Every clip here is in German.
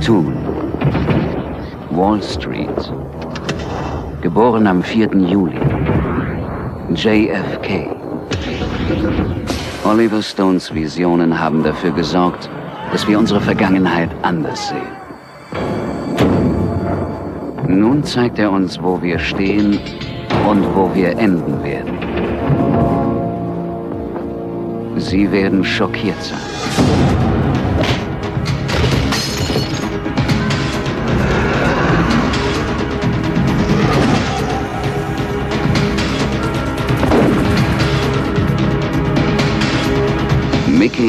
Toon, Wall Street, geboren am 4. Juli, JFK. Oliver Stones Visionen haben dafür gesorgt, dass wir unsere Vergangenheit anders sehen. Nun zeigt er uns, wo wir stehen und wo wir enden werden. Sie werden schockiert sein.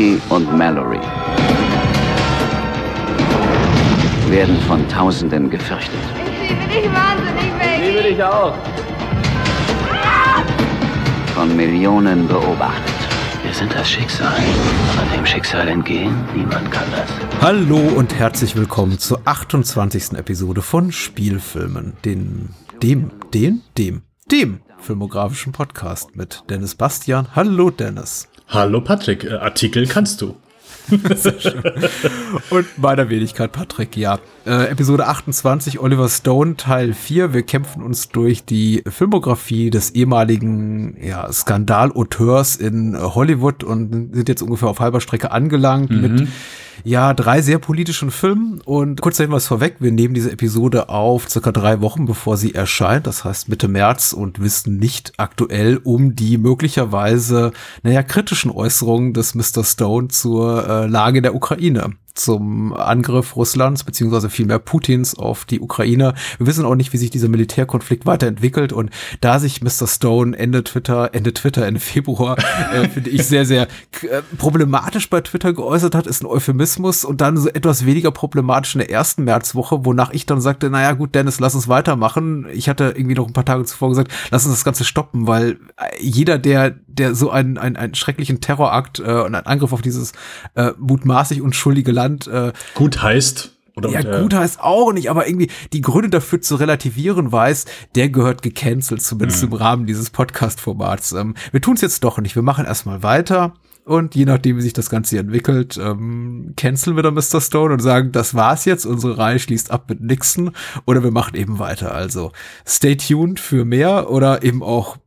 Mickey und Mallory werden von Tausenden gefürchtet. Ich liebe dich wahnsinnig, Maggie. Liebe dich auch. Von Millionen beobachtet. Wir sind das Schicksal. Aber dem Schicksal entgehen, niemand kann das. Hallo und herzlich willkommen zur 28. Episode von Spielfilmen, den, dem, den, dem, dem filmografischen Podcast mit Dennis Bastian. Hallo Dennis. Hallo Patrick, äh, Artikel kannst du. Sehr schön. Und meiner Wenigkeit Patrick, ja. Äh, Episode 28, Oliver Stone, Teil 4. Wir kämpfen uns durch die Filmografie des ehemaligen ja, Skandalauteurs in Hollywood und sind jetzt ungefähr auf halber Strecke angelangt Mhm. mit ja, drei sehr politischen Filmen und kurz Hinweis vorweg, wir nehmen diese Episode auf circa drei Wochen, bevor sie erscheint, das heißt Mitte März und wissen nicht aktuell um die möglicherweise, naja, kritischen Äußerungen des Mr. Stone zur äh, Lage der Ukraine zum Angriff Russlands beziehungsweise vielmehr Putins auf die Ukraine. Wir wissen auch nicht, wie sich dieser Militärkonflikt weiterentwickelt und da sich Mr. Stone Ende Twitter, Ende Twitter, Ende Februar, äh, finde ich sehr, sehr äh, problematisch bei Twitter geäußert hat, ist ein Euphemismus und dann so etwas weniger problematisch in der ersten Märzwoche, wonach ich dann sagte, naja gut, Dennis, lass uns weitermachen. Ich hatte irgendwie noch ein paar Tage zuvor gesagt, lass uns das Ganze stoppen, weil jeder, der, der so einen, einen, einen schrecklichen Terrorakt äh, und einen Angriff auf dieses äh, mutmaßlich unschuldige Land äh, Gut heißt. Oder ja, äh, gut heißt auch nicht, aber irgendwie die Gründe dafür zu relativieren weiß, der gehört gecancelt, zumindest im Rahmen dieses Podcast-Formats. Ähm, wir tun es jetzt doch nicht. Wir machen erstmal weiter und je nachdem, wie sich das Ganze hier entwickelt, ähm, canceln wir dann Mr. Stone und sagen, das war's jetzt, unsere Reihe schließt ab mit Nixon oder wir machen eben weiter. Also stay tuned für mehr oder eben auch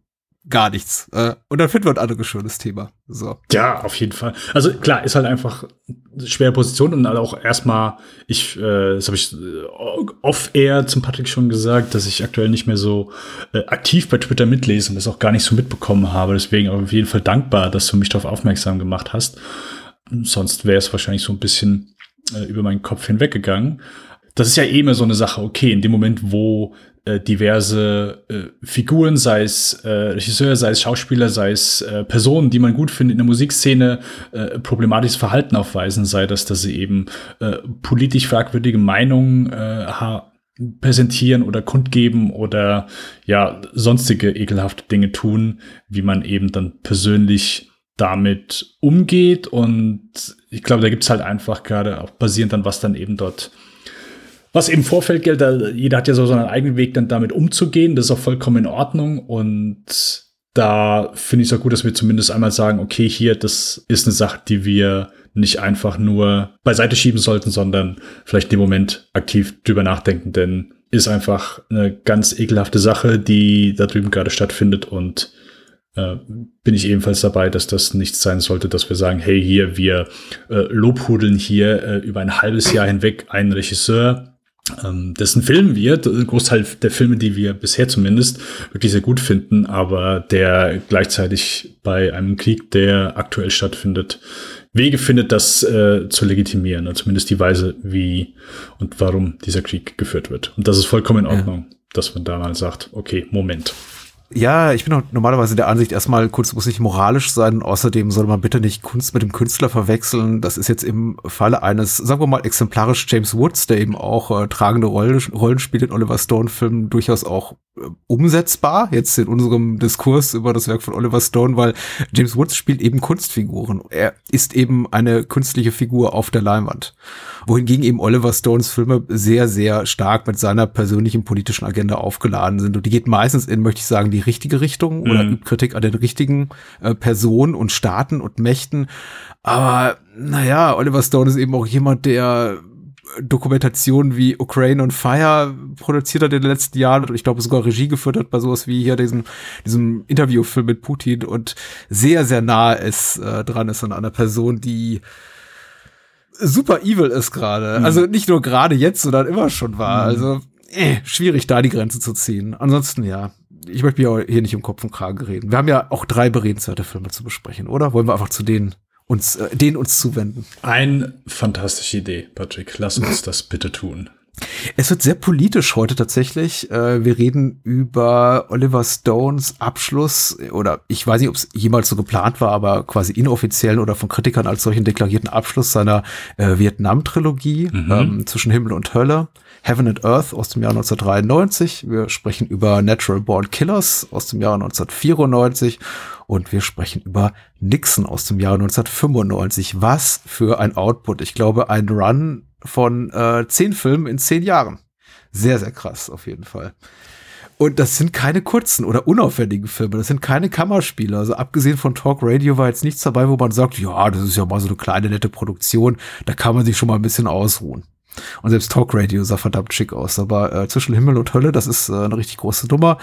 gar nichts. Äh, und dann finden wir ein anderes schönes Thema. So. Ja, auf jeden Fall. Also klar, ist halt einfach eine schwere Position und halt auch erstmal, ich, äh, das habe ich äh, off-air zum Patrick schon gesagt, dass ich aktuell nicht mehr so äh, aktiv bei Twitter mitlese und das auch gar nicht so mitbekommen habe. Deswegen auf jeden Fall dankbar, dass du mich darauf aufmerksam gemacht hast. Sonst wäre es wahrscheinlich so ein bisschen äh, über meinen Kopf hinweggegangen. Das ist ja eh immer so eine Sache, okay, in dem Moment, wo äh, diverse äh, Figuren, sei es äh, Regisseur, sei es Schauspieler, sei es äh, Personen, die man gut findet in der Musikszene, äh, problematisches Verhalten aufweisen, sei das, dass sie eben äh, politisch fragwürdige Meinungen äh, präsentieren oder kundgeben oder ja sonstige ekelhafte Dinge tun, wie man eben dann persönlich damit umgeht. Und ich glaube, da gibt's halt einfach gerade auch basierend dann, was dann eben dort was im Vorfeld gilt, jeder hat ja so seinen eigenen Weg, dann damit umzugehen. Das ist auch vollkommen in Ordnung. Und da finde ich es auch gut, dass wir zumindest einmal sagen, okay, hier, das ist eine Sache, die wir nicht einfach nur beiseite schieben sollten, sondern vielleicht dem Moment aktiv drüber nachdenken, denn ist einfach eine ganz ekelhafte Sache, die da drüben gerade stattfindet und äh, bin ich ebenfalls dabei, dass das nichts sein sollte, dass wir sagen, hey, hier, wir äh, lobhudeln hier äh, über ein halbes Jahr hinweg einen Regisseur, ähm, dessen Film wir, der Großteil der Filme, die wir bisher zumindest wirklich sehr gut finden, aber der gleichzeitig bei einem Krieg, der aktuell stattfindet, Wege findet, das äh, zu legitimieren, oder zumindest die Weise, wie und warum dieser Krieg geführt wird. Und das ist vollkommen in Ordnung, ja. dass man da mal sagt, okay, Moment. Ja, ich bin auch normalerweise der Ansicht, erstmal Kunst muss nicht moralisch sein außerdem soll man bitte nicht Kunst mit dem Künstler verwechseln. Das ist jetzt im Falle eines, sagen wir mal, exemplarisch James Woods, der eben auch äh, tragende Rolle, Rollen spielt in Oliver Stone-Filmen, durchaus auch umsetzbar, jetzt in unserem Diskurs über das Werk von Oliver Stone, weil James Woods spielt eben Kunstfiguren. Er ist eben eine künstliche Figur auf der Leinwand. Wohingegen eben Oliver Stones Filme sehr, sehr stark mit seiner persönlichen politischen Agenda aufgeladen sind. Und die geht meistens in, möchte ich sagen, die richtige Richtung oder übt Kritik an den richtigen äh, Personen und Staaten und Mächten. Aber naja, Oliver Stone ist eben auch jemand, der Dokumentationen wie Ukraine on Fire produziert hat in den letzten Jahren und ich glaube sogar Regie geführt hat bei sowas wie hier diesem, diesem Interviewfilm mit Putin und sehr, sehr nah ist äh, dran ist an einer Person, die super evil ist gerade. Mhm. Also nicht nur gerade jetzt, sondern immer schon war. Mhm. Also äh, schwierig, da die Grenze zu ziehen. Ansonsten ja, ich möchte mir hier nicht um Kopf und Kragen reden. Wir haben ja auch drei beredenswerte Filme zu besprechen, oder? Wollen wir einfach zu denen uns, äh, denen uns zuwenden? Eine fantastische Idee, Patrick. Lass uns das bitte tun. Es wird sehr politisch heute tatsächlich. Äh, wir reden über Oliver Stones Abschluss oder ich weiß nicht, ob es jemals so geplant war, aber quasi inoffiziellen oder von Kritikern als solchen deklarierten Abschluss seiner äh, Vietnam-Trilogie mhm. ähm, zwischen Himmel und Hölle. Heaven and Earth aus dem Jahr 1993. Wir sprechen über Natural Born Killers aus dem Jahr 1994 und wir sprechen über Nixon aus dem Jahr 1995. Was für ein Output. Ich glaube, ein Run von äh, zehn Filmen in zehn Jahren. Sehr, sehr krass auf jeden Fall. Und das sind keine kurzen oder unaufwendigen Filme. Das sind keine Kammerspiele. Also abgesehen von Talk Radio war jetzt nichts dabei, wo man sagt, ja, das ist ja mal so eine kleine nette Produktion. Da kann man sich schon mal ein bisschen ausruhen. Und selbst Talk Radio sah verdammt schick aus. Aber äh, zwischen Himmel und Hölle, das ist äh, eine richtig große Nummer.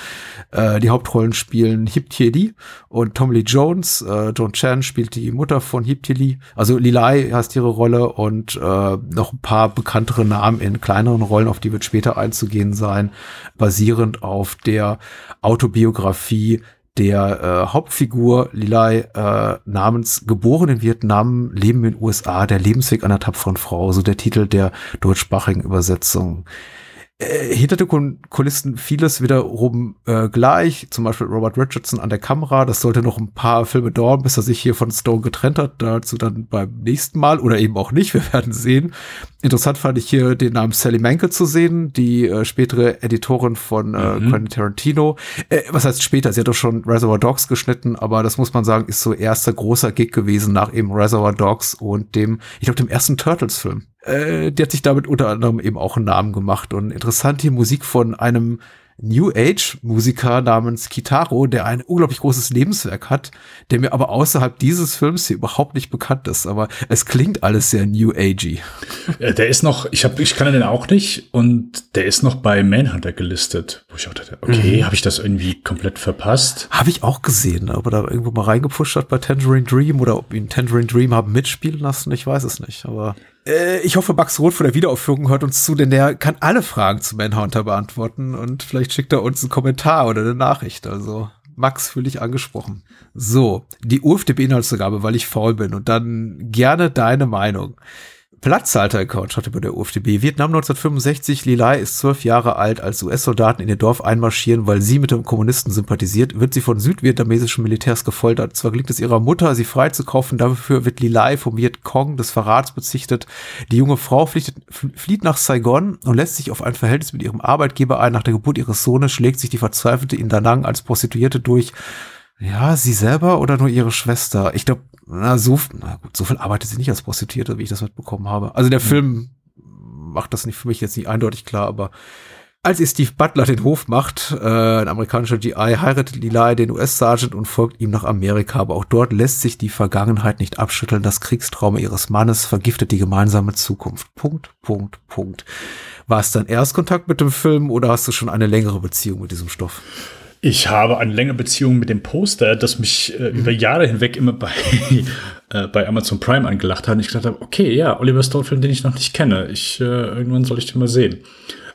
Äh, die Hauptrollen spielen Hip Lee und Tom Lee Jones. Äh, Joan Chan spielt die Mutter von Hip Lee. Also Lilai heißt ihre Rolle und äh, noch ein paar bekanntere Namen in kleineren Rollen, auf die wird später einzugehen sein, basierend auf der Autobiografie der äh, Hauptfigur Lilai äh, namens Geboren in Vietnam, Leben in den USA, der Lebensweg einer tapferen Frau, so der Titel der deutschsprachigen Übersetzung hinter den Kulissen vieles wiederum äh, gleich. Zum Beispiel Robert Richardson an der Kamera. Das sollte noch ein paar Filme dauern, bis er sich hier von Stone getrennt hat. Dazu dann beim nächsten Mal oder eben auch nicht. Wir werden sehen. Interessant fand ich hier den Namen Sally Mankel zu sehen, die äh, spätere Editorin von äh, mhm. Quentin Tarantino. Äh, was heißt später? Sie hat doch schon Reservoir Dogs geschnitten, aber das muss man sagen, ist so erster großer Gig gewesen nach eben Reservoir Dogs und dem, ich glaube, dem ersten Turtles-Film äh, die hat sich damit unter anderem eben auch einen Namen gemacht. Und interessant die Musik von einem New Age Musiker namens Kitaro, der ein unglaublich großes Lebenswerk hat, der mir aber außerhalb dieses Films hier überhaupt nicht bekannt ist. Aber es klingt alles sehr New Agey. Der ist noch, ich habe, ich kann den auch nicht und der ist noch bei Manhunter gelistet, wo ich auch dachte, okay, mhm. habe ich das irgendwie komplett verpasst? Habe ich auch gesehen, ob er da irgendwo mal reingepusht hat bei Tangerine Dream oder ob ihn Tangerine Dream haben mitspielen lassen, ich weiß es nicht. Aber ich hoffe, Max Roth von der Wiederaufführung hört uns zu, denn der kann alle Fragen zu Manhunter beantworten und vielleicht schickt er uns einen Kommentar oder eine Nachricht. Also Max fühle ich angesprochen. So, die UFDB-Inhaltsangabe, weil ich faul bin und dann gerne deine Meinung. Platzhalter-Account hatte bei der UFDB. Vietnam 1965. Lilai ist zwölf Jahre alt, als US-Soldaten in ihr Dorf einmarschieren, weil sie mit dem Kommunisten sympathisiert, wird sie von südvietnamesischen Militärs gefoltert. Zwar gelingt es ihrer Mutter, sie freizukaufen, dafür wird Lilai vom Viet Cong des Verrats bezichtet. Die junge Frau flieht, flieht nach Saigon und lässt sich auf ein Verhältnis mit ihrem Arbeitgeber ein. Nach der Geburt ihres Sohnes schlägt sich die Verzweifelte in Da Nang als Prostituierte durch. Ja, sie selber oder nur ihre Schwester? Ich glaube, na, so, na gut, so viel arbeitet sie nicht als Prostituierte, wie ich das mitbekommen habe. Also der mhm. Film macht das nicht für mich jetzt nicht eindeutig klar, aber als ihr Steve Butler den Hof macht, äh, ein amerikanischer GI, heiratet Lila den US-Sergeant und folgt ihm nach Amerika. Aber auch dort lässt sich die Vergangenheit nicht abschütteln. Das Kriegstrauma ihres Mannes vergiftet die gemeinsame Zukunft. Punkt, Punkt, Punkt. War es dein Erstkontakt mit dem Film oder hast du schon eine längere Beziehung mit diesem Stoff? Ich habe eine längere Beziehung mit dem Poster, das mich äh, mhm. über Jahre hinweg immer bei, äh, bei Amazon Prime angelacht hat. Und ich gedacht habe, okay, ja, Oliver Stone-Film, den ich noch nicht kenne. Ich, äh, irgendwann soll ich den mal sehen.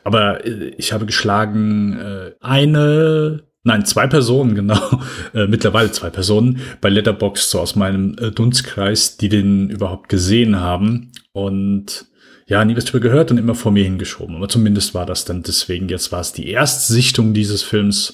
Aber äh, ich habe geschlagen äh, eine, nein, zwei Personen, genau, äh, mittlerweile zwei Personen bei Letterbox so aus meinem äh, Dunstkreis, die den überhaupt gesehen haben. Und ja, nie was drüber gehört und immer vor mir hingeschoben. Aber zumindest war das dann deswegen, jetzt war es die Erstsichtung dieses Films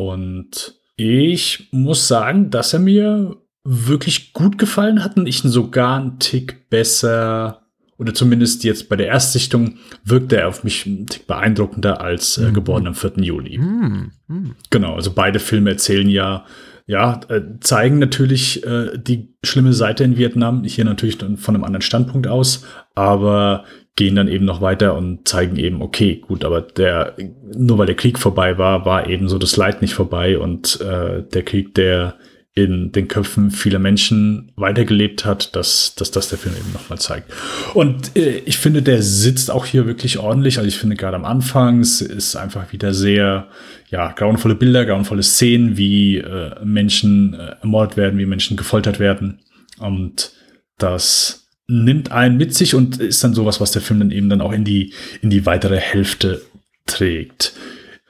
und ich muss sagen, dass er mir wirklich gut gefallen hat und ich ihn sogar einen Tick besser oder zumindest jetzt bei der Erstsichtung wirkte er auf mich einen Tick beeindruckender als äh, mhm. geboren am 4. Juli. Mhm. Mhm. Genau, also beide Filme erzählen ja, ja, äh, zeigen natürlich äh, die schlimme Seite in Vietnam, hier natürlich von einem anderen Standpunkt aus, aber gehen dann eben noch weiter und zeigen eben, okay, gut, aber der, nur weil der Krieg vorbei war, war eben so das Leid nicht vorbei und äh, der Krieg, der in den Köpfen vieler Menschen weitergelebt hat, dass, dass das der Film eben nochmal zeigt. Und äh, ich finde, der sitzt auch hier wirklich ordentlich. Also ich finde gerade am Anfang es ist einfach wieder sehr, ja, grauenvolle Bilder, grauenvolle Szenen, wie äh, Menschen äh, ermordet werden, wie Menschen gefoltert werden. Und das nimmt einen mit sich und ist dann sowas, was der Film dann eben dann auch in die, in die weitere Hälfte trägt.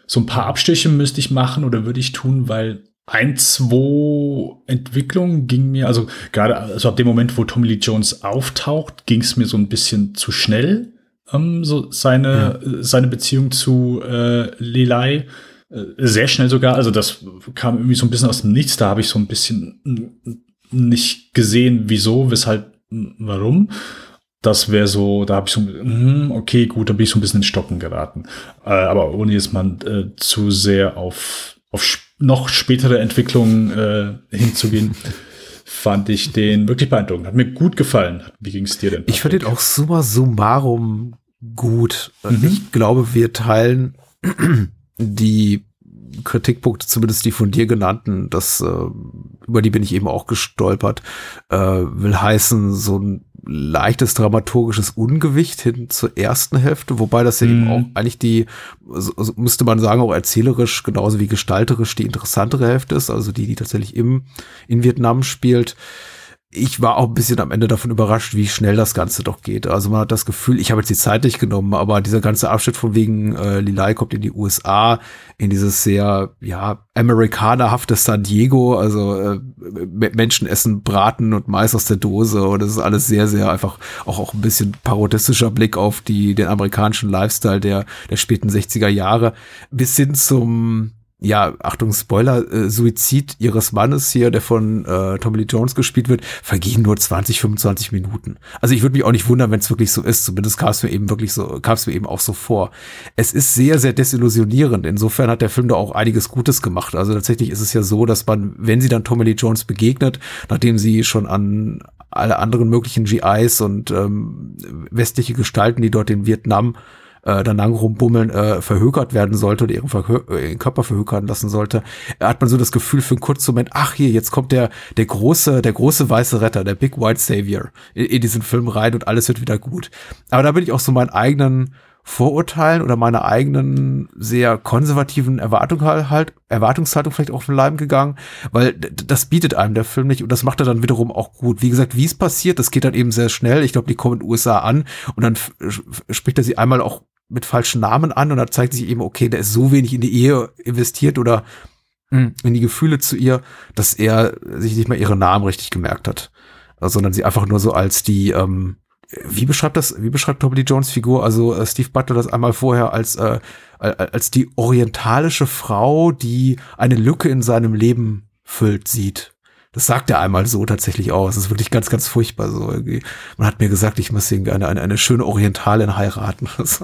So ein paar Abstriche müsste ich machen oder würde ich tun, weil ein, zwei Entwicklungen ging mir, also gerade also ab dem Moment, wo Tommy Lee Jones auftaucht, ging es mir so ein bisschen zu schnell, ähm, so seine, ja. seine Beziehung zu äh, Lilai. Äh, sehr schnell sogar, also das kam irgendwie so ein bisschen aus dem Nichts, da habe ich so ein bisschen nicht gesehen, wieso, weshalb, warum. Das wäre so, da habe ich so, hm, okay, gut, da bin ich so ein bisschen in Stocken geraten. Äh, aber ohne jetzt mal äh, zu sehr auf, auf noch spätere Entwicklungen äh, hinzugehen, fand ich den wirklich beeindruckend. Hat mir gut gefallen. Wie ging es dir denn? Patrick? Ich fand den auch summa summarum gut. Mhm. Ich glaube, wir teilen die Kritikpunkte, zumindest die von dir genannten, das, äh, über die bin ich eben auch gestolpert, äh, will heißen, so ein leichtes dramaturgisches Ungewicht hin zur ersten Hälfte, wobei das ja mm. eben mhm. auch eigentlich die, so, so müsste man sagen, auch erzählerisch genauso wie gestalterisch die interessantere Hälfte ist, also die, die tatsächlich im, in Vietnam spielt ich war auch ein bisschen am Ende davon überrascht, wie schnell das Ganze doch geht. Also man hat das Gefühl, ich habe jetzt die Zeit nicht genommen, aber dieser ganze Abschnitt von wegen äh, Lilai kommt in die USA, in dieses sehr, ja, amerikanerhafte San Diego, also äh, Menschen essen Braten und Mais aus der Dose und das ist alles sehr, sehr einfach auch, auch ein bisschen parodistischer Blick auf die, den amerikanischen Lifestyle der, der späten 60er Jahre bis hin zum ja, Achtung, Spoiler, äh, Suizid ihres Mannes hier, der von äh, Tommy Lee Jones gespielt wird, vergehen nur 20, 25 Minuten. Also ich würde mich auch nicht wundern, wenn es wirklich so ist. Zumindest kam es mir eben wirklich so, kam es mir eben auch so vor. Es ist sehr, sehr desillusionierend. Insofern hat der Film da auch einiges Gutes gemacht. Also tatsächlich ist es ja so, dass man, wenn sie dann Tommy Lee Jones begegnet, nachdem sie schon an alle anderen möglichen GIs und ähm, westliche Gestalten, die dort in Vietnam äh, dann lang rumbummeln, äh, verhökert werden sollte oder ihren, Verhö äh, ihren Körper verhökern lassen sollte, hat man so das Gefühl für einen kurzen Moment, ach hier, jetzt kommt der, der große, der große weiße Retter, der Big White Savior in, in diesen Film rein und alles wird wieder gut. Aber da bin ich auch so meinen eigenen Vorurteilen oder meiner eigenen sehr konservativen Erwartung halt, Erwartungshaltung vielleicht auf den Leim gegangen, weil das bietet einem der Film nicht und das macht er dann wiederum auch gut. Wie gesagt, wie es passiert, das geht dann eben sehr schnell. Ich glaube, die kommen in den USA an und dann spricht er sie einmal auch mit falschen Namen an und dann zeigt sich eben, okay, der ist so wenig in die Ehe investiert oder hm, in die Gefühle zu ihr, dass er sich nicht mal ihre Namen richtig gemerkt hat, sondern sie einfach nur so als die, ähm, wie beschreibt das, wie beschreibt Tommy Jones Figur, also äh, Steve Butler das einmal vorher als, äh, als die orientalische Frau, die eine Lücke in seinem Leben füllt, sieht. Das sagt er einmal so tatsächlich auch. Es ist wirklich ganz, ganz furchtbar so. Irgendwie. Man hat mir gesagt, ich muss eine, eine, eine schöne Orientalin heiraten. das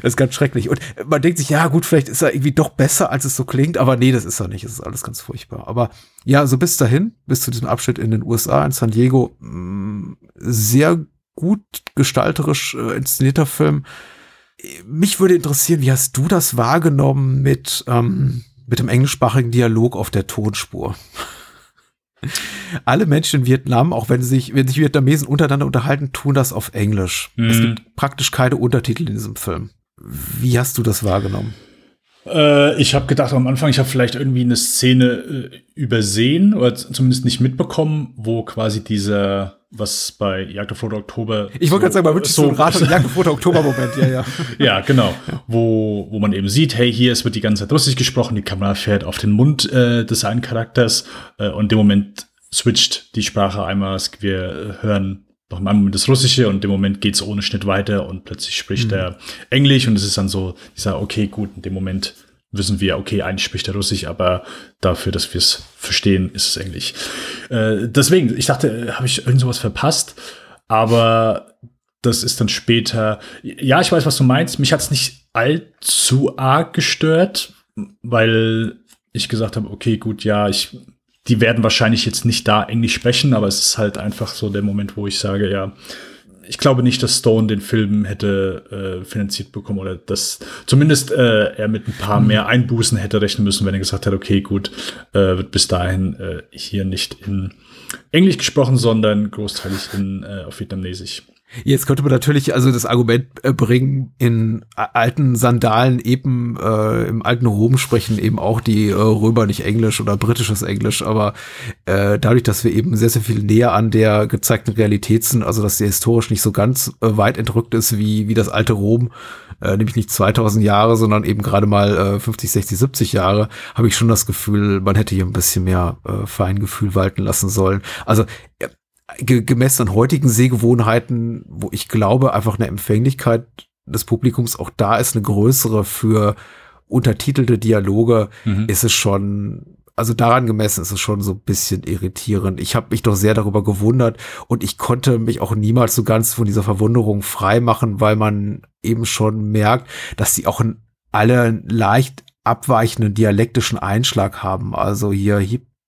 ist ganz schrecklich. Und man denkt sich, ja gut, vielleicht ist er irgendwie doch besser, als es so klingt. Aber nee, das ist er nicht. Es ist alles ganz furchtbar. Aber ja, so bis dahin, bis zu diesem Abschnitt in den USA, in San Diego, mm, sehr gut gestalterisch äh, inszenierter Film. Mich würde interessieren, wie hast du das wahrgenommen mit, ähm, mit dem englischsprachigen Dialog auf der Tonspur? Alle Menschen in Vietnam, auch wenn sich, wenn sich Vietnamesen untereinander unterhalten, tun das auf Englisch. Mhm. Es gibt praktisch keine Untertitel in diesem Film. Wie hast du das wahrgenommen? Äh, ich habe gedacht am Anfang, ich habe vielleicht irgendwie eine Szene äh, übersehen oder zumindest nicht mitbekommen, wo quasi dieser, was bei Jagd auf Rote Oktober. Ich wollte so, gerade sagen, man wird so ein Rat Jagd auf Rote Oktober Moment, ja, ja. ja, genau. Wo, wo man eben sieht, hey, hier, es wird die ganze Zeit Russisch gesprochen, die Kamera fährt auf den Mund äh, des einen Charakters äh, und in dem Moment switcht die Sprache einmal, wir hören noch im Moment das Russische und im Moment geht es ohne Schnitt weiter und plötzlich spricht mhm. er Englisch und es ist dann so, ich sage, okay, gut, in dem Moment wissen wir, okay, eigentlich spricht er Russisch, aber dafür, dass wir es verstehen, ist es Englisch. Äh, deswegen, ich dachte, habe ich irgend sowas verpasst, aber das ist dann später, ja, ich weiß, was du meinst, mich hat es nicht allzu arg gestört, weil ich gesagt habe, okay, gut, ja, ich die werden wahrscheinlich jetzt nicht da Englisch sprechen, aber es ist halt einfach so der Moment, wo ich sage, ja, ich glaube nicht, dass Stone den Film hätte äh, finanziert bekommen oder dass zumindest äh, er mit ein paar mhm. mehr Einbußen hätte rechnen müssen, wenn er gesagt hat, okay, gut, äh, wird bis dahin äh, hier nicht in Englisch gesprochen, sondern großteilig in äh, auf Vietnamesisch. Jetzt könnte man natürlich also das Argument äh, bringen, in alten Sandalen eben äh, im alten Rom sprechen eben auch die äh, Römer nicht Englisch oder britisches Englisch, aber äh, dadurch, dass wir eben sehr, sehr viel näher an der gezeigten Realität sind, also dass der historisch nicht so ganz äh, weit entrückt ist wie, wie das alte Rom, äh, nämlich nicht 2000 Jahre, sondern eben gerade mal äh, 50, 60, 70 Jahre, habe ich schon das Gefühl, man hätte hier ein bisschen mehr äh, Feingefühl walten lassen sollen. Also äh, gemessen an heutigen Sehgewohnheiten, wo ich glaube, einfach eine Empfänglichkeit des Publikums auch da ist, eine größere für untertitelte Dialoge, mhm. ist es schon, also daran gemessen ist es schon so ein bisschen irritierend. Ich habe mich doch sehr darüber gewundert und ich konnte mich auch niemals so ganz von dieser Verwunderung frei machen, weil man eben schon merkt, dass sie auch in alle leicht abweichenden dialektischen Einschlag haben. Also hier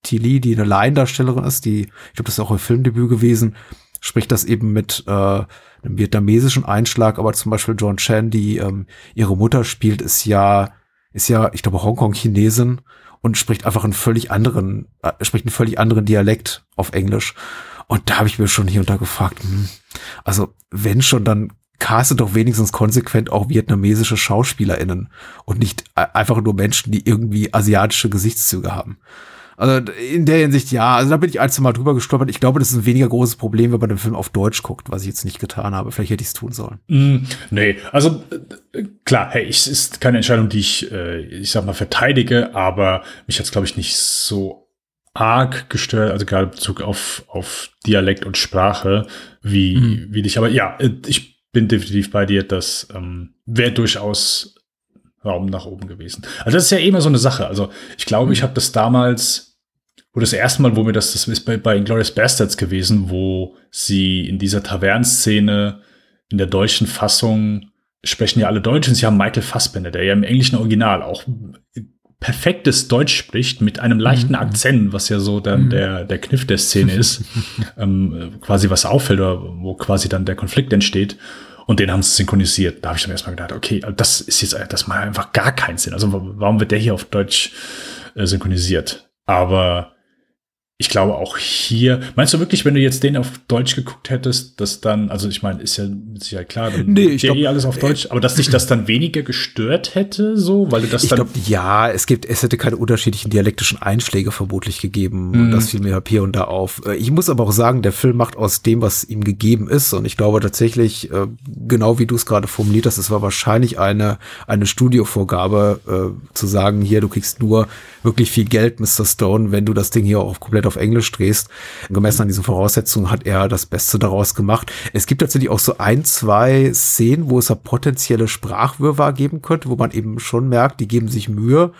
Tilly, die eine Laiendarstellerin ist, die, ich glaube, das ist auch ihr Filmdebüt gewesen, spricht das eben mit äh, einem vietnamesischen Einschlag, aber zum Beispiel John Chen, die ähm, ihre Mutter spielt, ist ja, ist ja, ich glaube, Hongkong-Chinesin und spricht einfach einen völlig anderen, äh, spricht einen völlig anderen Dialekt auf Englisch. Und da habe ich mir schon hier und da gefragt, hm, also wenn schon, dann caste doch wenigstens konsequent auch vietnamesische SchauspielerInnen und nicht äh, einfach nur Menschen, die irgendwie asiatische Gesichtszüge haben. Also in der Hinsicht ja, also da bin ich ein, zwei Mal drüber gestolpert. Ich glaube, das ist ein weniger großes Problem, wenn man den Film auf Deutsch guckt, was ich jetzt nicht getan habe. Vielleicht hätte ich es tun sollen. Mm, nee, also äh, klar, hey, es ist keine Entscheidung, die ich, äh, ich sag mal, verteidige, aber mich hat es, glaube ich, nicht so arg gestört, also gerade Bezug auf, auf Dialekt und Sprache, wie, mhm. wie dich. Aber ja, äh, ich bin definitiv bei dir, das ähm, wäre durchaus Raum nach oben gewesen. Also das ist ja immer so eine Sache. Also ich glaube, ich mhm. habe das damals, wo das erste Mal, wo mir das, das ist bei, bei Inglourious Bastards gewesen, wo sie in dieser Tavernenszene in der deutschen Fassung sprechen ja alle Deutsch und sie haben Michael Fassbender, der ja im englischen Original auch perfektes Deutsch spricht mit einem leichten mhm. Akzent, was ja so dann mhm. der, der Kniff der Szene ist, ähm, quasi was auffällt oder wo quasi dann der Konflikt entsteht. Und den haben sie synchronisiert. Da habe ich dann erstmal gedacht, okay, das ist jetzt, das macht einfach gar keinen Sinn. Also warum wird der hier auf Deutsch äh, synchronisiert? Aber ich glaube auch hier, meinst du wirklich, wenn du jetzt den auf Deutsch geguckt hättest, dass dann, also ich meine, ist ja mit Sicherheit klar, dann nee, ich glaub, eh alles auf Deutsch, aber dass dich das dann weniger gestört hätte, so, weil du das ich dann. Ich glaube, ja, es gibt, es hätte keine unterschiedlichen dialektischen Einschläge vermutlich gegeben. Mhm. Und das fiel mir hier und da auf. Äh, ich muss aber auch sagen, der Film macht aus dem, was ihm gegeben ist. Und ich glaube tatsächlich, äh, genau wie du es gerade formuliert hast, es war wahrscheinlich eine, eine Studiovorgabe, äh, zu sagen, hier, du kriegst nur wirklich viel Geld, Mr. Stone, wenn du das Ding hier auch komplett auf Englisch drehst. Gemessen an diesen Voraussetzungen hat er das Beste daraus gemacht. Es gibt tatsächlich auch so ein, zwei Szenen, wo es da potenzielle Sprachwirrwarr geben könnte, wo man eben schon merkt, die geben sich Mühe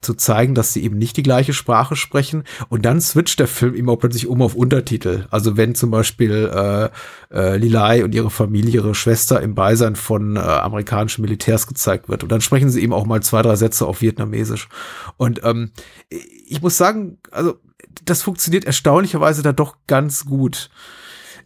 zu zeigen, dass sie eben nicht die gleiche Sprache sprechen. Und dann switcht der Film eben auch plötzlich um auf Untertitel. Also wenn zum Beispiel äh, äh, Lilai und ihre Familie, ihre Schwester im Beisein von äh, amerikanischen Militärs gezeigt wird. Und dann sprechen sie eben auch mal zwei, drei Sätze auf Vietnamesisch. Und ähm, ich muss sagen, also das funktioniert erstaunlicherweise da doch ganz gut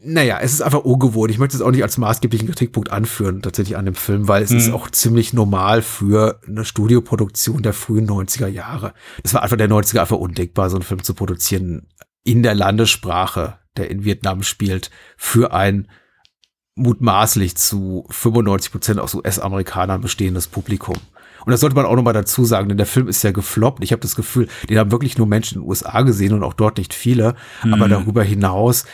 naja, es ist einfach ungewohnt. Ich möchte es auch nicht als maßgeblichen Kritikpunkt anführen, tatsächlich an dem Film, weil es mhm. ist auch ziemlich normal für eine Studioproduktion der frühen 90er Jahre. Es war einfach der 90er einfach undenkbar, so einen Film zu produzieren in der Landessprache, der in Vietnam spielt, für ein mutmaßlich zu 95 Prozent aus US-Amerikanern bestehendes Publikum. Und das sollte man auch nochmal dazu sagen, denn der Film ist ja gefloppt. Ich habe das Gefühl, den haben wirklich nur Menschen in den USA gesehen und auch dort nicht viele. Mhm. Aber darüber hinaus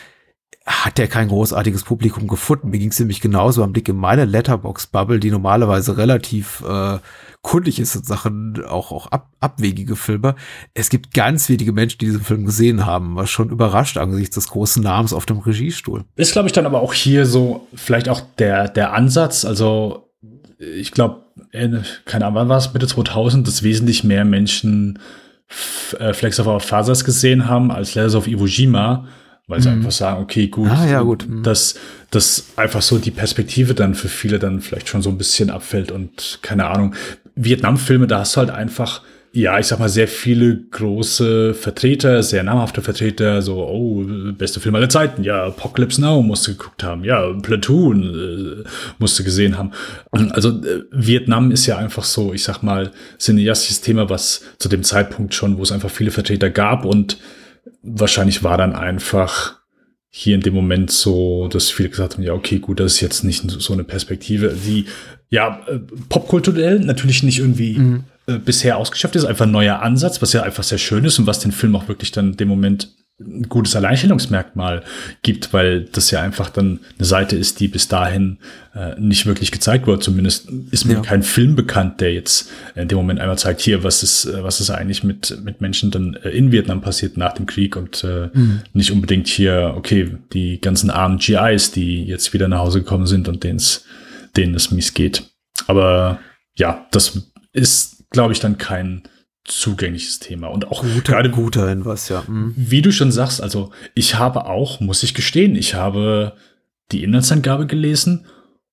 hat der kein großartiges Publikum gefunden. Mir ging es nämlich genauso am Blick in meine Letterbox-Bubble, die normalerweise relativ äh, kundig ist in Sachen auch, auch ab, abwegige Filme. Es gibt ganz wenige Menschen, die diesen Film gesehen haben, was schon überrascht angesichts des großen Namens auf dem Regiestuhl. Ist, glaube ich, dann aber auch hier so vielleicht auch der, der Ansatz. Also ich glaube, keine Ahnung, wann war es, Mitte 2000, dass wesentlich mehr Menschen äh, Flex of Our Fathers gesehen haben als Letters of Iwo Jima weil sie mhm. einfach sagen, okay, gut, ah, ja, gut. Mhm. dass dass einfach so die Perspektive dann für viele dann vielleicht schon so ein bisschen abfällt und keine Ahnung. Vietnam-Filme, da hast du halt einfach ja, ich sag mal, sehr viele große Vertreter, sehr namhafte Vertreter, so, oh, beste Film aller Zeiten, ja, Apocalypse Now musste geguckt haben, ja, Platoon äh, musste gesehen haben. Also äh, Vietnam ist ja einfach so, ich sag mal, cineastisches Thema, was zu dem Zeitpunkt schon, wo es einfach viele Vertreter gab und wahrscheinlich war dann einfach hier in dem Moment so, dass viele gesagt haben, ja, okay, gut, das ist jetzt nicht so eine Perspektive, die ja äh, popkulturell natürlich nicht irgendwie mhm. Äh, bisher ausgeschöpft ist, einfach ein neuer Ansatz, was ja einfach sehr schön ist und was den Film auch wirklich dann in dem Moment ein gutes Alleinstellungsmerkmal gibt, weil das ja einfach dann eine Seite ist, die bis dahin äh, nicht wirklich gezeigt wurde. Zumindest ist mir ja. kein Film bekannt, der jetzt in dem Moment einmal zeigt, hier, was ist, äh, was ist eigentlich mit, mit Menschen dann äh, in Vietnam passiert nach dem Krieg und äh, mhm. nicht unbedingt hier, okay, die ganzen armen GIs, die jetzt wieder nach Hause gekommen sind und denen es denen es mies geht. Aber ja, das ist, glaube ich, dann kein zugängliches Thema und auch guter, gerade guter Hinweis, ja. Mhm. Wie du schon sagst, also ich habe auch, muss ich gestehen, ich habe die Inhaltsangabe gelesen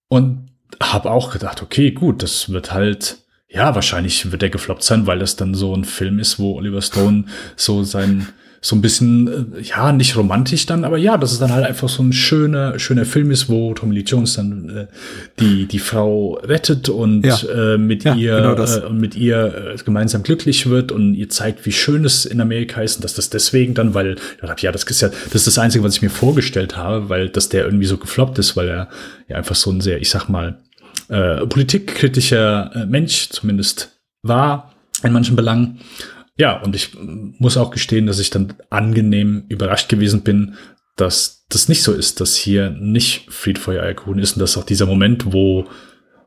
und habe auch gedacht, okay, gut, das wird halt, ja, wahrscheinlich wird der gefloppt sein, weil das dann so ein Film ist, wo Oliver Stone so sein so ein bisschen, äh, ja, nicht romantisch dann, aber ja, dass es dann halt einfach so ein schöner, schöner Film ist, wo Tommy Lee Jones dann äh, die, die Frau rettet und ja. äh, mit ja, ihr genau äh, mit ihr äh, gemeinsam glücklich wird und ihr zeigt, wie schön es in Amerika ist und dass das deswegen dann, weil, ja, das ist ja, das ist das Einzige, was ich mir vorgestellt habe, weil dass der irgendwie so gefloppt ist, weil er ja einfach so ein sehr, ich sag mal, äh, politikkritischer äh, Mensch zumindest war in manchen Belangen. Ja, und ich muss auch gestehen, dass ich dann angenehm überrascht gewesen bin, dass das nicht so ist, dass hier nicht Fried, Feuer, Eierkuchen ist und dass auch dieser Moment, wo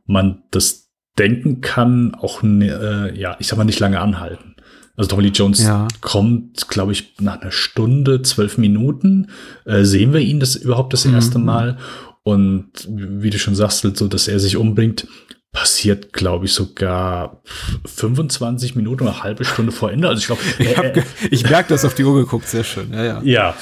man das denken kann, auch, äh, ja, ich sag mal, nicht lange anhalten. Also Tommy Lee Jones ja. kommt, glaube ich, nach einer Stunde, zwölf Minuten, äh, sehen wir ihn das überhaupt das erste mhm. Mal. Und wie du schon sagst, so, dass er sich umbringt, passiert, glaube ich, sogar 25 Minuten oder eine halbe Stunde vor Ende. Also ich glaube, ich, äh, ich merke das auf die Uhr geguckt, sehr schön. Ja, ja. ja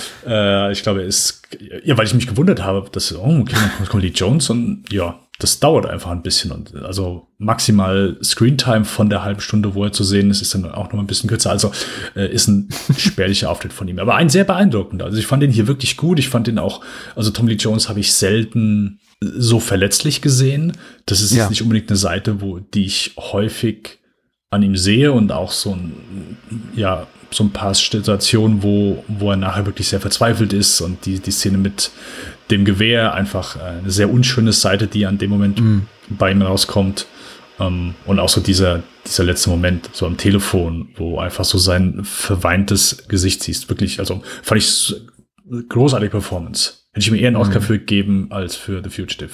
äh, ich glaube, es ja, weil ich mich gewundert habe, dass, oh, okay, dann kommt die Jones und ja, das dauert einfach ein bisschen und also maximal Screentime von der halben Stunde, wo er zu sehen ist, ist dann auch noch ein bisschen kürzer. Also äh, ist ein spärlicher Auftritt von ihm, aber ein sehr beeindruckender. Also ich fand den hier wirklich gut. Ich fand den auch, also Tom Lee Jones habe ich selten so verletzlich gesehen. Das ist ja. jetzt nicht unbedingt eine Seite, wo die ich häufig an ihm sehe und auch so ein, ja, so ein paar Situationen, wo, wo er nachher wirklich sehr verzweifelt ist und die, die Szene mit dem Gewehr einfach eine sehr unschöne Seite, die an dem Moment mhm. bei ihm rauskommt. Um, ähm, und auch so dieser, dieser letzte Moment, so am Telefon, wo einfach so sein verweintes Gesicht siehst. Wirklich, also fand ich großartige Performance. Hätte ich mir eher einen Oscar mhm. für gegeben als für The Fugitive.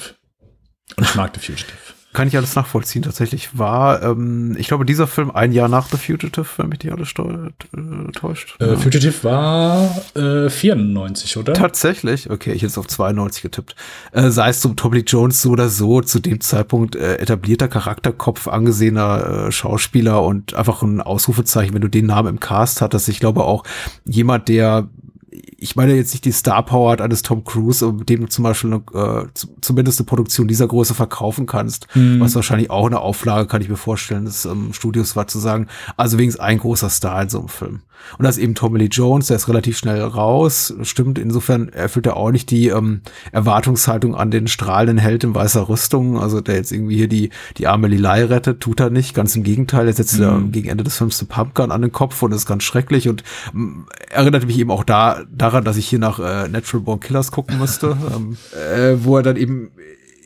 Und ich mag The Fugitive. Kann ich alles nachvollziehen. Tatsächlich war, ähm, ich glaube, dieser Film ein Jahr nach The Fugitive, wenn mich die alles äh, täuscht. Äh, ja. Fugitive war äh, 94, oder? Tatsächlich? Okay, ich hätte es auf 92 getippt. Äh, sei es zum Tommy Jones so oder so, zu dem Zeitpunkt äh, etablierter Charakterkopf, angesehener äh, Schauspieler und einfach ein Ausrufezeichen, wenn du den Namen im Cast hattest. Ich glaube auch jemand, der ich meine jetzt nicht die Star Power eines Tom Cruise, mit dem du zum Beispiel äh, zumindest eine Produktion dieser Größe verkaufen kannst, mhm. was wahrscheinlich auch eine Auflage, kann ich mir vorstellen, des ähm, Studios war zu sagen, also wenigstens ein großer Star in so einem Film. Und das ist eben Tommy Lee Jones, der ist relativ schnell raus, stimmt, insofern erfüllt er auch nicht die ähm, Erwartungshaltung an den strahlenden Held in weißer Rüstung, also der jetzt irgendwie hier die, die arme Lilei rettet, tut er nicht, ganz im Gegenteil, er setzt mhm. gegen Ende des Films den Pumpgun an den Kopf und ist ganz schrecklich und ähm, erinnert mich eben auch da daran, daran, dass ich hier nach äh, Natural Born Killers gucken musste, ähm, äh, wo er dann eben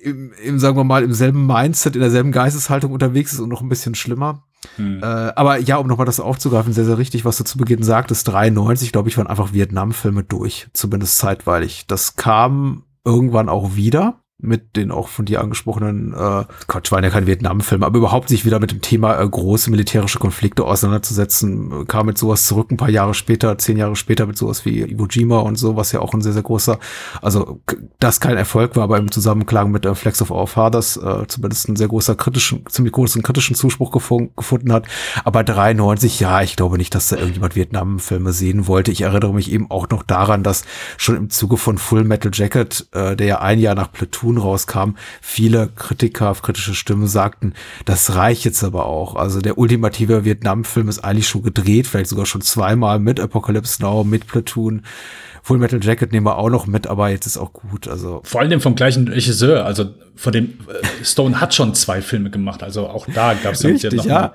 im, im, sagen wir mal, im selben Mindset, in derselben Geisteshaltung unterwegs ist und noch ein bisschen schlimmer. Hm. Äh, aber ja, um nochmal das aufzugreifen, sehr, sehr richtig, was du zu Beginn sagtest, 93, glaube ich, waren einfach Vietnam-Filme durch, zumindest zeitweilig. Das kam irgendwann auch wieder mit den auch von dir angesprochenen, äh, Gott, waren ja kein Vietnam-Film, aber überhaupt sich wieder mit dem Thema äh, große militärische Konflikte auseinanderzusetzen, kam mit sowas zurück ein paar Jahre später, zehn Jahre später mit sowas wie Iwo Jima und so, was ja auch ein sehr, sehr großer, also das kein Erfolg war, aber im Zusammenklang mit äh, Flex of Our Fathers äh, zumindest ein sehr großer kritischen, ziemlich großen kritischen Zuspruch gefun gefunden hat. Aber 93, ja, ich glaube nicht, dass da irgendjemand Vietnam-Filme sehen wollte. Ich erinnere mich eben auch noch daran, dass schon im Zuge von Full Metal Jacket, äh, der ja ein Jahr nach Platoon Platoon rauskam, viele Kritiker, kritische Stimmen sagten, das reicht jetzt aber auch. Also der ultimative Vietnam-Film ist eigentlich schon gedreht, vielleicht sogar schon zweimal mit Apocalypse Now, mit Platoon. Full Metal Jacket nehmen wir auch noch mit, aber jetzt ist auch gut. Also vor allem vom gleichen Regisseur, also von dem äh, Stone hat schon zwei Filme gemacht, also auch da gab es ja noch ja. Mal,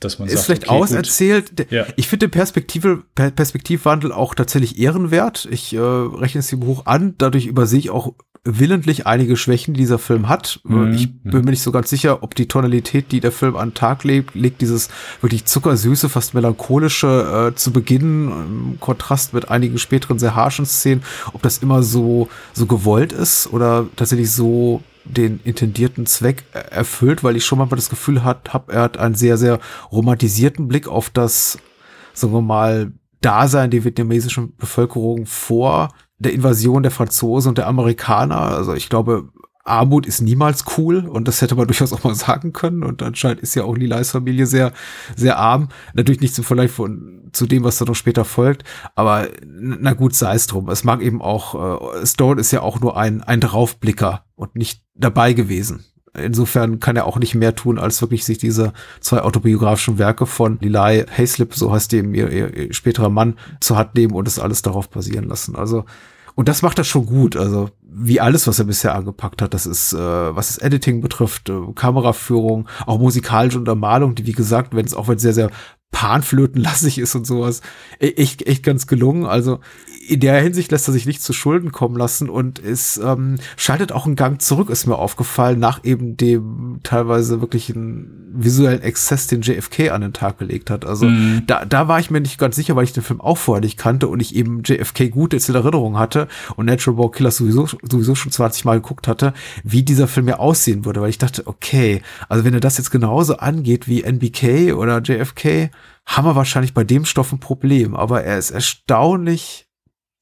dass man ist sagt, vielleicht okay, auserzählt. Ja. Ich finde den Perspektive, Perspektivwandel auch tatsächlich ehrenwert. Ich äh, rechne es ihm hoch an. Dadurch übersehe ich auch willentlich einige Schwächen, die dieser Film hat. Mhm. Ich bin mir nicht so ganz sicher, ob die Tonalität, die der Film an den Tag legt, legt dieses wirklich zuckersüße, fast melancholische äh, zu Beginn, im Kontrast mit einigen späteren sehr harschen Szenen, ob das immer so, so gewollt ist oder tatsächlich so den intendierten Zweck erfüllt, weil ich schon mal das Gefühl hat, hab, er hat einen sehr, sehr romantisierten Blick auf das, sagen wir mal, Dasein der vietnamesischen Bevölkerung vor der Invasion der Franzosen und der Amerikaner. Also ich glaube, Armut ist niemals cool und das hätte man durchaus auch mal sagen können. Und anscheinend ist ja auch Lilais Familie sehr, sehr arm. Natürlich nicht zum Vergleich von, zu dem, was da noch später folgt. Aber na gut, sei es drum. Es mag eben auch, äh, Stone ist ja auch nur ein, ein Draufblicker und nicht dabei gewesen. Insofern kann er auch nicht mehr tun, als wirklich sich diese zwei autobiografischen Werke von Lilai Hayslip, so heißt dem ihr, ihr späterer Mann, zur Hand nehmen und es alles darauf basieren lassen. Also und das macht er schon gut. Also wie alles, was er bisher angepackt hat. Das ist, äh, was das Editing betrifft, äh, Kameraführung, auch musikalische Untermalung, die wie gesagt, wenn es auch wenn sehr, sehr panflötenlassig ist und sowas, e-, echt, echt ganz gelungen. Also in der Hinsicht lässt er sich nicht zu Schulden kommen lassen und es ähm, schaltet auch einen Gang zurück, ist mir aufgefallen, nach eben dem teilweise wirklich einen visuellen Exzess, den JFK an den Tag gelegt hat. Also mhm. da, da war ich mir nicht ganz sicher, weil ich den Film auch vorher nicht kannte und ich eben JFK gut jetzt in Erinnerung hatte und Natural Born Killer sowieso, sowieso schon 20 Mal geguckt hatte, wie dieser Film ja aussehen würde, weil ich dachte, okay, also wenn er das jetzt genauso angeht wie NBK oder JFK, haben wir wahrscheinlich bei dem Stoff ein Problem, aber er ist erstaunlich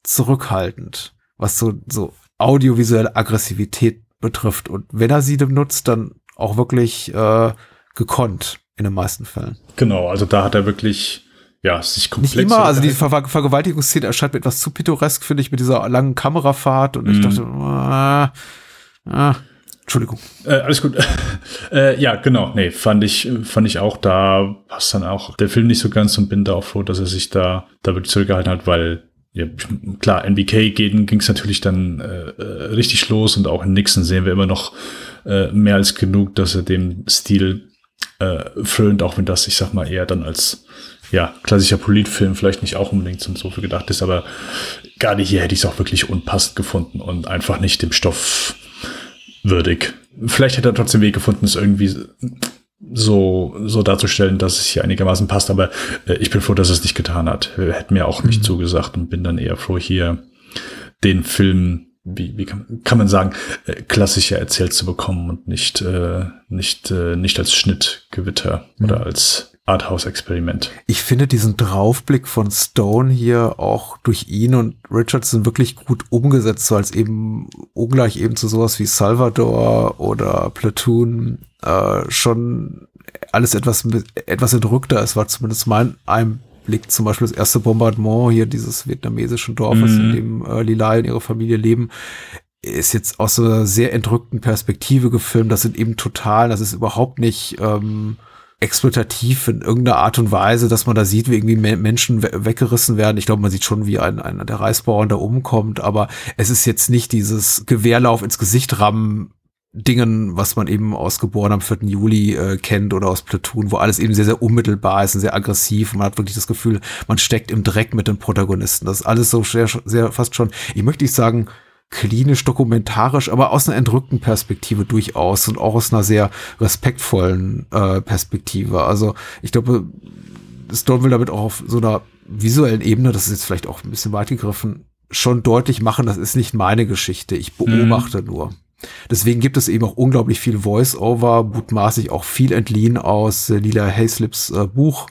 zurückhaltend, was so, so audiovisuelle Aggressivität betrifft. Und wenn er sie benutzt, dann auch wirklich äh, gekonnt in den meisten Fällen. Genau, also da hat er wirklich ja, sich komplett. Nicht immer, also die Ver Vergewaltigungsszene erscheint mir etwas zu pittoresk, finde ich, mit dieser langen Kamerafahrt und mm. ich mhm. dachte, ah, ah, Entschuldigung. Äh, alles gut. äh, ja, genau. Nee, fand ich, fand ich auch, da passt dann auch der Film nicht so ganz und bin da auch froh, dass er sich da, da wirklich zurückgehalten hat, weil ja, klar, NBK ging es natürlich dann äh, äh, richtig los und auch in Nixon sehen wir immer noch äh, mehr als genug, dass er dem Stil äh, frönt, auch wenn das, ich sag mal, eher dann als ja, klassischer Politfilm vielleicht nicht auch unbedingt zum so viel gedacht ist, aber gerade hier hätte ich es auch wirklich unpassend gefunden und einfach nicht dem Stoff würdig. Vielleicht hätte er trotzdem Weg gefunden, es irgendwie so, so darzustellen, dass es hier einigermaßen passt. Aber äh, ich bin froh, dass es nicht getan hat. Hätte mir auch nicht mhm. zugesagt und bin dann eher froh, hier den Film, wie, wie kann, kann man sagen, äh, klassischer erzählt zu bekommen und nicht, äh, nicht, äh, nicht als Schnittgewitter mhm. oder als Arthouse-Experiment. Ich finde diesen Draufblick von Stone hier auch durch ihn und Richardson wirklich gut umgesetzt, so als eben ungleich eben zu sowas wie Salvador oder Platoon äh, schon alles etwas etwas entrückter. Es war zumindest mein Einblick, zum Beispiel das erste Bombardement hier dieses vietnamesischen Dorfes, mhm. in dem äh, Lila und ihre Familie leben ist jetzt aus so einer sehr entrückten Perspektive gefilmt. Das sind eben total, das ist überhaupt nicht ähm, exploitativ in irgendeiner Art und Weise, dass man da sieht, wie irgendwie Menschen weggerissen werden. Ich glaube, man sieht schon, wie ein, einer der Reisbauern da umkommt, aber es ist jetzt nicht dieses Gewehrlauf ins Gesicht rammen Dingen, was man eben aus Geboren am 4. Juli äh, kennt oder aus Platoon, wo alles eben sehr, sehr unmittelbar ist und sehr aggressiv. Und man hat wirklich das Gefühl, man steckt im Dreck mit den Protagonisten. Das ist alles so sehr, sehr fast schon, ich möchte nicht sagen, klinisch dokumentarisch, aber aus einer entrückten Perspektive durchaus und auch aus einer sehr respektvollen äh, Perspektive. Also ich glaube, Stone will damit auch auf so einer visuellen Ebene, das ist jetzt vielleicht auch ein bisschen weit gegriffen, schon deutlich machen, das ist nicht meine Geschichte. Ich beobachte mhm. nur. Deswegen gibt es eben auch unglaublich viel Voice-Over, mutmaßlich auch viel entliehen aus äh, Lila Hayslips äh, Buch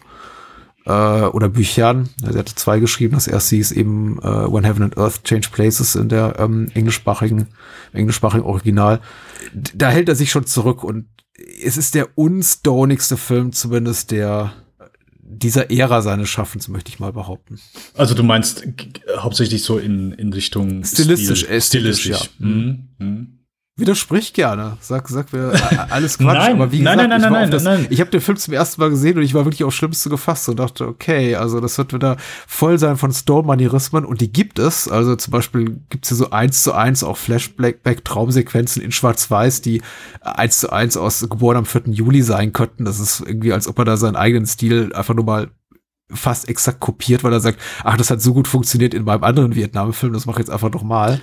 äh, oder Büchern. Also er hatte zwei geschrieben. Das erste hieß eben äh, When Heaven and Earth Change Places in der ähm, englischsprachigen, englischsprachigen Original. Da hält er sich schon zurück und es ist der unstonigste Film zumindest der dieser Ära seines Schaffens, möchte ich mal behaupten. Also du meinst hauptsächlich so in, in Richtung stilistisch, Stil, stilistisch, stilistisch ja. Mhm. Mhm. Widersprich gerne. Sag, sag mir alles Quatsch. nein, aber wie gesagt, nein, nein, nein, nein, das, nein. Ich habe den Film zum ersten Mal gesehen und ich war wirklich aufs Schlimmste gefasst und dachte, okay, also das wird wieder voll sein von Stone-Manierismen und die gibt es. Also zum Beispiel gibt's hier so eins zu eins auch Flashback-Traumsequenzen in Schwarz-Weiß, die eins zu eins aus geboren am 4. Juli sein könnten. Das ist irgendwie, als ob er da seinen eigenen Stil einfach nur mal fast exakt kopiert, weil er sagt, ach, das hat so gut funktioniert in meinem anderen Vietnam-Film, das mache ich jetzt einfach noch mal.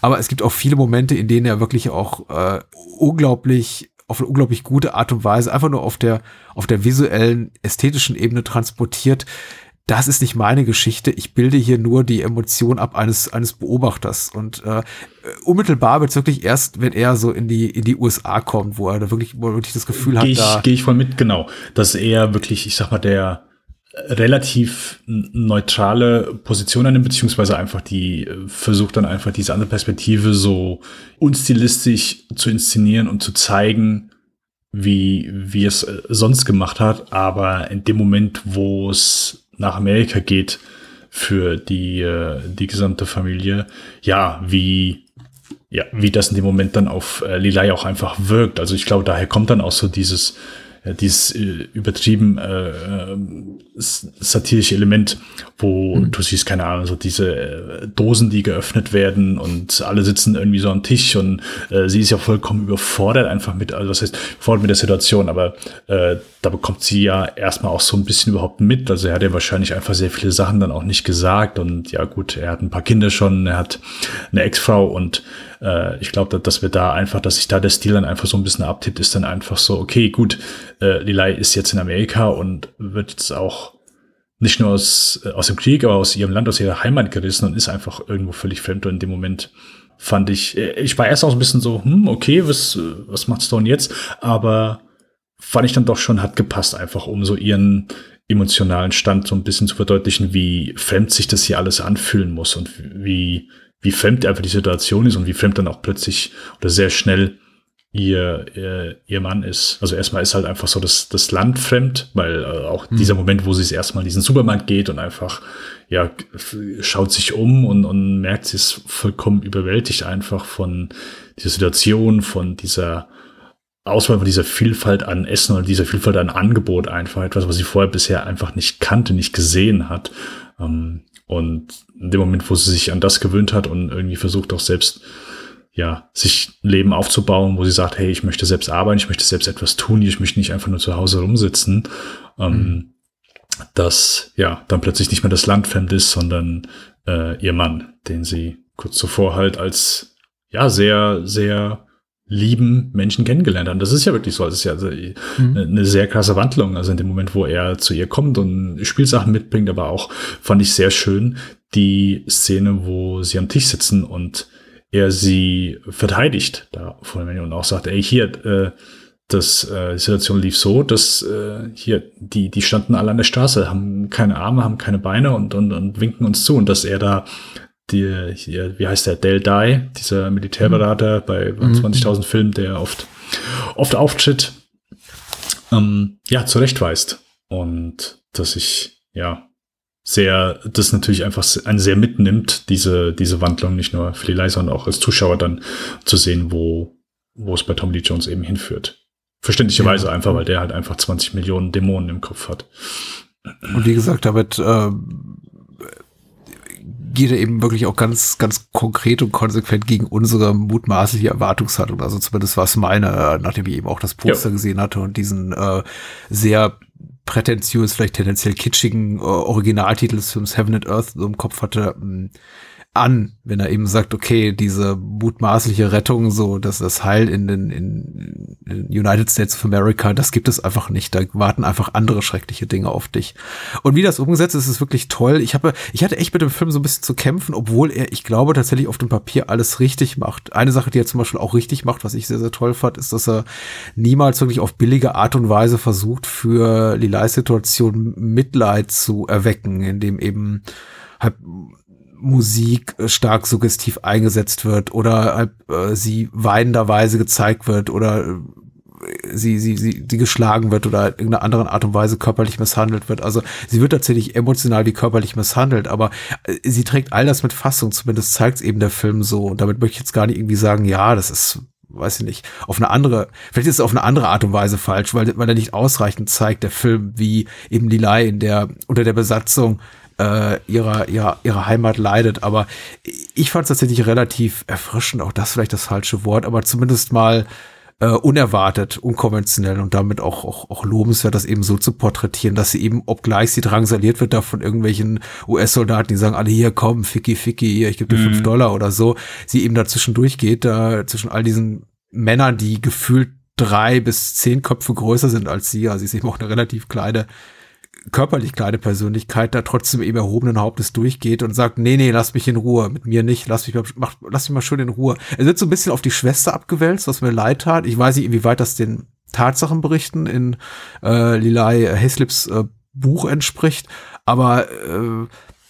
Aber es gibt auch viele Momente, in denen er wirklich auch äh, unglaublich auf eine unglaublich gute Art und Weise einfach nur auf der auf der visuellen ästhetischen Ebene transportiert. Das ist nicht meine Geschichte. Ich bilde hier nur die Emotion ab eines eines Beobachters und äh, unmittelbar wird wirklich erst, wenn er so in die in die USA kommt, wo er da wirklich, wo er wirklich das Gefühl hat, Gehe ich, da geh ich voll mit, genau, dass er wirklich, ich sag mal, der relativ neutrale Position annimmt, beziehungsweise einfach die äh, versucht dann einfach diese andere Perspektive so unstilistisch zu inszenieren und zu zeigen, wie, wie es äh, sonst gemacht hat. Aber in dem Moment, wo es nach Amerika geht für die, äh, die gesamte Familie, ja, wie, ja, wie das in dem Moment dann auf Lilay auch einfach wirkt. Also ich glaube, daher kommt dann auch so dieses, dieses äh, übertrieben äh, äh, satirische Element, wo mhm. du siehst, keine Ahnung, so diese äh, Dosen, die geöffnet werden und alle sitzen irgendwie so am Tisch und äh, sie ist ja vollkommen überfordert einfach mit, also was heißt, überfordert mit der Situation, aber äh, da bekommt sie ja erstmal auch so ein bisschen überhaupt mit. Also er hat ja wahrscheinlich einfach sehr viele Sachen dann auch nicht gesagt und ja gut, er hat ein paar Kinder schon, er hat eine Ex-Frau und äh, ich glaube, dass wir da einfach, dass sich da der Stil dann einfach so ein bisschen abtippt, ist dann einfach so, okay, gut, äh, Lilay ist jetzt in Amerika und wird jetzt auch nicht nur aus, äh, aus dem Krieg, aber aus ihrem Land, aus ihrer Heimat gerissen und ist einfach irgendwo völlig fremd. Und in dem Moment fand ich, äh, ich war erst auch ein bisschen so, hm, okay, was, was macht Stone jetzt? Aber fand ich dann doch schon, hat gepasst, einfach um so ihren emotionalen Stand so ein bisschen zu verdeutlichen, wie fremd sich das hier alles anfühlen muss und wie, wie fremd einfach die Situation ist und wie fremd dann auch plötzlich oder sehr schnell ihr, ihr, ihr Mann ist. Also erstmal ist halt einfach so das, das Land fremd, weil äh, auch mhm. dieser Moment, wo sie es erstmal in diesen Supermarkt geht und einfach, ja, schaut sich um und, und merkt, sie ist vollkommen überwältigt einfach von dieser Situation, von dieser Auswahl von dieser Vielfalt an Essen und dieser Vielfalt an Angebot einfach etwas, was sie vorher bisher einfach nicht kannte, nicht gesehen hat. Ähm, und in dem Moment, wo sie sich an das gewöhnt hat und irgendwie versucht auch selbst ja, sich ein Leben aufzubauen, wo sie sagt, hey, ich möchte selbst arbeiten, ich möchte selbst etwas tun, ich möchte nicht einfach nur zu Hause rumsitzen, ähm, mhm. dass ja dann plötzlich nicht mehr das Land fremd ist, sondern äh, ihr Mann, den sie kurz zuvor halt als ja sehr, sehr lieben Menschen kennengelernt haben. Das ist ja wirklich so. Das ist ja also, mhm. eine sehr krasse Wandlung. Also in dem Moment, wo er zu ihr kommt und Spielsachen mitbringt, aber auch fand ich sehr schön die Szene, wo sie am Tisch sitzen und er sie verteidigt da vor dem und auch sagt, ey, hier, äh, das, äh, die Situation lief so, dass äh, hier, die, die standen alle an der Straße, haben keine Arme, haben keine Beine und, und, und winken uns zu und dass er da die, hier, wie heißt der, Del Dai, dieser Militärberater mhm. bei 20.000 mhm. Filmen, der oft, oft auftritt, ähm, ja, zurechtweist. Und dass ich, ja, sehr, das natürlich einfach einen sehr mitnimmt, diese, diese Wandlung, nicht nur für die Leise, sondern auch als Zuschauer dann zu sehen, wo, wo es bei Tom Lee Jones eben hinführt. Verständlicherweise ja. einfach, weil der halt einfach 20 Millionen Dämonen im Kopf hat. Und wie gesagt, damit äh, er eben wirklich auch ganz, ganz konkret und konsequent gegen unsere mutmaßliche Erwartungshaltung. Also zumindest war es meine, äh, nachdem ich eben auch das Poster ja. gesehen hatte und diesen äh, sehr prätentiös, vielleicht tendenziell kitschigen äh, Originaltitel des Films Heaven and Earth so im Kopf hatte, ähm, an, wenn er eben sagt, okay, diese mutmaßliche Rettung, so dass das Heil in den in, in United States of America, das gibt es einfach nicht. Da warten einfach andere schreckliche Dinge auf dich. Und wie das umgesetzt ist, ist wirklich toll. Ich habe, ich hatte echt mit dem Film so ein bisschen zu kämpfen, obwohl er, ich glaube, tatsächlich auf dem Papier alles richtig macht. Eine Sache, die er zum Beispiel auch richtig macht, was ich sehr, sehr toll fand, ist, dass er niemals wirklich auf billige Art und Weise versucht, für Lilais Situation Mitleid zu erwecken, indem eben halt Musik äh, stark suggestiv eingesetzt wird oder halt, äh, sie weinenderweise gezeigt wird oder äh, sie, sie, sie, sie geschlagen wird oder in irgendeiner anderen Art und Weise körperlich misshandelt wird. Also sie wird tatsächlich emotional wie körperlich misshandelt, aber äh, sie trägt all das mit Fassung, zumindest zeigt es eben der Film so. Und damit möchte ich jetzt gar nicht irgendwie sagen, ja, das ist weiß ich nicht, auf eine andere, vielleicht ist es auf eine andere Art und Weise falsch, weil, weil er nicht ausreichend zeigt, der Film, wie eben Lilei in der, unter der Besatzung äh, ihrer, ihrer, ihrer Heimat leidet. Aber ich fand es tatsächlich relativ erfrischend, auch das vielleicht das falsche Wort, aber zumindest mal äh, unerwartet, unkonventionell und damit auch, auch, auch lobenswert, das eben so zu porträtieren, dass sie eben, obgleich sie drangsaliert wird da von irgendwelchen US-Soldaten, die sagen, alle hier, komm, Ficky, Ficky, hier, ich gebe dir fünf Mhm. Dollar oder so, sie eben dazwischen durchgeht, da zwischen all diesen Männern, die gefühlt drei bis zehn Köpfe größer sind als sie, also sie ist eben auch eine relativ kleine körperlich kleine Persönlichkeit da trotzdem eben erhobenen Hauptes durchgeht und sagt, nee, nee, lass mich in Ruhe, mit mir nicht, lass mich mal, mach, lass mich mal schön in Ruhe. Er wird so ein bisschen auf die Schwester abgewälzt, was mir leid tat. Ich weiß nicht, inwieweit das den Tatsachenberichten in äh, Lilai Haslips äh, Buch entspricht, aber äh,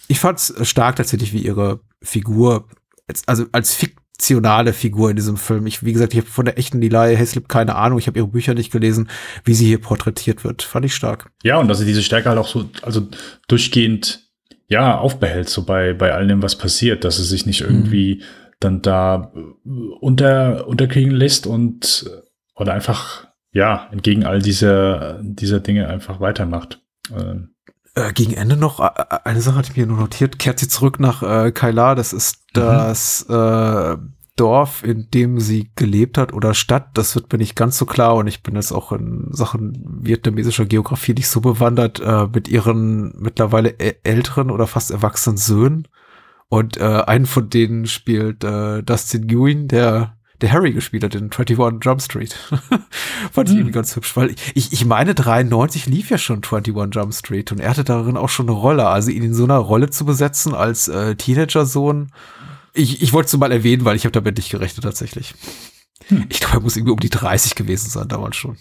ich fand es stark tatsächlich, wie ihre Figur, jetzt, also als fiktionale Figur in diesem Film. Ich, wie gesagt, ich habe von der echten Lilai Haslip keine Ahnung, ich habe ihre Bücher nicht gelesen, wie sie hier porträtiert wird. Fand ich stark. Ja, und dass sie diese Stärke halt auch so, also durchgehend, ja, aufbehält, so bei, bei all dem, was passiert, dass sie sich nicht irgendwie dann da äh, unter, unterkriegen lässt und, äh, oder einfach, ja, entgegen all dieser, dieser Dinge einfach weitermacht. Ähm, Äh, gegen Ende noch, äh, äh, eine Sache hatte ich mir nur notiert, kehrt sie zurück nach äh, Kailar, das ist das äh, Dorf, in dem sie gelebt hat oder Stadt, das wird mir nicht ganz so klar und ich bin jetzt auch in Sachen vietnamesischer Geografie nicht so bewandert, äh, mit ihren mittlerweile älteren oder fast erwachsenen Söhnen. Und äh, einen von denen spielt äh, Dustin Nguyen, der der Harry gespielt hat in 21 Jump Street. Fand ich Hm. irgendwie ganz hübsch, weil ich, ich meine, 93 lief ja schon 21 Jump Street und er hatte darin auch schon eine Rolle. Also ihn in so einer Rolle zu besetzen als äh, Teenager-Sohn. Ich, ich wollte es mal erwähnen, weil ich habe damit nicht gerechnet tatsächlich. Ich glaube, er muss irgendwie um die 30 gewesen sein damals schon.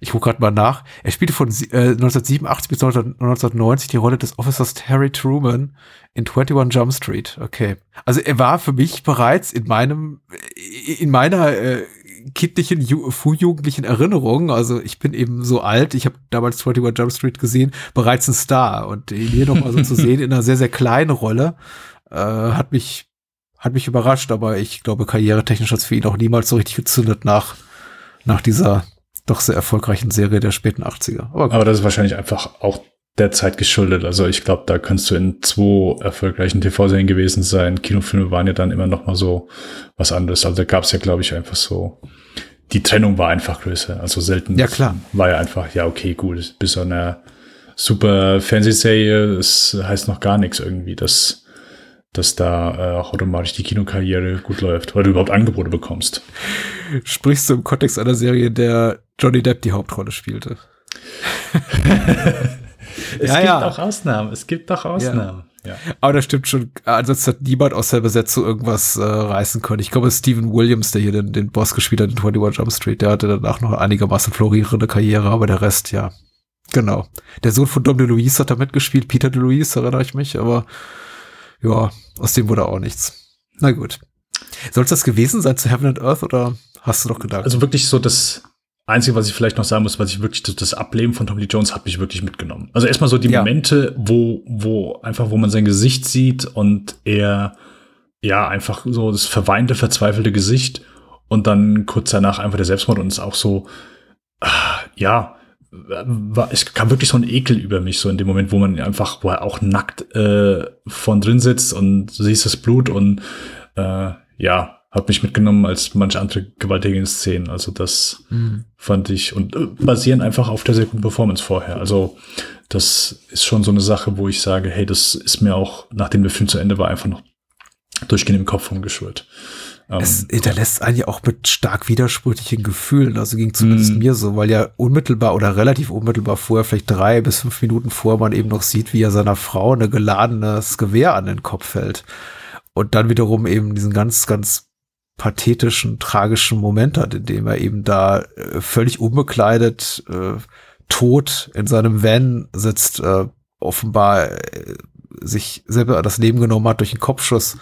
Ich gucke gerade mal nach. Er spielte von äh, 1987 bis 1990 die Rolle des Officers Harry Truman in 21 Jump Street. Okay. Also er war für mich bereits in meinem, in meiner äh, kindlichen, Ju frühjugendlichen Erinnerung, also ich bin eben so alt, ich habe damals 21 Jump Street gesehen, bereits ein Star. Und ihn hier nochmal so zu sehen in einer sehr, sehr kleinen Rolle, äh, hat mich, hat mich überrascht, aber ich glaube, karrieretechnisch hat es für ihn auch niemals so richtig gezündet nach, nach dieser doch sehr erfolgreichen Serie der späten 80er. Aber aber das ist wahrscheinlich einfach auch der Zeit geschuldet. Also ich glaube, da kannst du in zwei erfolgreichen TV-Serien gewesen sein. Kinofilme waren ja dann immer noch mal so was anderes. Also da gab es ja, glaube ich, einfach so, die Trennung war einfach größer. Also selten Ja, klar. war ja einfach, ja, okay, gut, bis zu einer super Fernsehserie, das heißt noch gar nichts irgendwie, dass, dass da äh, auch automatisch die Kinokarriere gut läuft, weil du überhaupt Angebote bekommst. sprichst du im Kontext einer Serie, in der Johnny Depp die Hauptrolle spielte. Es Ja, gibt ja. auch Ausnahmen, es gibt auch Ausnahmen. Ja. Aber das stimmt schon. Ansonsten hat niemand aus der Besetzung irgendwas äh, reißen können. Ich glaube, Steven Williams, der hier den, den Boss gespielt hat in 21 Jump Street, der hatte danach noch einigermaßen florierende Karriere, aber der Rest, ja. Genau. Der Sohn von Dom DeLuise hat da mitgespielt, Peter DeLuise, erinnere ich mich, aber ja, aus dem wurde auch nichts. Na gut. Soll es das gewesen sein zu Heaven and Earth oder hast du noch gedacht? Also wirklich so das Einzige, was ich vielleicht noch sagen muss, was ich wirklich, das, Ableben von Tommy Lee Jones hat mich wirklich mitgenommen. Also erstmal so die Ja. Momente, wo, wo einfach, wo man sein Gesicht sieht und er, ja, einfach so das verweinte, verzweifelte Gesicht und dann kurz danach einfach der Selbstmord und es auch so, ah, ja, war, es kam wirklich so ein Ekel über mich, so in dem Moment, wo man einfach, wo er auch nackt äh, von drin sitzt und siehst das Blut und äh, ja, hat mich mitgenommen als manche andere gewaltige Szenen. Also das Mhm. fand ich und äh, basieren einfach auf der sehr guten Performance vorher. Also das ist schon so eine Sache, wo ich sage, hey, das ist mir auch, nachdem der Film zu Ende war, einfach noch durchgehend im Kopf rumgeschwört. Ähm, Es hinterlässt einen ja auch mit stark widersprüchlichen Gefühlen. Also ging zumindest Mhm. mir so, weil ja unmittelbar oder relativ unmittelbar vorher, vielleicht drei bis fünf Minuten vorher, man eben noch sieht, wie er seiner Frau eine geladenes Gewehr an den Kopf hält. Und dann wiederum eben diesen ganz, ganz pathetischen, tragischen Moment hat, in dem er eben da äh, völlig unbekleidet, äh, tot in seinem Van sitzt, äh, offenbar äh, sich selber das Leben genommen hat durch einen Kopfschuss.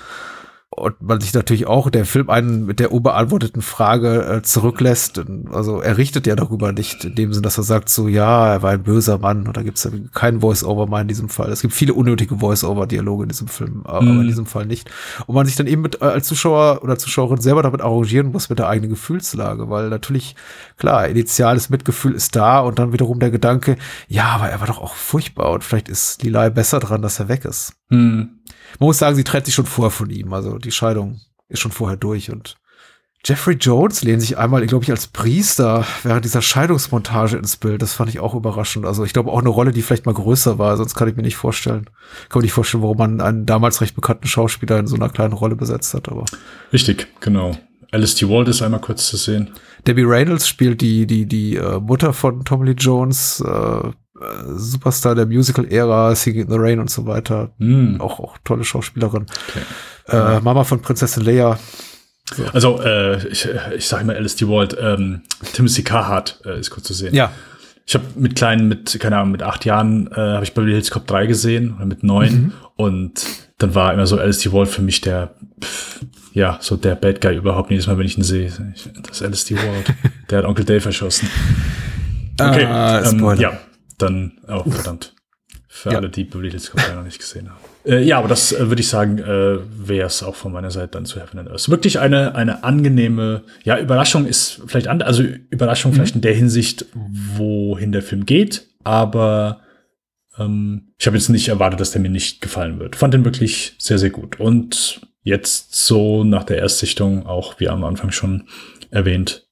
Und man sich natürlich auch der Film einen mit der unbeantworteten Frage äh, zurücklässt. Also er richtet ja darüber nicht, in dem Sinn, dass er sagt so, ja, er war ein böser Mann. Und da gibt es ja keinen Voice-Over mal in diesem Fall. Es gibt viele unnötige Voice-Over-Dialoge in diesem Film, aber Mhm. in diesem Fall nicht. Und man sich dann eben mit, äh, als Zuschauer oder Zuschauerin selber damit arrangieren muss mit der eigenen Gefühlslage, weil natürlich, klar, initiales Mitgefühl ist da und dann wiederum der Gedanke, ja, aber er war doch auch furchtbar und vielleicht ist Lilay besser dran, dass er weg ist. Hm. Man muss sagen, sie trennt sich schon vor von ihm. Also die Scheidung ist schon vorher durch. Und Jeffrey Jones lehnt sich einmal, glaube ich, als Priester während dieser Scheidungsmontage ins Bild. Das fand ich auch überraschend. Also ich glaube auch eine Rolle, die vielleicht mal größer war. Sonst kann ich mir nicht vorstellen. Kann mir nicht vorstellen, warum man einen damals recht bekannten Schauspieler in so einer kleinen Rolle besetzt hat. Aber Richtig, genau. Alice T. Wald ist einmal kurz zu sehen. Debbie Reynolds spielt die die die äh, Mutter von Tommy Lee Jones, äh, Superstar der Musical-Ära, Singing in the Rain und so weiter. Hm. Auch auch tolle Schauspielerin. Okay. Äh, Mama von Prinzessin Leia. Also, äh, ich, ich sage mal Alice T. Wald, ähm, Timothy Carhart äh, ist kurz zu sehen. Ja, Ich habe mit kleinen, mit, keine Ahnung, mit acht Jahren äh, habe ich Beverly Hills Cop 3 gesehen oder mit neun Mhm. und dann war immer so Alice T. Wald für mich der, pff, ja, so der Bad Guy überhaupt. Jedes Mal, wenn ich ihn sehe, das ist Alice T. Wald. der hat Onkel Dave erschossen. Okay, Ah, ähm, ja, dann, oh, verdammt. Für Ja. alle, die Beverly Hills Cop 3 noch nicht gesehen haben. Äh, ja, aber das äh, würde ich sagen, äh, wäre es auch von meiner Seite dann zu Heaven and Earth. Wirklich eine, eine angenehme, ja, Überraschung ist vielleicht an, also Überraschung Mhm. vielleicht in der Hinsicht, wohin der Film geht, aber ähm, ich habe jetzt nicht erwartet, dass der mir nicht gefallen wird. Fand den wirklich sehr, sehr gut. Und jetzt so nach der Erstsichtung, auch wie am Anfang schon erwähnt,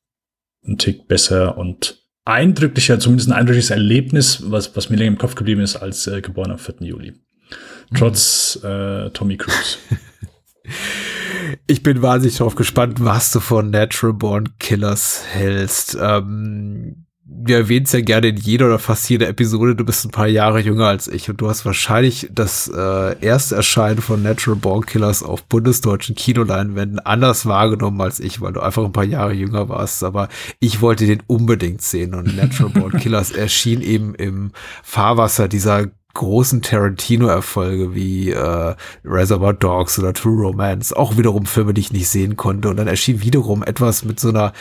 ein Tick besser und eindrücklicher, zumindest ein eindrückliches Erlebnis, was, was mir länger im Kopf geblieben ist, als äh, geboren am 4. Juli. Trotz äh, Tommy Cruise. Ich bin wahnsinnig darauf gespannt, was du von Natural Born Killers hältst. Ähm, wir erwähnen es ja gerne in jeder oder fast jeder Episode, du bist ein paar Jahre jünger als ich. Und du hast wahrscheinlich das äh, erste Erscheinen von Natural Born Killers auf bundesdeutschen Kinoleinwänden anders wahrgenommen als ich, weil du einfach ein paar Jahre jünger warst. Aber ich wollte den unbedingt sehen. Und Natural Born Killers erschien eben im Fahrwasser dieser großen Tarantino-Erfolge wie äh, Reservoir Dogs oder True Romance, auch wiederum Filme, die ich nicht sehen konnte. Und dann erschien wiederum etwas mit so einer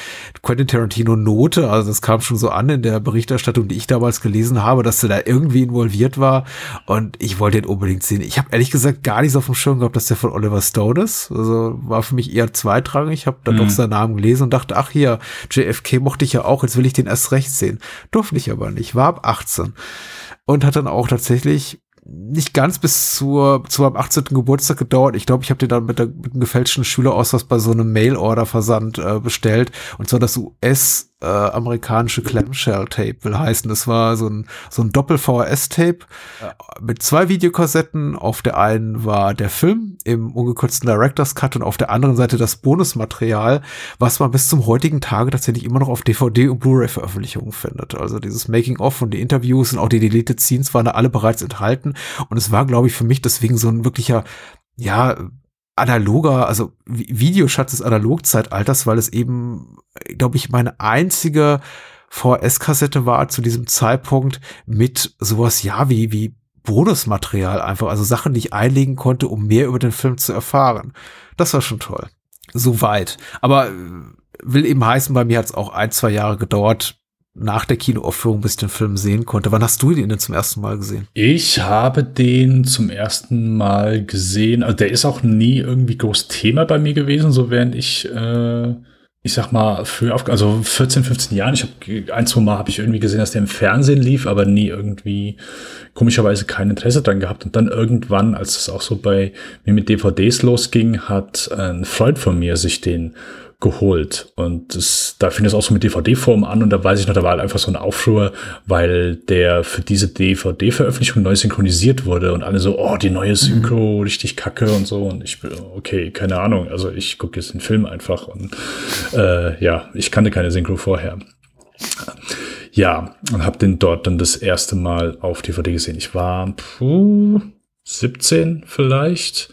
Quentin Tarantino-Note. Also das kam schon so an in der Berichterstattung, die ich damals gelesen habe, dass er da irgendwie involviert war. Und ich wollte ihn unbedingt sehen. Ich habe ehrlich gesagt gar nicht so auf dem Schirm gehabt, dass der von Oliver Stone ist. Also war für mich eher zweitrangig. Ich habe dann doch seinen Namen gelesen und dachte, ach hier, JFK mochte ich ja auch, jetzt will ich den erst recht sehen. Durfte ich aber nicht, war ab 18 und hat dann auch tatsächlich nicht ganz bis zur, zu meinem 18. Geburtstag gedauert. Ich glaube, ich habe den dann mit, der, mit einem gefälschten Schülerausweis bei so einem Mail-Order-Versand äh, bestellt. Und zwar das US-amerikanische Clamshell-Tape will heißen. Das war so ein, so ein Doppel-VHS-Tape mit zwei Videokassetten. Auf der einen war der Film im ungekürzten Director's Cut und auf der anderen Seite das Bonusmaterial, was man bis zum heutigen Tage tatsächlich immer noch auf DVD und Blu-ray-Veröffentlichungen findet. Also dieses Making-of und die Interviews und auch die Deleted Scenes waren da alle bereits enthalten. Und es war, glaube ich, für mich deswegen so ein wirklicher, ja, analoger, also Vi- Videoschatz des Analogzeitalters, weil es eben, glaube ich, meine einzige VHS-Kassette war zu diesem Zeitpunkt mit sowas, ja, wie, wie Bonusmaterial einfach, also Sachen, die ich einlegen konnte, um mehr über den Film zu erfahren. Das war schon toll. Soweit. Aber äh, will eben heißen, bei mir hat es auch ein, zwei Jahre gedauert, nach der Kinoaufführung, bis ich den Film sehen konnte. Wann hast du ihn denn zum ersten Mal gesehen? Ich habe den zum ersten Mal gesehen. Also der ist auch nie irgendwie groß Thema bei mir gewesen, so während ich, äh, ich sag mal, für auf, also 14, 15 Jahren, ich habe ein, zwei Mal habe ich irgendwie gesehen, dass der im Fernsehen lief, aber nie irgendwie komischerweise kein Interesse dran gehabt. Und dann irgendwann, als es auch so bei mir mit DVDs losging, hat ein Freund von mir sich den geholt. Und das, da fing es auch so mit DVD-Form an und da weiß ich noch, da war halt einfach so ein Aufruhr, weil der für diese DVD-Veröffentlichung neu synchronisiert wurde und alle so, oh, die neue Synchro, richtig kacke und so. Und ich bin, okay, keine Ahnung. Also ich gucke jetzt den Film einfach und äh, ja, ich kannte keine Synchro vorher. Ja, und habe den dort dann das erste Mal auf DVD gesehen. Ich war puh, 17 vielleicht.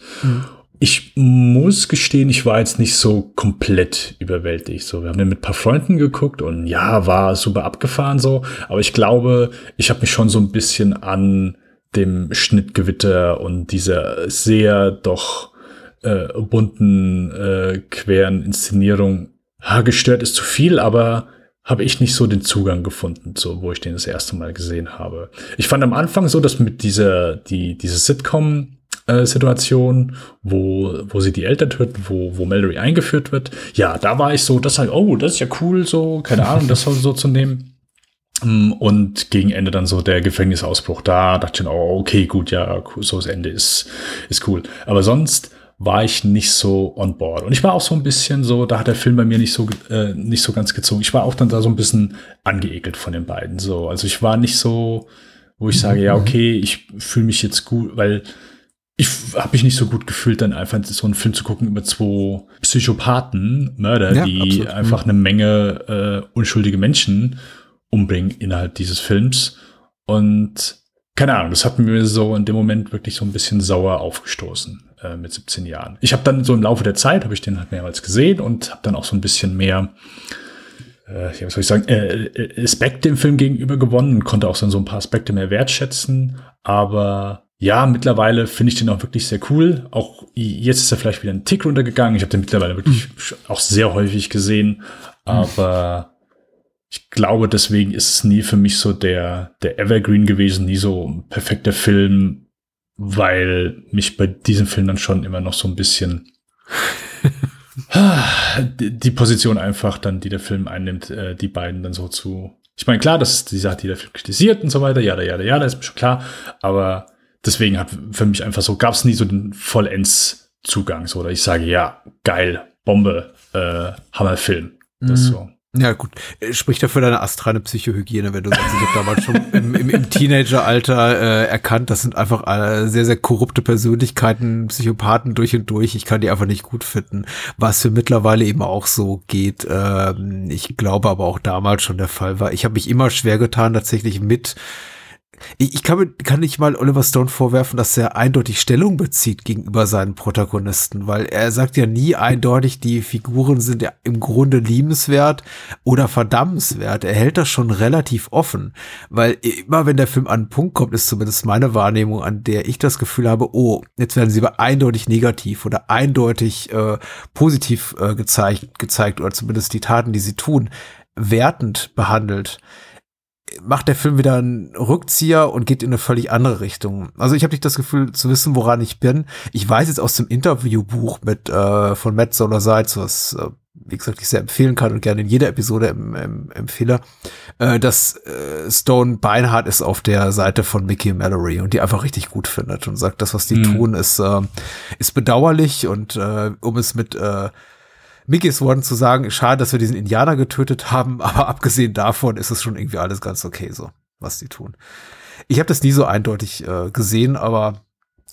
Ich muss gestehen, ich war jetzt nicht so komplett überwältigt. So, wir haben den mit ein paar Freunden geguckt und ja, war super abgefahren so. Aber ich glaube, ich habe mich schon so ein bisschen an dem Schnittgewitter und dieser sehr doch äh, bunten, äh, queren Inszenierung. Ha, gestört ist zu viel, aber habe ich nicht so den Zugang gefunden, so wo ich den das erste Mal gesehen habe. Ich fand am Anfang so, dass mit dieser die diese Sitcom äh, Situation, wo wo sie die Eltern töten, wo wo Mallory eingeführt wird. Ja, da war ich so, das halt, oh, das ist ja cool, so keine Ahnung, das so, so zu nehmen. Mm, und gegen Ende dann so der Gefängnisausbruch da, dachte ich, oh, okay, gut, ja, so das Ende ist, ist cool. Aber sonst war ich nicht so on board. Und ich war auch so ein bisschen so, da hat der Film bei mir nicht so, äh, nicht so ganz gezogen. Ich war auch dann da so ein bisschen angeekelt von den beiden. So, also ich war nicht so, wo ich sage, ja, mhm. okay, ich fühle mich jetzt gut, weil ich habe mich nicht so gut gefühlt, dann einfach so einen Film zu gucken über zwei Psychopathen, Mörder, ja, die absolut. einfach mhm. eine Menge äh, unschuldige Menschen umbringen innerhalb dieses Films. Und keine Ahnung, das hat mir so in dem Moment wirklich so ein bisschen sauer aufgestoßen äh, mit 17 Jahren. Ich habe dann so im Laufe der Zeit, habe ich den halt mehrmals gesehen und habe dann auch so ein bisschen mehr, äh, ja, was soll ich sagen, äh, äh, Respekt dem Film gegenüber gewonnen und konnte auch so ein paar Aspekte mehr wertschätzen. Aber ja, mittlerweile finde ich den auch wirklich sehr cool. Auch jetzt ist er vielleicht wieder einen Tick runtergegangen. Ich habe den mittlerweile wirklich mhm. auch sehr häufig gesehen. Aber ich glaube, deswegen ist es nie für mich so der, der Evergreen gewesen, nie so ein perfekter Film, weil mich bei diesem Film dann schon immer noch so ein bisschen die Position einfach dann, die der Film einnimmt, äh, die beiden dann so zu. Ich meine, klar, das ist die Sache, die der Film kritisiert und so weiter, ja, ja, ja, das ist mir schon klar, aber deswegen hat für mich einfach so, gab es nie so den Vollends-Zugang, so, oder ich sage, ja, geil, Bombe, äh, Hammerfilm. Das mhm. so. Ja, gut. Äh, Spricht ja für deine astrale Psychohygiene, wenn du sagst, ich habe damals schon im, im, im Teenageralter äh, erkannt, das sind einfach äh, sehr, sehr korrupte Persönlichkeiten, Psychopathen durch und durch. Ich kann die einfach nicht gut finden. Was für mittlerweile eben auch so geht. Ähm, ich glaube aber auch damals schon der Fall war. Ich habe mich immer schwer getan, tatsächlich mit ich, ich kann, kann nicht mal Oliver Stone vorwerfen, dass er eindeutig Stellung bezieht gegenüber seinen Protagonisten, weil er sagt ja nie eindeutig, die Figuren sind ja im Grunde liebenswert oder verdammenswert. Er hält das schon relativ offen, weil immer wenn der Film an einen Punkt kommt, ist zumindest meine Wahrnehmung, an der ich das Gefühl habe, oh, jetzt werden sie aber eindeutig negativ oder eindeutig äh, positiv äh, gezeigt, gezeigt oder zumindest die Taten, die sie tun, wertend behandelt macht der Film wieder einen Rückzieher und geht in eine völlig andere Richtung. Also ich habe nicht das Gefühl zu wissen, woran ich bin. Ich weiß jetzt aus dem Interviewbuch mit äh, von Matt Solar Seitz, was äh, wie gesagt ich sehr empfehlen kann und gerne in jeder Episode em, em, empfehle, äh, dass äh, Stone beinhart ist auf der Seite von Mickey Mallory und die einfach richtig gut findet und sagt, das was die mhm. tun ist äh, ist bedauerlich und äh, um es mit äh, Mickey's One zu sagen, schade, dass wir diesen Indianer getötet haben, aber abgesehen davon ist es schon irgendwie alles ganz okay so, was die tun. Ich habe das nie so eindeutig äh, gesehen, aber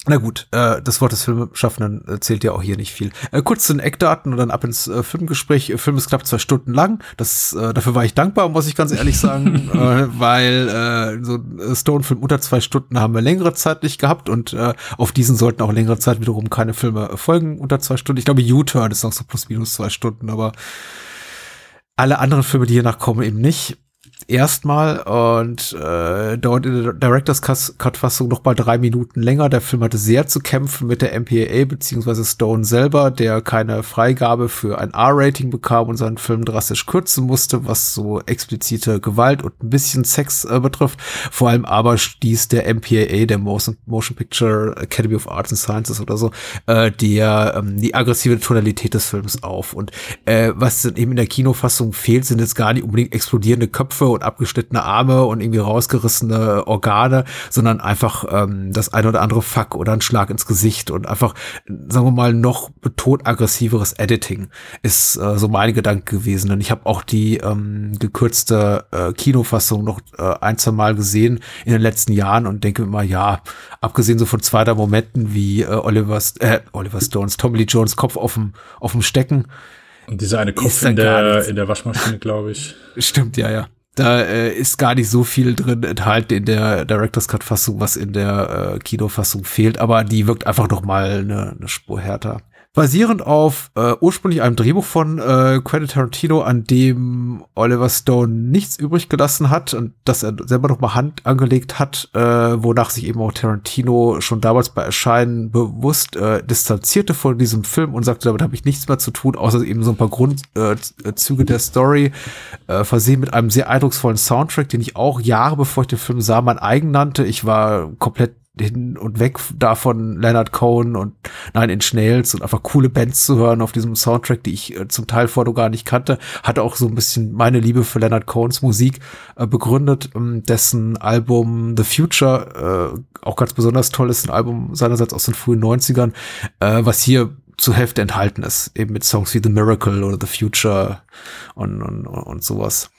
na gut, äh, das Wort des Filmschaffenden äh, zählt ja auch hier nicht viel. Äh, kurz zu den Eckdaten und dann ab ins äh, Filmgespräch. Der Film ist knapp zwei Stunden lang. Das, äh, dafür war ich dankbar, muss ich ganz ehrlich sagen, äh, weil äh, so Stone-Film unter zwei Stunden haben wir längere Zeit nicht gehabt und äh, auf diesen sollten auch längere Zeit wiederum keine Filme folgen unter zwei Stunden. Ich glaube, U-Turn ist noch so plus minus zwei Stunden, aber alle anderen Filme, die hier nachkommen, eben nicht erstmal und äh, dauert in der Director's Cut-Fassung noch mal drei Minuten länger. Der Film hatte sehr zu kämpfen mit der MPAA beziehungsweise Stone selber, der keine Freigabe für ein R-Rating bekam und seinen Film drastisch kürzen musste, was so explizite Gewalt und ein bisschen Sex äh, betrifft. Vor allem aber stieß der MPAA, der Motion, Motion Picture Academy of Arts and Sciences oder so, äh, der ähm, die aggressive Tonalität des Films auf. Und äh, was eben in der Kinofassung fehlt, sind jetzt gar nicht unbedingt explodierende Köpfe und abgeschnittene Arme und irgendwie rausgerissene Organe, sondern einfach ähm, das ein oder andere Fuck oder ein Schlag ins Gesicht und einfach, sagen wir mal, noch betont aggressiveres Editing ist äh, so mein Gedanke gewesen. Und ich habe auch die ähm, gekürzte äh, Kinofassung noch äh, ein, zwei Mal gesehen in den letzten Jahren und denke immer, ja, abgesehen so von zwei, drei Momenten wie äh, Oliver, äh, Oliver Stones, Tommy Lee Jones Kopf auf dem, auf dem Stecken, und dieser eine Kopf in der, in der Waschmaschine, glaube ich. Stimmt, ja, ja. Da äh, ist gar nicht so viel drin enthalten in der Director's Cut Fassung, was in der äh, Kinofassung fehlt, aber die wirkt einfach noch mal eine, eine Spur härter. Basierend auf äh, ursprünglich einem Drehbuch von äh, Quentin Tarantino, an dem Oliver Stone nichts übrig gelassen hat und das er selber noch mal Hand angelegt hat, äh, wonach sich eben auch Tarantino schon damals bei Erscheinen bewusst äh, distanzierte von diesem Film und sagte, damit habe ich nichts mehr zu tun, außer eben so ein paar Grundzüge äh, der Story, äh, versehen mit einem sehr eindrucksvollen Soundtrack, den ich auch Jahre bevor ich den Film sah, mein eigen nannte. Ich war komplett hin und weg davon Leonard Cohen und Nine Inch Nails und einfach coole Bands zu hören auf diesem Soundtrack, die ich äh, zum Teil vorher gar nicht kannte, hatte auch so ein bisschen meine Liebe für Leonard Cohens Musik äh, begründet, ähm, dessen Album The Future äh, auch ganz besonders toll ist, ein Album seinerseits aus den frühen 90ern, äh, was hier zur Hälfte enthalten ist, eben mit Songs wie The Miracle oder The Future und, und, und sowas.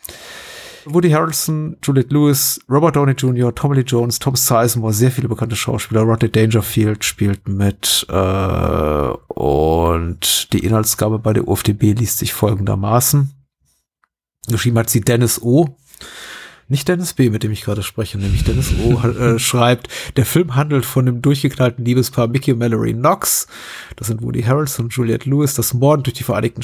Woody Harrelson, Juliette Lewis, Robert Downey Jr., Tommy Lee Jones, Tom Sizemore, sehr viele bekannte Schauspieler. Rodney Dangerfield spielt mit äh, und die Inhaltsgabe bei der UFDB liest sich folgendermaßen. Geschrieben hat sie Dennis O., nicht Dennis B., mit dem ich gerade spreche, nämlich Dennis O. Äh, schreibt, der Film handelt von dem durchgeknallten Liebespaar Mickey und Mallory Knox, das sind Woody Harrelson und Juliette Lewis, das Morden durch die Vereinigten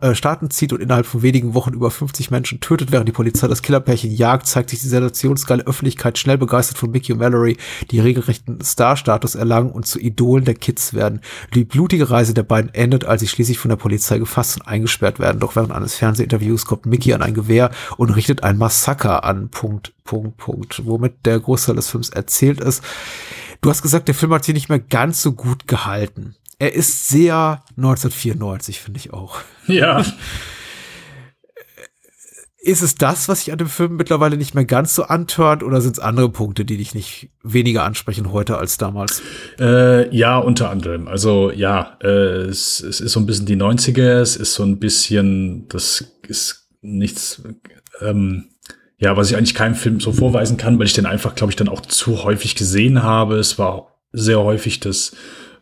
äh, Staaten zieht und innerhalb von wenigen Wochen über 50 Menschen tötet, während die Polizei das Killerpärchen jagt, zeigt sich die sensationsgeile Öffentlichkeit schnell begeistert von Mickey und Mallory, die regelrechten Star-Status erlangen und zu Idolen der Kids werden. Die blutige Reise der beiden endet, als sie schließlich von der Polizei gefasst und eingesperrt werden. Doch während eines Fernsehinterviews kommt Mickey an ein Gewehr und richtet ein Massaker an Punkt, Punkt, Punkt, womit der Großteil des Films erzählt ist. Du hast gesagt, der Film hat sich nicht mehr ganz so gut gehalten. Er ist sehr 1994, finde ich auch. Ja. Ist es das, was sich an dem Film mittlerweile nicht mehr ganz so antört, oder sind es andere Punkte, die dich nicht weniger ansprechen heute als damals? Äh, ja, unter anderem. Also ja, äh, es, es ist so ein bisschen die 90er, es ist so ein bisschen, das ist nichts, ähm, ja, was ich eigentlich keinem Film so vorweisen kann, weil ich den einfach, glaube ich, dann auch zu häufig gesehen habe. Es war sehr häufig das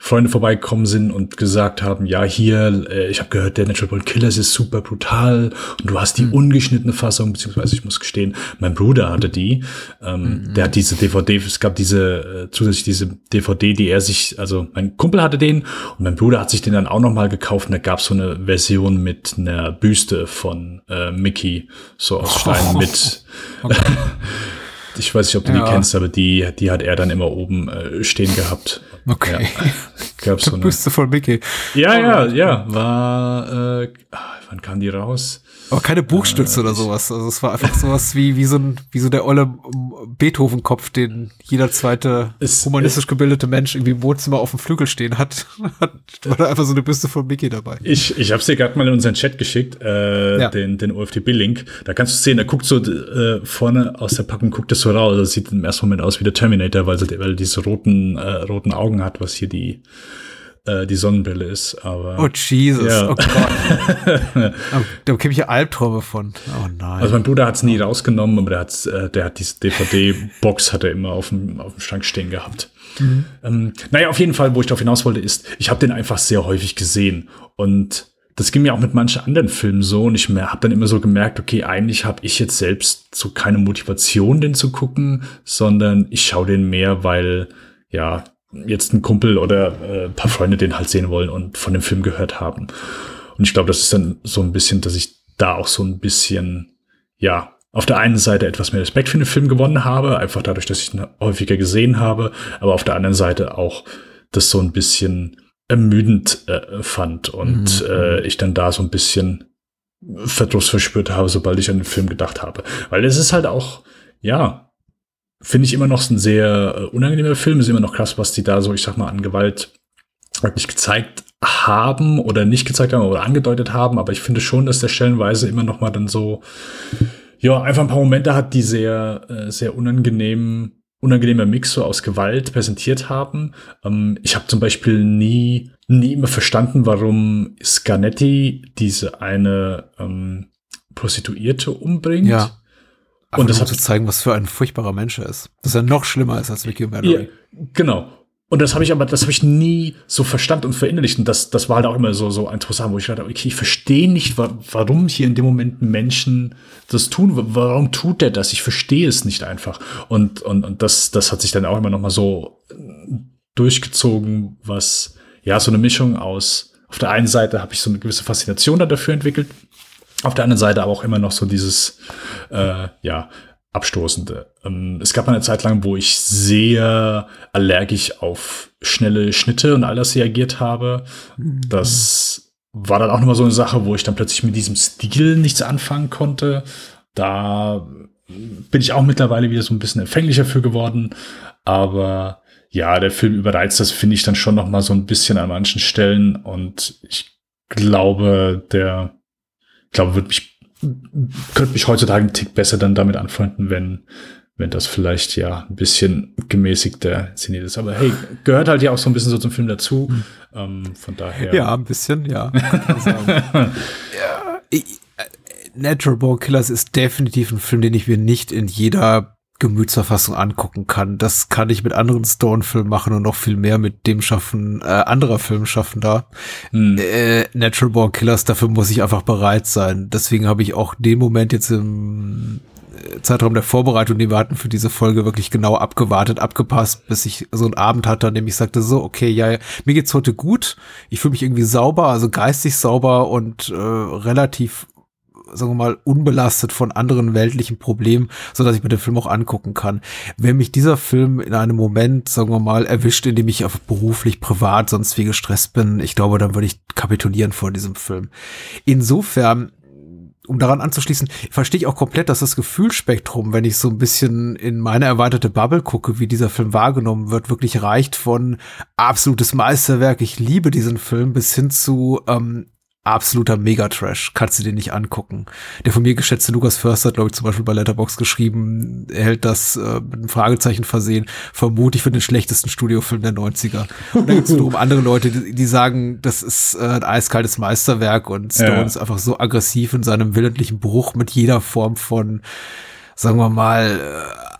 Freunde vorbeigekommen sind und gesagt haben, ja, hier, äh, ich habe gehört, der Natural Born Killers ist super brutal und du hast die mhm. ungeschnittene Fassung, beziehungsweise ich muss gestehen, mein Bruder hatte die. Ähm, mhm. Der hat diese DVD, es gab diese, äh, zusätzlich diese DVD, die er sich, also mein Kumpel hatte den und mein Bruder hat sich den dann auch nochmal gekauft und da gab es so eine Version mit einer Büste von äh, Mickey, so aus Stein oh. mit. Okay. Ich weiß nicht, ob du ja. die kennst, aber die, die hat er dann immer oben äh, stehen gehabt. Okay. Ja. Gab's so eine. Büste von Mickey. Ja, ja, ja. War, äh, ah, wann kam die raus? Aber keine Buchstütze äh, oder sowas. Also es war einfach sowas wie, wie so ein, wie so der olle Beethoven-Kopf, den jeder zweite es, humanistisch gebildete Mensch irgendwie im Wohnzimmer auf dem Flügel stehen hat. hat war da einfach so eine Büste von Mickey dabei. Ich, ich hab's dir gerade mal in unseren Chat geschickt, äh, ja. den, den OFDB-Link. Da kannst du sehen, da guckt so äh, vorne aus der Packung, guckt das so raus. Das sieht im ersten Moment aus wie der Terminator, weil, weil er diese roten, äh, roten Augen hat, was hier die äh, die Sonnenbrille ist. Aber oh Jesus, ja. oh Gott. oh, da bekomme ich ja Albträume von. Oh nein. Also mein Bruder hat es nie rausgenommen, aber der, hat's, äh, der hat diese DVD-Box hat er immer auf dem, auf dem Schrank stehen gehabt. Mhm. Ähm, naja, auf jeden Fall, wo ich darauf hinaus wollte, ist, ich habe den einfach sehr häufig gesehen und das ging mir auch mit manchen anderen Filmen so und ich habe dann immer so gemerkt, okay, eigentlich habe ich jetzt selbst so keine Motivation, den zu gucken, sondern ich schaue den mehr, weil ja jetzt ein Kumpel oder äh, ein paar Freunde den halt sehen wollen und von dem Film gehört haben. Und ich glaube, das ist dann so ein bisschen, dass ich da auch so ein bisschen, ja, auf der einen Seite etwas mehr Respekt für den Film gewonnen habe, einfach dadurch, dass ich ihn häufiger gesehen habe, aber auf der anderen Seite auch das so ein bisschen ermüdend äh, fand und mhm. äh, ich dann da so ein bisschen Verdruss verspürt habe, sobald ich an den Film gedacht habe. Weil es ist halt auch, ja, finde ich immer noch ein sehr äh, unangenehmer Film. Ist immer noch krass, was die da so, ich sag mal, an Gewalt wirklich gezeigt haben oder nicht gezeigt haben oder angedeutet haben. Aber ich finde schon, dass der stellenweise immer noch mal dann so, ja, einfach ein paar Momente hat, die sehr, äh, sehr unangenehm, unangenehmer Mix so aus Gewalt präsentiert haben. Ähm, ich habe zum Beispiel nie, nie immer verstanden, warum Scanetti diese eine ähm, Prostituierte umbringt. Ja und das hat zu zeigen, was für ein furchtbarer Mensch er ist. Dass er noch schlimmer ist als Mickey Mallory. Ja, genau. Und das habe ich aber, das habe ich nie so verstanden und verinnerlicht. Und das, das war halt auch immer so, so interessant, wo ich dachte, okay, ich verstehe nicht, warum hier in dem Moment Menschen das tun. Warum tut der das? Ich verstehe es nicht einfach. Und, und, und das, das hat sich dann auch immer noch mal so durchgezogen, was, ja, so eine Mischung aus, auf der einen Seite habe ich so eine gewisse Faszination dafür entwickelt, auf der anderen Seite aber auch immer noch so dieses, äh, ja, Abstoßende. Ähm, es gab eine Zeit lang, wo ich sehr allergisch auf schnelle Schnitte und all das reagiert habe. Das war dann auch nochmal so eine Sache, wo ich dann plötzlich mit diesem Stil nichts anfangen konnte. Da bin ich auch mittlerweile wieder so ein bisschen empfänglicher für geworden. Aber ja, der Film überreizt das, finde ich dann schon nochmal so ein bisschen an manchen Stellen. Und ich glaube, der, glaube, wird mich könnte mich heutzutage einen Tick besser dann damit anfreunden, wenn, wenn das vielleicht ja ein bisschen gemäßigter inszeniert ist. Aber hey, gehört halt ja auch so ein bisschen so zum Film dazu. Mhm. Ähm, von daher. Ja, ein bisschen, ja. ja ich, äh, Natural Born Killers ist definitiv ein Film, den ich mir nicht in jeder Gemütsverfassung angucken kann. Das kann ich mit anderen Stone-Filmen machen und noch viel mehr mit dem Schaffen äh, anderer Filmschaffender. Hm. Äh, Natural Born Killers, dafür muss ich einfach bereit sein. Deswegen habe ich auch den Moment jetzt im äh, Zeitraum der Vorbereitung, den wir hatten für diese Folge, wirklich genau abgewartet, abgepasst, bis ich so einen Abend hatte, an dem ich sagte, so, okay, ja, mir geht's heute gut, ich fühle mich irgendwie sauber, also geistig sauber und äh, relativ sagen wir mal, unbelastet von anderen weltlichen Problemen, so dass ich mir den Film auch angucken kann. Wenn mich dieser Film in einem Moment, sagen wir mal, erwischt, in dem ich auf beruflich, privat, sonst wie gestresst bin, ich glaube, dann würde ich kapitulieren vor diesem Film. Insofern um daran anzuschließen, verstehe ich auch komplett, dass das Gefühlsspektrum, wenn ich so ein bisschen in meine erweiterte Bubble gucke, wie dieser Film wahrgenommen wird, wirklich reicht von absolutes Meisterwerk, ich liebe diesen Film, bis hin zu ähm, absoluter Megatrash. Kannst du dir nicht angucken. Der von mir geschätzte Lukas Förster hat, glaube ich, zum Beispiel bei Letterbox geschrieben, er hält das äh, mit einem Fragezeichen versehen, vermutlich für den schlechtesten Studiofilm der 90er. Und dann gibt es wiederum andere Leute, die, die, sagen, das ist äh, ein eiskaltes Meisterwerk und Stone ja. ist einfach so aggressiv in seinem willentlichen Bruch mit jeder Form von, sagen wir mal, äh,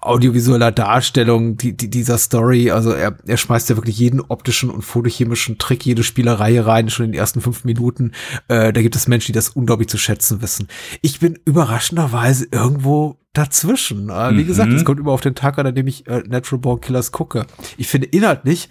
audiovisueller Darstellung die, die, dieser Story. Also er, er schmeißt ja wirklich jeden optischen und photochemischen Trick, jede Spielerei rein, schon in den ersten fünf Minuten. Äh, da gibt es Menschen, die das unglaublich zu schätzen wissen. Ich bin überraschenderweise irgendwo dazwischen. Äh, wie mhm. gesagt, es kommt immer auf den Tag an, an dem ich äh, Natural Born Killers gucke. Ich finde inhaltlich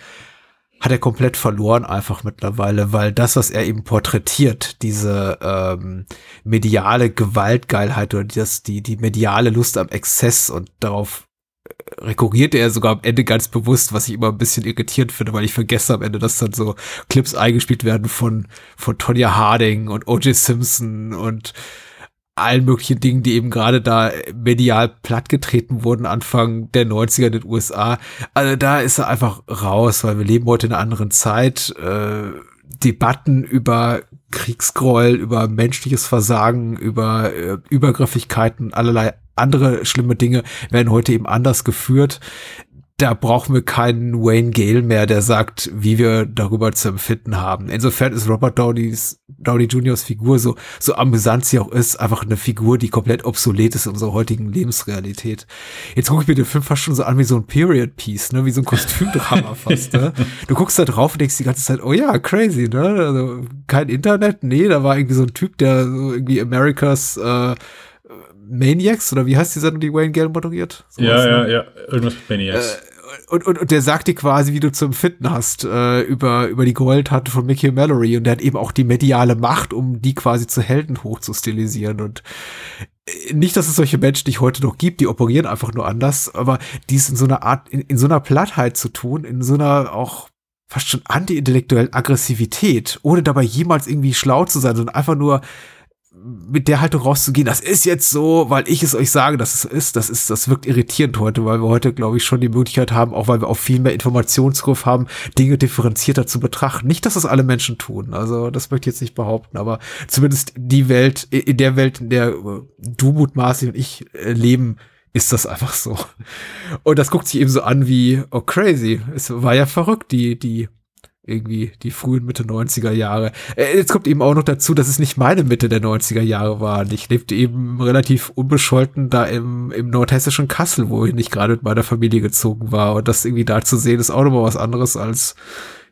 hat er komplett verloren einfach mittlerweile, weil das, was er eben porträtiert, diese ähm, mediale Gewaltgeilheit oder das, die, die mediale Lust am Exzess und darauf äh, rekurriert er sogar am Ende ganz bewusst, was ich immer ein bisschen irritierend finde, weil ich vergesse am Ende, dass dann so Clips eingespielt werden von, von Tonya Harding und O.J. Simpson und allen möglichen Dingen, die eben gerade da medial plattgetreten wurden, Anfang der 90er in den USA. Also da ist er einfach raus, weil wir leben heute in einer anderen Zeit. Äh, Debatten über Kriegsgräuel, über menschliches Versagen, über äh, Übergriffigkeiten, allerlei andere schlimme Dinge werden heute eben anders geführt da brauchen wir keinen Wayne Gale mehr, der sagt, wie wir darüber zu empfinden haben. Insofern ist Robert Downeys, Downey Juniors Figur so, so amüsant sie auch ist, einfach eine Figur, die komplett obsolet ist in unserer heutigen Lebensrealität. Jetzt gucke ich mir den Film fast schon so an wie so ein Period Piece, ne, wie so ein Kostümdrama fast, ne. Du guckst da drauf und denkst die ganze Zeit, oh ja, crazy, ne, also kein Internet, nee, da war irgendwie so ein Typ, der so irgendwie Americas, äh, Maniacs oder wie heißt die Sendung, die Wayne Gale moderiert? So ja, ja, ne? ja, irgendwas mit Maniacs. Äh, und, und, und der sagt dir quasi, wie du zu empfinden hast, äh, über, über die Gewalttaten von Mickey Mallory. Und der hat eben auch die mediale Macht, um die quasi zu Helden hochzustilisieren. Und äh, nicht, dass es solche Menschen nicht heute noch gibt, die operieren einfach nur anders, aber dies in so einer Art, in, in so einer Plattheit zu tun, in so einer auch fast schon anti-intellektuellen Aggressivität, ohne dabei jemals irgendwie schlau zu sein, sondern einfach nur mit der Haltung rauszugehen, das ist jetzt so, weil ich es euch sage, dass es ist, das ist, das wirkt irritierend heute, weil wir heute, glaube ich, schon die Möglichkeit haben, auch weil wir auch viel mehr Informationsgriff haben, Dinge differenzierter zu betrachten. Nicht, dass das alle Menschen tun, also das möchte ich jetzt nicht behaupten, aber zumindest die Welt, in der Welt, in der du mutmaßlich und ich äh, leben, ist das einfach so. Und das guckt sich eben so an wie, oh crazy, es war ja verrückt, die, die irgendwie die frühen Mitte 90er Jahre. Äh, jetzt kommt eben auch noch dazu, dass es nicht meine Mitte der 90er Jahre war. Ich lebte eben relativ unbescholten da im, im nordhessischen Kassel, wo ich nicht gerade mit meiner Familie gezogen war. Und das irgendwie da zu sehen, ist auch nochmal was anderes als,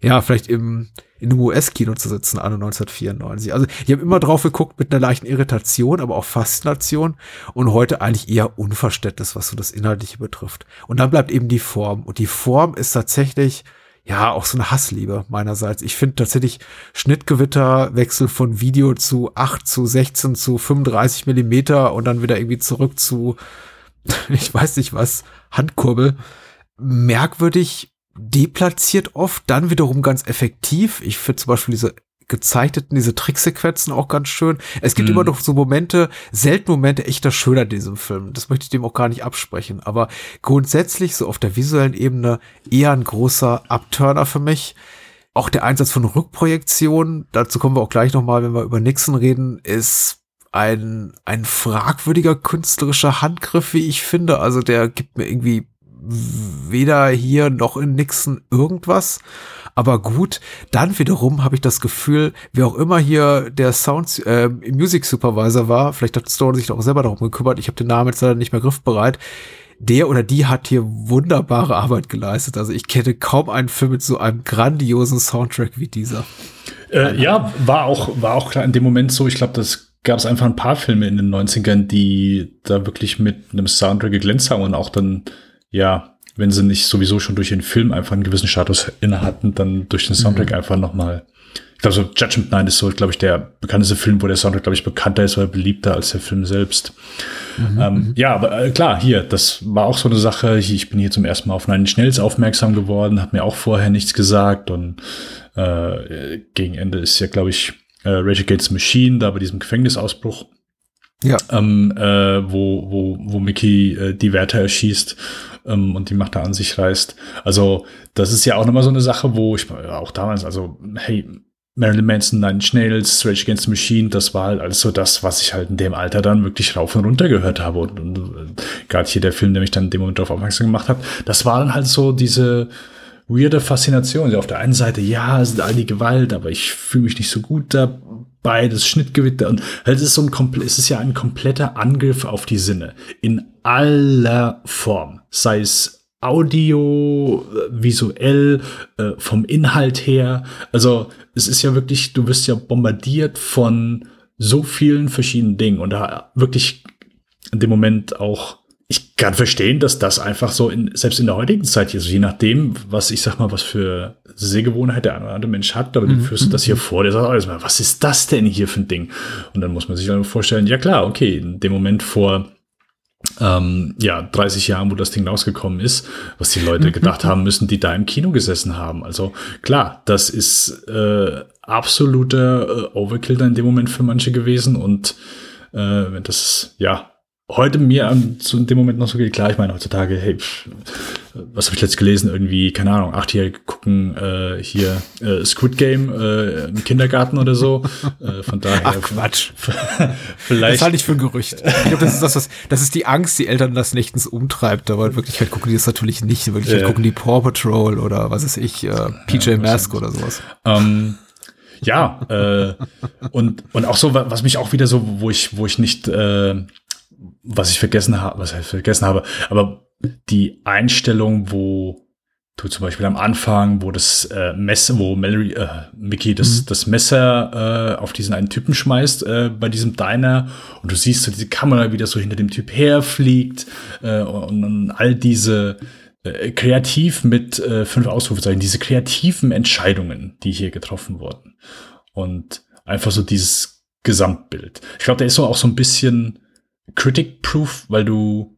ja, vielleicht im, in einem US-Kino zu sitzen, anno 1994. Also ich habe immer drauf geguckt mit einer leichten Irritation, aber auch Faszination und heute eigentlich eher Unverständnis, was so das Inhaltliche betrifft. Und dann bleibt eben die Form. Und die Form ist tatsächlich ja, auch so eine Hassliebe meinerseits. Ich finde tatsächlich Schnittgewitter, Wechsel von Video zu 8 zu 16 zu 35 Millimeter und dann wieder irgendwie zurück zu, ich weiß nicht was, Handkurbel. Merkwürdig deplatziert oft, dann wiederum ganz effektiv. Ich finde zum Beispiel diese gezeichneten, diese Tricksequenzen auch ganz schön. Es gibt mhm. immer noch so Momente, selten Momente echter Schöner in diesem Film. Das möchte ich dem auch gar nicht absprechen. Aber grundsätzlich, so auf der visuellen Ebene, eher ein großer Upturner für mich. Auch der Einsatz von Rückprojektionen, dazu kommen wir auch gleich nochmal, wenn wir über Nixon reden, ist ein, ein fragwürdiger künstlerischer Handgriff, wie ich finde. Also der gibt mir irgendwie weder hier noch in Nixon irgendwas. Aber gut, dann wiederum habe ich das Gefühl, wer auch immer hier der Sound äh, Music Supervisor war, vielleicht hat Stone sich auch selber darum gekümmert, ich habe den Namen jetzt leider nicht mehr griffbereit, der oder die hat hier wunderbare Arbeit geleistet. Also ich kenne kaum einen Film mit so einem grandiosen Soundtrack wie dieser. Äh, ja, war auch, war auch klar in dem Moment so. Ich glaube, das gab es einfach ein paar Filme in den 90ern, die da wirklich mit einem Soundtrack geglänzt haben und auch dann, ja, wenn sie nicht sowieso schon durch den Film einfach einen gewissen Status inne hatten, dann durch den Soundtrack mhm. einfach nochmal. Ich glaube, so Judgment Night ist so, glaube ich, der bekannteste Film, wo der Soundtrack, glaube ich, bekannter ist oder beliebter als der Film selbst. Mhm. Ähm, mhm. ja, aber äh, klar, hier, das war auch so eine Sache. Ich bin hier zum ersten Mal auf Nine Schnells aufmerksam geworden, hat mir auch vorher nichts gesagt und äh, gegen Ende ist ja, glaube ich, äh, Rage Against Machine, da bei diesem Gefängnisausbruch ja. Ähm, äh, wo, wo, wo Mickey äh, die Wärter erschießt ähm, und die Macht da an sich reißt. Also, das ist ja auch nochmal so eine Sache, wo ich auch damals, also, hey, Marilyn Manson, Nine Snails, Rage Against the Machine, das war halt alles so das, was ich halt in dem Alter dann wirklich rauf und runter gehört habe. Und, und äh, gerade hier der Film, der mich dann in dem Moment darauf aufmerksam gemacht hat, das war dann halt so diese weirde Faszination. Also auf der einen Seite, ja, es sind all die Gewalt, aber ich fühle mich nicht so gut dabei, das Schnittgewitter. Und halt, es ist so ein es ist ja ein kompletter Angriff auf die Sinne. In aller Form. Sei es Audio, visuell, äh, vom Inhalt her. Also es ist ja wirklich, du wirst ja bombardiert von so vielen verschiedenen Dingen und da wirklich in dem Moment auch ich kann verstehen, dass das einfach so in, selbst in der heutigen Zeit hier, so je nachdem, was ich sag mal, was für Sehgewohnheit der eine oder andere Mensch hat, aber mhm. du führst das hier mhm. vor, der sagt alles mal, was ist das denn hier für ein Ding? Und dann muss man sich dann vorstellen, ja klar, okay, in dem Moment vor ähm, ja, 30 Jahren, wo das Ding rausgekommen ist, was die Leute gedacht haben müssen, die da im Kino gesessen haben. Also klar, das ist äh, absoluter äh, Overkill dann in dem Moment für manche gewesen und äh, das, ja, heute mir an, zu dem Moment noch so geht, klar, ich meine heutzutage, hey, pff, was habe ich letzt gelesen? Irgendwie, keine Ahnung, Achtjährige gucken äh, hier äh, Squid Game äh, im Kindergarten oder so. Äh, von daher. Ach Quatsch. vielleicht. Das halte ich für ein Gerücht. Ich glaube, das ist das, was, das ist die Angst, die Eltern das nächtens umtreibt, aber in Wirklichkeit gucken die das natürlich nicht. In Wirklichkeit ja. gucken die Paw Patrol oder was ist ich, äh, PJ ja, Mask oder sowas. Ähm, ja, äh, und, und auch so, was mich auch wieder so, wo ich, wo ich nicht äh, was ich vergessen habe, was ich vergessen habe, aber die Einstellung, wo du zum Beispiel am Anfang, wo das äh, Messer, wo Mallory, äh, Mickey das, mhm. das Messer äh, auf diesen einen Typen schmeißt äh, bei diesem Diner und du siehst so diese Kamera wieder so hinter dem Typ herfliegt äh, und, und all diese äh, kreativ mit äh, fünf Ausrufezeichen, diese kreativen Entscheidungen, die hier getroffen wurden und einfach so dieses Gesamtbild. Ich glaube, der ist so auch so ein bisschen Critic-Proof, weil du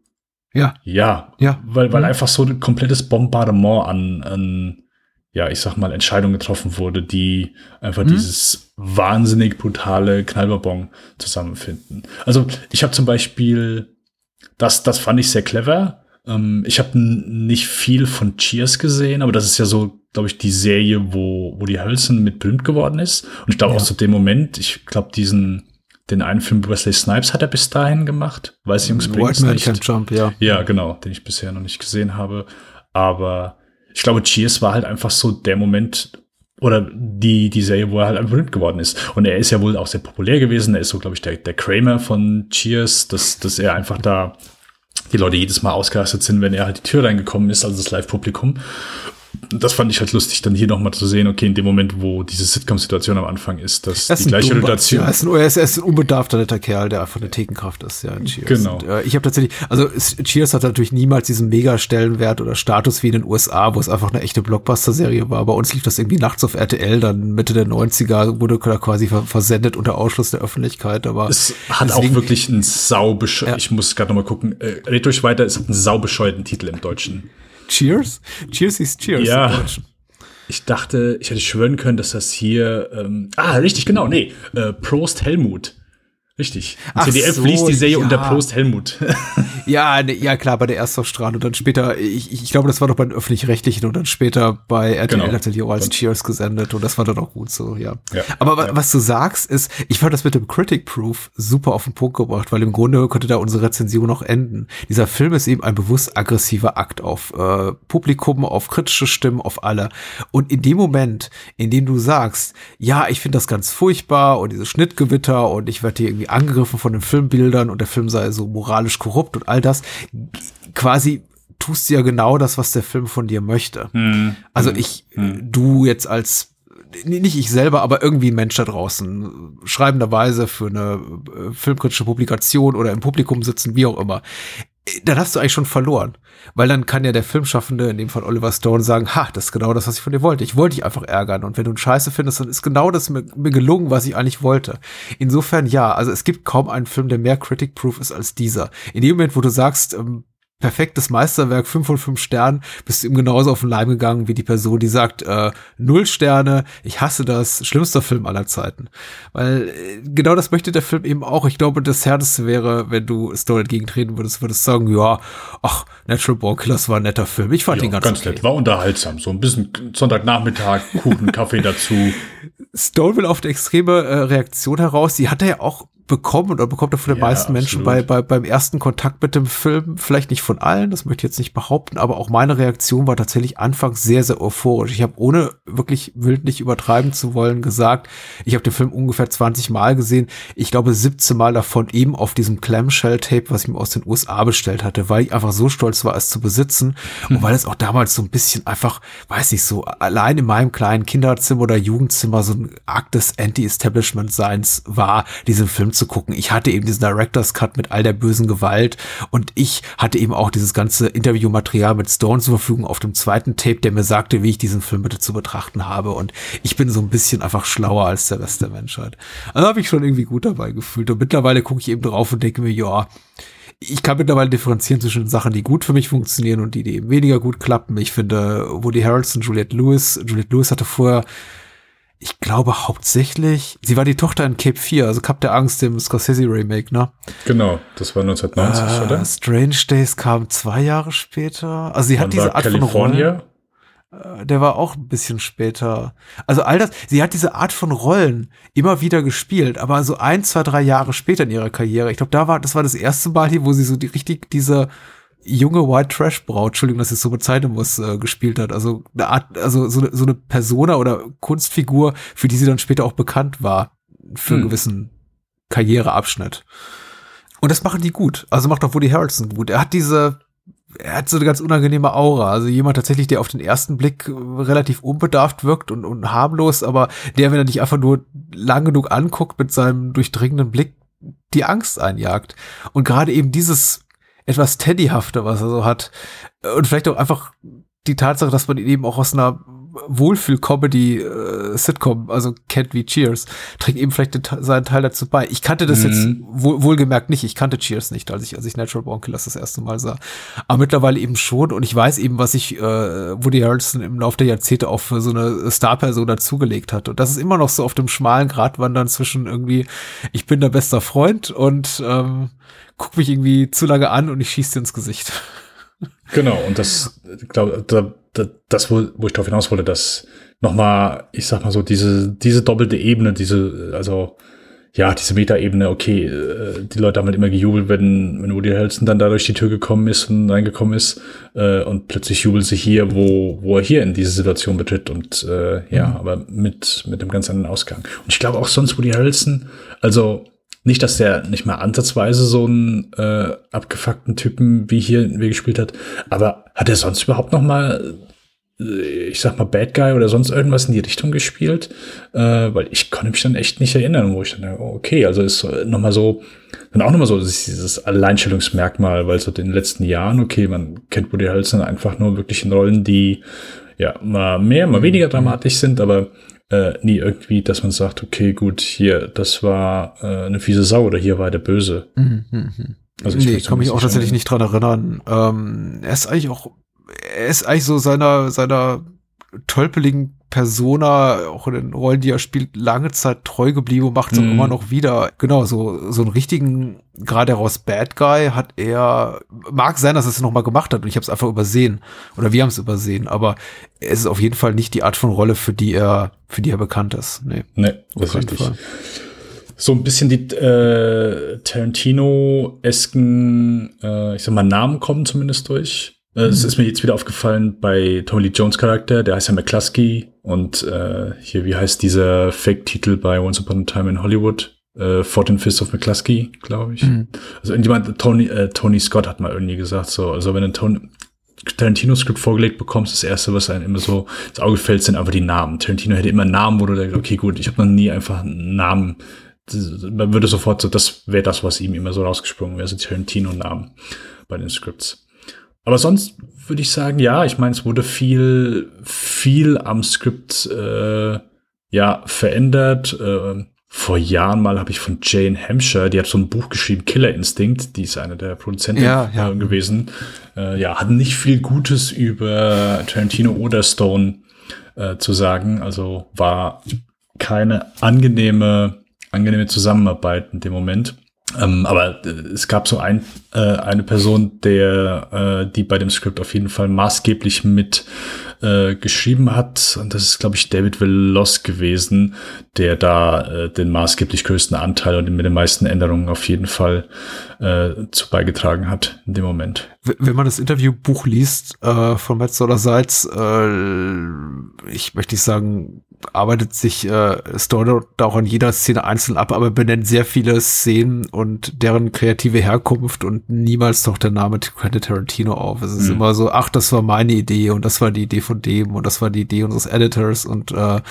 ja. Ja. Ja. Weil, weil mhm. einfach so ein komplettes Bombardement an, an, ja, ich sag mal, Entscheidungen getroffen wurde, die einfach mhm. dieses wahnsinnig brutale Knallbonbon zusammenfinden. Also ich habe zum Beispiel, das, das fand ich sehr clever. Ähm, ich habe nicht viel von Cheers gesehen, aber das ist ja so, glaube ich, die Serie, wo, wo die Hölzen mit berühmt geworden ist. Und ich glaube ja. auch zu dem Moment, ich glaube, diesen den einen Film Wesley Snipes hat er bis dahin gemacht. Weiß Jungs White Man Can Jump, ja. Ja, genau, den ich bisher noch nicht gesehen habe. Aber ich glaube, Cheers war halt einfach so der Moment oder die, die Serie, wo er halt einfach berühmt geworden ist. Und er ist ja wohl auch sehr populär gewesen. Er ist so, glaube ich, der, der Kramer von Cheers, dass, dass er einfach da die Leute jedes Mal ausgerastet sind, wenn er halt die Tür reingekommen ist, also das Live-Publikum. Das fand ich halt lustig, dann hier nochmal zu sehen, okay, in dem Moment, wo diese Sitcom-Situation am Anfang ist, dass Er ist die gleiche. Rotation. Ja, er, ist ein, er, ist, ein unbedarfter netter Kerl, der einfach eine Thekenkraft ist, ja, in Cheers. Genau. Und, äh, ich habe tatsächlich, also Cheers hat natürlich niemals diesen Mega-Stellenwert oder Status wie in den USA, wo es einfach eine echte Blockbuster-Serie war. Bei uns lief das irgendwie nachts auf RTL, dann Mitte der 90er wurde da quasi ver versendet unter Ausschluss der Öffentlichkeit, aber Es hat deswegen- auch wirklich einen saubesch Ja. ich muss gerade nochmal gucken, äh, red durch weiter, es hat einen saubescheuerten Titel im Deutschen. Cheers? Cheers hieß Cheers Ja. Ich dachte, ich hätte schwören können, dass das hier, ähm, ah, richtig, genau, nee, äh, Prost Helmut. Richtig. Ach CDF so, liest die Serie ja. unter Prost Helmut. Ja, ne, ja klar, bei der Erstausstrahlung und dann später, ich, ich glaube, das war doch bei den Öffentlich-Rechtlichen und dann später bei RTL Genau. tatsächlich auch als Und- Cheers gesendet und das war dann auch gut so, ja. Ja. Aber Ja. was du sagst ist, ich fand das mit dem Critic Proof super auf den Punkt gebracht, weil im Grunde könnte da unsere Rezension noch enden. Dieser Film ist eben ein bewusst aggressiver Akt auf äh, Publikum, auf kritische Stimmen, auf alle. Und in dem Moment, in dem du sagst, ja, ich finde das ganz furchtbar und diese Schnittgewitter und ich werde hier irgendwie angegriffen von den Filmbildern und der Film sei so moralisch korrupt und all das, quasi tust du ja genau das, was der Film von dir möchte. Also ich, du jetzt als nicht ich selber, aber irgendwie ein Mensch da draußen, schreibenderweise für eine äh, filmkritische Publikation oder im Publikum sitzen, wie auch immer, dann hast du eigentlich schon verloren. Weil dann kann ja der Filmschaffende, in dem Fall Oliver Stone, sagen, ha, das ist genau das, was ich von dir wollte. Ich wollte dich einfach ärgern. Und wenn du einen Scheiße findest, dann ist genau das mir, mir gelungen, was ich eigentlich wollte. Insofern ja, also es gibt kaum einen Film, der mehr critic-proof ist als dieser. In dem Moment, wo du sagst, ähm, perfektes Meisterwerk, 5 von 5 Sternen, bist du ihm genauso auf den Leim gegangen wie die Person, die sagt, äh, null Sterne, ich hasse das, schlimmster Film aller Zeiten. Weil äh, genau das möchte der Film eben auch. Ich glaube, das Härteste wäre, wenn du Stone entgegentreten würdest, würdest sagen, ja, ach, Natural Born Killers war ein netter Film. Ich fand Ja, ihn ganz, ganz okay. nett, war unterhaltsam. So ein bisschen Sonntagnachmittag, Kuchen, Kaffee dazu. Stone will auf eine extreme äh, Reaktion heraus. Die hat er ja auch bekommen oder bekommt er von den Ja, meisten Menschen bei, bei, beim ersten Kontakt mit dem Film. Vielleicht nicht von allen, das möchte ich jetzt nicht behaupten, aber auch meine Reaktion war tatsächlich anfangs sehr, sehr euphorisch. Ich habe ohne wirklich wild nicht übertreiben zu wollen gesagt, ich habe den Film ungefähr 20 Mal gesehen. Ich glaube 17 Mal davon eben auf diesem Clamshell-Tape, was ich mir aus den USA bestellt hatte, weil ich einfach so stolz war, es zu besitzen und weil es auch damals so ein bisschen einfach, weiß nicht, so allein in meinem kleinen Kinderzimmer oder Jugendzimmer so ein Akt des Anti-Establishment-Seins war, diesen Film zu gucken. Ich hatte eben diesen Director's Cut mit all der bösen Gewalt und ich hatte eben auch dieses ganze Interviewmaterial mit Stone zur Verfügung auf dem zweiten Tape, der mir sagte, wie ich diesen Film bitte zu betrachten habe und ich bin so ein bisschen einfach schlauer als der Rest der Menschheit. Also habe ich schon irgendwie gut dabei gefühlt und mittlerweile gucke ich eben drauf und denke mir, ja, ich kann mittlerweile differenzieren zwischen Sachen, die gut für mich funktionieren und die, die eben weniger gut klappen. Ich finde Woody Harrelson, Juliette Lewis, Juliette Lewis hatte vorher, ich glaube hauptsächlich, sie war die Tochter in Cape 4, also Cup der Angst, dem Scorsese Remake, ne? Genau, das war 1990, Äh, oder? Strange Days kam zwei Jahre später. Also sie hat Wann diese war Art von California? Rollen. Äh, Der war auch ein bisschen später. Also all das, sie hat diese Art von Rollen immer wieder gespielt, aber so ein, zwei, drei Jahre später in ihrer Karriere. Ich glaube, da war, das war das erste Mal hier, wo sie so die richtig diese junge White Trash Braut, Entschuldigung, dass ich es so bezeichnen muss, äh, gespielt hat. Also eine Art, also so, eine- so eine Persona oder Kunstfigur, für die sie dann später auch bekannt war, für einen Hm. gewissen Karriereabschnitt. Und das machen die gut. Also macht auch Woody Harrelson gut. Er hat diese, er hat so eine ganz unangenehme Aura. Also jemand tatsächlich, der auf den ersten Blick äh, relativ unbedarft wirkt und, und harmlos, aber der, wenn er dich einfach nur lang genug anguckt mit seinem durchdringenden Blick, die Angst einjagt. Und gerade eben dieses etwas Teddyhafte, was er so hat, äh, und vielleicht auch einfach die Tatsache, dass man ihn eben auch aus einer Wohlfühl-Comedy-Sitcom, also kennt wie Cheers, trägt eben vielleicht den, seinen Teil dazu bei. Ich kannte das jetzt Mhm. wohl, wohlgemerkt nicht. Ich kannte Cheers nicht, als ich, als ich Natural Born Killers das erste Mal sah. Aber mittlerweile eben schon. Und ich weiß eben, was ich äh, Woody Harrelson im Laufe der Jahrzehnte auch für so eine Star-Person dazugelegt hat. Und das ist immer noch so auf dem schmalen Grat wandern zwischen irgendwie, ich bin der bester Freund und ähm, guck mich irgendwie zu lange an und ich schieß dir ins Gesicht. Genau, und das, glaube da, da, das, wo, wo ich darauf hinaus wollte, dass nochmal, ich sag mal so, diese, diese doppelte Ebene, diese, also, ja, diese Metaebene, okay, äh, die Leute haben halt immer gejubelt, wenn, wenn Woody Harrelson dann da durch die Tür gekommen ist und reingekommen ist, äh, und plötzlich jubeln sie hier, wo, wo er hier in diese Situation betritt und, äh, ja, aber mit, mit einem ganz anderen Ausgang. Und ich glaube auch sonst Woody Harrelson, also, nicht, dass der nicht mal ansatzweise so einen äh, abgefuckten Typen wie hier wie gespielt hat, aber hat er sonst überhaupt noch mal äh, ich sag mal, Bad Guy oder sonst irgendwas in die Richtung gespielt, äh, weil ich konnte mich dann echt nicht erinnern, wo ich dann, okay, also ist nochmal so, dann auch nochmal so dieses Alleinstellungsmerkmal, weil so in den letzten Jahren, okay, man kennt Woody Harrelson einfach nur wirklich in Rollen, die ja mal mehr, mal weniger dramatisch sind, aber äh, nie irgendwie, dass man sagt, okay, gut, hier, das war äh, eine fiese Sau oder hier war der Böse. Mhm, mh. Also ich nee, kann mich auch tatsächlich nicht dran erinnern. Ähm, er ist eigentlich auch, er ist eigentlich so seiner, seiner tölpeligen Persona, auch in den Rollen, die er spielt, lange Zeit treu geblieben und macht es mhm. immer noch wieder. Genau, so, so einen richtigen, gerade heraus Bad Guy hat er, mag sein, dass er es nochmal gemacht hat und ich habe es einfach übersehen. Oder wir haben es übersehen, aber es ist auf jeden Fall nicht die Art von Rolle, für die er, für die er bekannt ist. Nee, nee das ist richtig. Fall so ein bisschen die äh, Tarantino-esken, äh, ich sag mal, Namen kommen zumindest durch. Äh, Es ist mir jetzt wieder aufgefallen bei Tommy Lee Jones Charakter, der heißt ja McCluskey und äh, hier, wie heißt dieser Fake-Titel bei Once Upon a Time in Hollywood? Äh, Fortin Fist of McCluskey, glaube ich. Mhm. Also irgendjemand, Tony, äh, Tony Scott hat mal irgendwie gesagt, so, also wenn ein Tony, Tarantino-Skript vorgelegt bekommst, das erste, was einem immer so ins Auge fällt, sind einfach die Namen. Tarantino hätte immer Namen, wo du denkst, okay, gut, ich habe noch nie einfach einen Namen man würde sofort so, das wäre das, was ihm immer so rausgesprungen wäre, so Tarantino-Namen bei den Scripts. Aber sonst würde ich sagen, ja, ich meine, es wurde viel, viel am Skript äh, ja verändert. Äh, vor Jahren mal habe ich von Jane Hampshire, die hat so ein Buch geschrieben, Killer Instinct, die ist eine der Produzenten ja, ja. gewesen. Äh, ja, hat nicht viel Gutes über Tarantino oder Stone äh, zu sagen. Also war keine angenehme angenehme Zusammenarbeit in dem Moment. Ähm, aber äh, es gab so ein, äh, eine Person, der, äh, die bei dem Skript auf jeden Fall maßgeblich mit äh, geschrieben hat. Und das ist, glaube ich, David Veloz gewesen, der da äh, den maßgeblich größten Anteil und mit den meisten Änderungen auf jeden Fall äh, zu beigetragen hat in dem Moment. Wenn man das Interviewbuch liest äh, von Metzola Seitz, äh, ich möchte nicht sagen, arbeitet sich äh, Story da auch in jeder Szene einzeln ab, aber benennt sehr viele Szenen und deren kreative Herkunft und niemals doch der Name Quentin Tarantino auf. Es ist mhm. immer so, ach, das war meine Idee und das war die Idee von dem und das war die Idee unseres Editors und äh,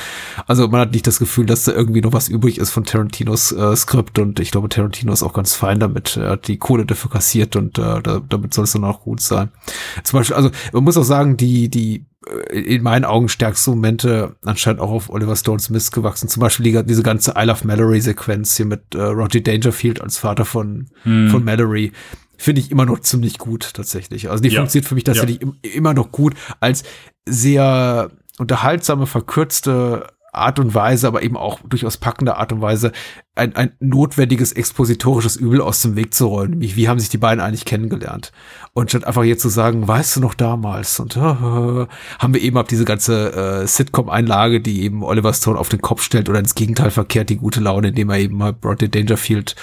also man hat nicht das Gefühl, dass da irgendwie noch was übrig ist von Tarantinos äh, Skript und ich glaube, Tarantino ist auch ganz fein damit. Er hat die Kohle dafür kassiert und äh, da, damit soll es dann auch gut sein. Zum Beispiel, also man muss auch sagen, die, die in meinen Augen stärkste Momente anscheinend auch auf Oliver Stones Mist gewachsen. Zum Beispiel die, diese ganze I Love Mallory Sequenz hier mit äh, Roger Dangerfield als Vater von, hm. von Mallory. Finde ich immer noch ziemlich gut, tatsächlich. Also die ja. funktioniert für mich tatsächlich ja. immer noch gut als sehr unterhaltsame, verkürzte Art und Weise, aber eben auch durchaus packende Art und Weise, ein, ein notwendiges expositorisches Übel aus dem Weg zu rollen. Nämlich, wie haben sich die beiden eigentlich kennengelernt? Und statt einfach jetzt zu sagen, weißt du noch damals? Und äh, haben wir eben ab diese ganze äh, Sitcom-Einlage, die eben Oliver Stone auf den Kopf stellt oder ins Gegenteil verkehrt, die gute Laune, indem er eben mal Brodie Dangerfield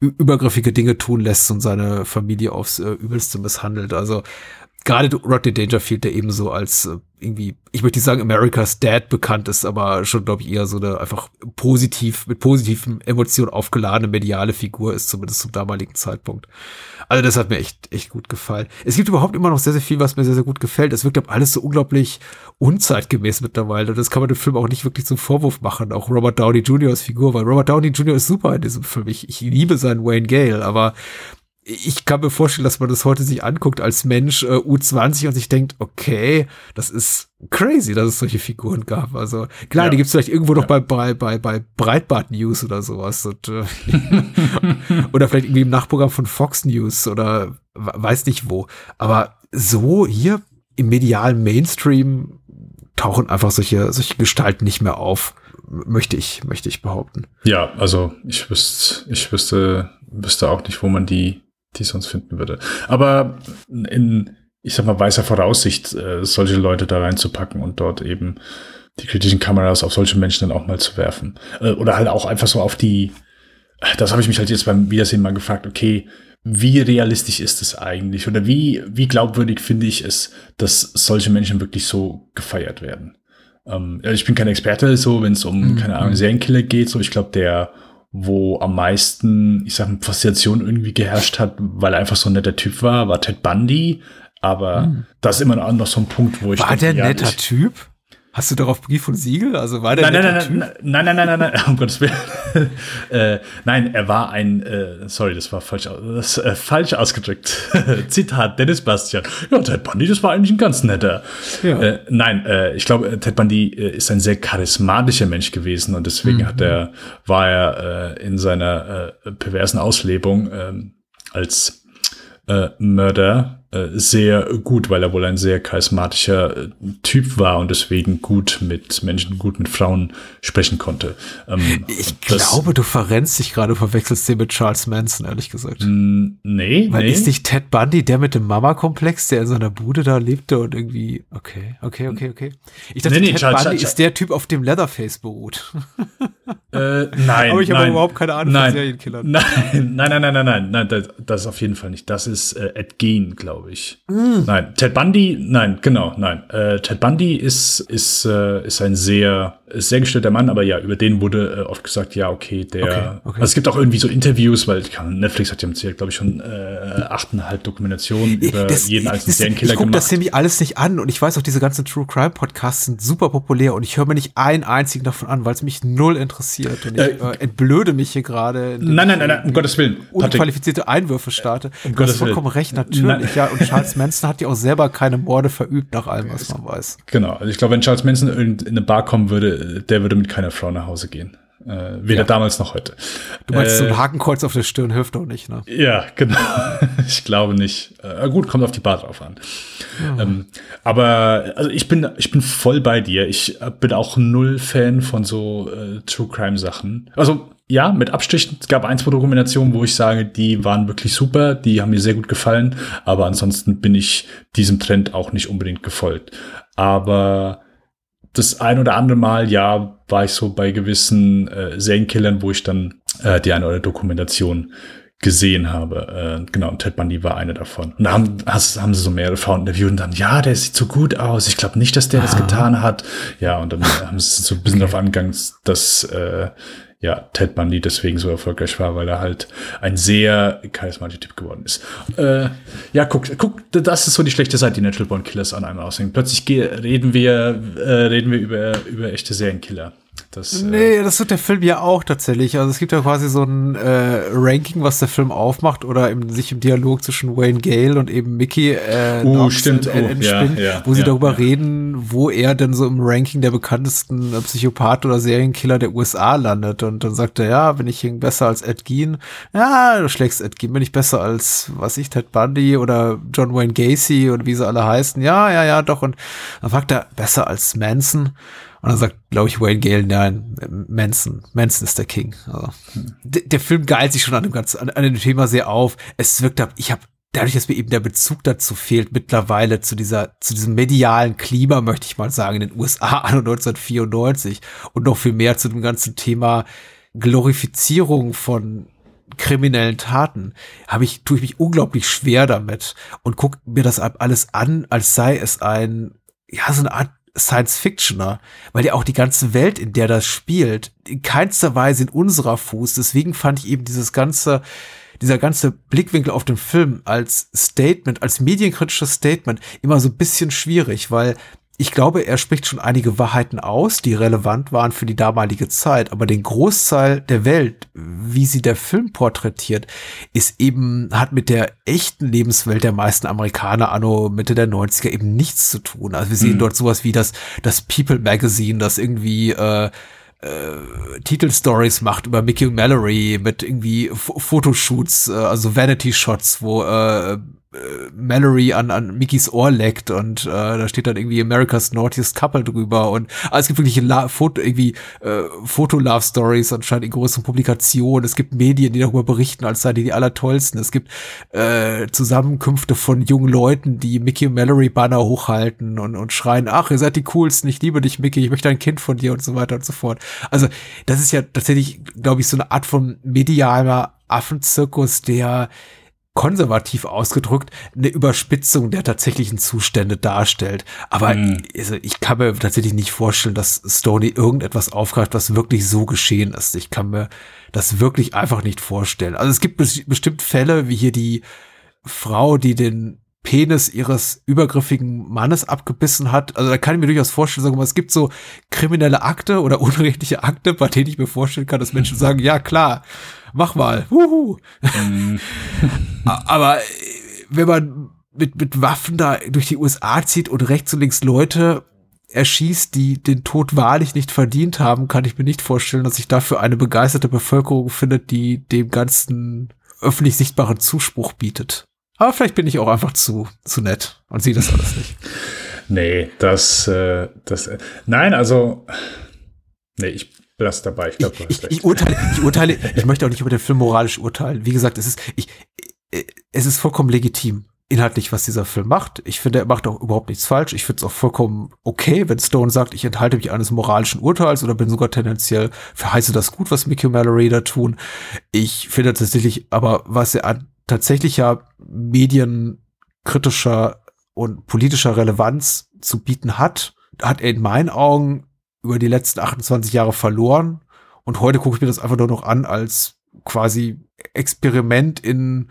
übergriffige Dinge tun lässt und seine Familie aufs äh, Übelste misshandelt. Also gerade Rodney Dangerfield, der eben so als äh, irgendwie, ich möchte nicht sagen America's Dad bekannt ist, aber schon, glaube ich, eher so eine einfach positiv, mit positiven Emotionen aufgeladene mediale Figur ist, zumindest zum damaligen Zeitpunkt. Also das hat mir echt, echt gut gefallen. Es gibt überhaupt immer noch sehr, sehr viel, was mir sehr, sehr gut gefällt. Es wirkt aber alles so unglaublich unzeitgemäß mittlerweile. Und das kann man dem Film auch nicht wirklich zum Vorwurf machen. Auch Robert Downey Jr.'s Figur, weil Robert Downey Jr. ist super in diesem Film. Ich, ich liebe seinen Wayne Gale, aber ich kann mir vorstellen, dass man das heute sich anguckt als Mensch äh, U20 und sich denkt, okay, das ist crazy, dass es solche Figuren gab. Also klar, ja. die gibt's vielleicht irgendwo ja. noch bei, bei, bei, bei Breitbart News oder sowas. Und, äh, oder vielleicht irgendwie im Nachprogramm von Fox News oder weiß nicht wo. Aber so hier im medialen Mainstream tauchen einfach solche, solche Gestalten nicht mehr auf. Möchte ich, möchte ich behaupten. Ja, also ich wüsste, ich wüsste, wüsste auch nicht, wo man die die sonst finden würde. Aber in, ich sag mal, weißer Voraussicht, äh, solche Leute da reinzupacken und dort eben die kritischen Kameras auf solche Menschen dann auch mal zu werfen. Äh, oder halt auch einfach so auf die, das habe ich mich halt jetzt beim Wiedersehen mal gefragt, okay, wie realistisch ist es eigentlich? Oder wie, wie glaubwürdig finde ich es, dass solche Menschen wirklich so gefeiert werden? Ähm, ich bin kein Experte, so, wenn es um, mhm. keine Ahnung, Serienkiller geht, so, ich glaube, der wo am meisten, ich sag mal, Faszination irgendwie geherrscht hat, weil er einfach so ein netter Typ war, war Ted Bundy. Aber hm. das ist immer noch so ein Punkt, wo ich. War denke, der ja, netter ich, Typ? Hast du darauf Brief und Siegel? Also war der nein, nein, nein, Typ? nein, nein, nein, nein, nein, nein, um Gottes Willen. äh, nein, er war ein, äh, sorry, das war falsch, das, äh, falsch ausgedrückt. Zitat Dennis Bastian. Ja, Ted Bundy, das war eigentlich ein ganz netter. Ja. Äh, nein, äh, ich glaube, Ted Bundy äh, ist ein sehr charismatischer Mensch gewesen und deswegen Mhm. hat er, war er in seiner perversen Auslebung äh, als Mörder sehr gut, weil er wohl ein sehr charismatischer äh, Typ war und deswegen gut mit Menschen, gut mit Frauen sprechen konnte. Ähm, Ich glaube, du verrennst dich gerade, verwechselst den mit Charles Manson, ehrlich gesagt. Nee, Weil nee. ist nicht Ted Bundy der mit dem Mama-Komplex, der in seiner Bude da lebte und irgendwie, okay, okay, okay, okay. Ich dachte, Nee, nee, Ted Charles- Bundy Charles- ist der Typ, auf dem Leatherface beruht. Äh, nein, Aber ich habe überhaupt keine Ahnung von Serienkillern. Nein, nein, nein, nein, nein, nein, das, das ist auf jeden Fall nicht. Das ist äh, Ed Gein, glaube ich. Mm. Nein, Ted Bundy, nein, genau, nein. Äh, Ted Bundy ist ist äh, ist ein sehr ist sehr gestellter Mann, aber ja, über den wurde äh, oft gesagt, ja, okay, der. Okay, okay. Also es gibt auch irgendwie so Interviews, weil ich kann, Netflix hat ja glaube ich schon äh, achteinhalb Dokumentationen über Das- jeden einzelnen Serienkiller Ich gucke das gemacht. nämlich alles nicht an und ich weiß auch, diese ganzen True Crime Podcasts sind super populär und ich höre mir nicht einen einzigen davon an, weil es mich null interessiert und ich Äh, äh, entblöde mich hier gerade. Nein, nein, ich nein, nein, um Gottes Willen. Unqualifizierte Einwürfe starte. du Gottes hast vollkommen recht, natürlich. Ja, und Charles Manson hat ja auch selber keine Morde verübt, nach allem, was man weiß. Genau, also ich glaube, wenn Charles Manson in in eine Bar kommen würde, der würde mit keiner Frau nach Hause gehen. Äh, weder damals noch heute. Du meinst, so Äh, ein Hakenkreuz auf der Stirn hilft doch nicht, ne? Ja, genau. Ich glaube nicht. Äh, gut, kommt auf die Bar drauf an. Ähm, aber also ich bin, ich bin voll bei dir. Ich äh, bin auch null Fan von so äh, True Crime Sachen. Also ja, mit Abstrichen. Es gab ein, zwei Dokumentationen, wo ich sage, die waren wirklich super, die haben mir sehr gut gefallen. Aber ansonsten bin ich diesem Trend auch nicht unbedingt gefolgt. Aber das ein oder andere Mal, ja, war ich so bei gewissen äh, Serienkillern, wo ich dann äh, die eine oder andere Dokumentation gesehen habe. Äh, genau, und Ted Bundy war eine davon. Und da haben, hast, haben sie so mehrere Frauen interviewt und dann, ja, der sieht so gut aus. Ich glaube nicht, dass der das getan hat. Ja, und dann haben sie so ein bisschen darauf angegangen, dass äh, ja, Ted Bundy deswegen so erfolgreich war, weil er halt ein sehr charismatischer Typ geworden ist. Äh, ja, guck, guck, das ist so die schlechte Seite, die Natural Born Killers an einem aushängen. Plötzlich reden wir, äh, reden wir über, über echte Serienkiller. Das, äh, Nee, das tut der Film ja auch tatsächlich. Also es gibt ja quasi so ein äh, Ranking, was der Film aufmacht oder im, sich im Dialog zwischen Wayne Gale und eben Mickey äh, Uh, stimmt. ent- Oh, entspinnt, ja, ja, wo sie ja, darüber reden, wo er denn so im Ranking der bekanntesten äh, Psychopath oder Serienkiller der USA landet. Und dann sagt er, ja, bin ich besser als Ed Gein? Ja, du schlägst Ed Gein. Bin ich besser als, was ich, Ted Bundy oder John Wayne Gacy und wie sie alle heißen? Ja, ja, ja, doch. Und dann fragt er, besser als Manson? Und dann sagt, glaube ich, Wayne Gale, nein, Manson. Manson ist der King. Also, der, der Film geilt sich schon an dem ganzen, an, an dem Thema sehr auf. Es wirkt ab, ich habe dadurch, dass mir eben der Bezug dazu fehlt, mittlerweile zu dieser, zu diesem medialen Klima, möchte ich mal sagen, in den USA an 1994 und noch viel mehr zu dem ganzen Thema Glorifizierung von kriminellen Taten, habe ich, tue ich mich unglaublich schwer damit und gucke mir das alles an, als sei es ein, ja, so eine Art Science-Fictioner, weil ja auch die ganze Welt, in der das spielt, in keinster Weise in unserer Fuß. Deswegen fand ich eben dieses ganze, dieser ganze Blickwinkel auf den Film als Statement, als medienkritisches Statement immer so ein bisschen schwierig, weil ich glaube, er spricht schon einige Wahrheiten aus, die relevant waren für die damalige Zeit, aber den Großteil der Welt, wie sie der Film porträtiert, ist eben, hat mit der echten Lebenswelt der meisten Amerikaner anno Mitte der 90er eben nichts zu tun. Also wir sehen dort sowas wie das, das People Magazine, das irgendwie, äh, äh, Titelstories macht über Mickey und Mallory mit irgendwie F Fotoshoots, äh, also Vanity Shots, wo äh, Mallory an, an Mickeys Ohr leckt und äh, da steht dann irgendwie America's Naughtiest Couple drüber und also es gibt wirklich La Foto, irgendwie äh, Foto-Love-Stories anscheinend in großen Publikationen. Es gibt Medien, die darüber berichten, als seien die die allertollsten. Es gibt äh, Zusammenkünfte von jungen Leuten, die Mickey und Mallory Banner hochhalten und, und schreien, ach, ihr seid die coolsten, ich liebe dich, Mickey, ich möchte ein Kind von dir und so weiter und so fort. Also das ist ja tatsächlich, glaube ich, so eine Art von medialer Affenzirkus, der konservativ ausgedrückt eine Überspitzung der tatsächlichen Zustände darstellt. Aber also ich kann mir tatsächlich nicht vorstellen, dass Stoney irgendetwas aufgreift, was wirklich so geschehen ist. Ich kann mir das wirklich einfach nicht vorstellen. Also es gibt bes bestimmt Fälle, wie hier die Frau, die den Penis ihres übergriffigen Mannes abgebissen hat. Also da kann ich mir durchaus vorstellen, sagen wir mal, es gibt so kriminelle Akte oder unrechtliche Akte, bei denen ich mir vorstellen kann, dass Menschen sagen, ja klar, mach mal. Mhm. Aber äh, wenn man mit, mit Waffen da durch die USA zieht und rechts und links Leute erschießt, die den Tod wahrlich nicht verdient haben, kann ich mir nicht vorstellen, dass sich dafür eine begeisterte Bevölkerung findet, die dem ganzen öffentlich sichtbaren Zuspruch bietet. Aber vielleicht bin ich auch einfach zu, zu nett und sehe das alles nicht. nee, das, äh, das, äh, nein, also, nee, ich lass dabei. Ich glaube, du hast recht. Ich urteile, ich urteile, ich möchte auch nicht über den Film moralisch urteilen. Wie gesagt, es ist, ich, es ist vollkommen legitim, inhaltlich, was dieser Film macht. Ich finde, er macht auch überhaupt nichts falsch. Ich finde es auch vollkommen okay, wenn Stone sagt, ich enthalte mich eines moralischen Urteils oder bin sogar tendenziell verheiße das gut, was Mickey Mallory da tun. Ich finde tatsächlich, aber was er an tatsächlicher medienkritischer und politischer Relevanz zu bieten hat, hat er in meinen Augen über die letzten 28 Jahre verloren. Und heute gucke ich mir das einfach nur noch an als quasi Experiment in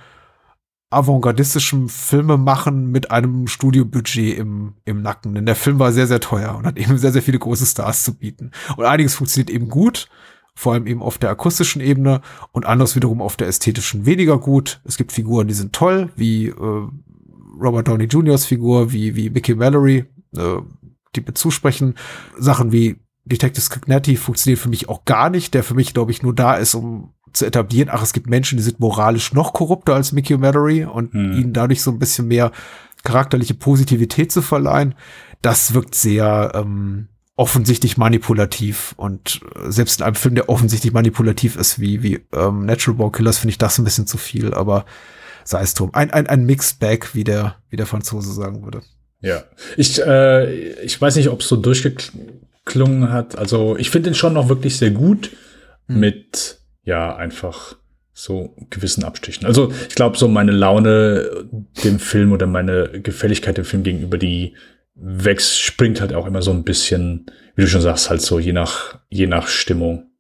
avantgardistischem Filmemachen mit einem Studiobudget im, im Nacken. Denn der Film war sehr, sehr teuer und hat eben sehr, sehr viele große Stars zu bieten. Und einiges funktioniert eben gut, vor allem eben auf der akustischen Ebene und anderes wiederum auf der ästhetischen weniger gut. Es gibt Figuren, die sind toll, wie äh, Robert Downey Jr.'s Figur, wie, wie Mickey Mallory, äh, die mir zusprechen. Sachen wie Detective Cognetti funktioniert für mich auch gar nicht, der für mich, glaube ich, nur da ist, um zu etablieren, ach, es gibt Menschen, die sind moralisch noch korrupter als Mickey Mallory und hm. ihnen dadurch so ein bisschen mehr charakterliche Positivität zu verleihen, das wirkt sehr ähm, offensichtlich manipulativ und äh, selbst in einem Film, der offensichtlich manipulativ ist, wie, wie ähm, Natural Born Killers, finde ich das ein bisschen zu viel, aber sei es drum. Ein, ein, ein Mixed Bag, wie der, wie der Franzose sagen würde. Ja, ich, äh, ich weiß nicht, ob es so durchgeklungen hat. Also ich finde den schon noch wirklich sehr gut hm. mit ja einfach so gewissen Abstichen. Also ich glaube, so meine Laune dem Film oder meine Gefälligkeit dem Film gegenüber, die wächst, springt halt auch immer so ein bisschen, wie du schon sagst, halt so je nach, je nach Stimmung,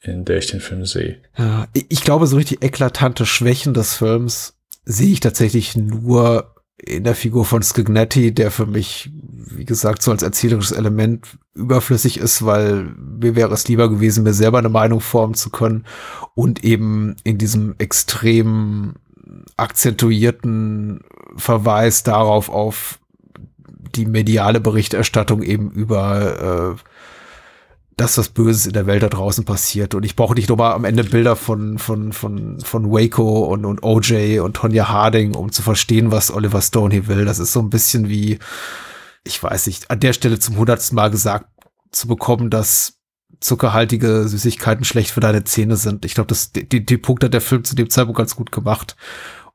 in der ich den Film sehe. Ja, ich glaube, so richtig eklatante Schwächen des Films sehe ich tatsächlich nur in der Figur von Skignetti, der für mich, wie gesagt, so als erzählerisches Element überflüssig ist, weil mir wäre es lieber gewesen, mir selber eine Meinung formen zu können und eben in diesem extrem akzentuierten Verweis darauf auf die mediale Berichterstattung eben über äh, das, was Böses in der Welt da draußen passiert. Und ich brauche nicht nochmal am Ende Bilder von, von, von, von Waco und, und OJ und Tonya Harding, um zu verstehen, was Oliver Stone hier will. Das ist so ein bisschen wie, ich weiß nicht, an der Stelle zum hundertsten Mal gesagt zu bekommen, dass zuckerhaltige Süßigkeiten schlecht für deine Zähne sind. Ich glaube, das die, die Punkt hat der Film zu dem Zeitpunkt ganz gut gemacht.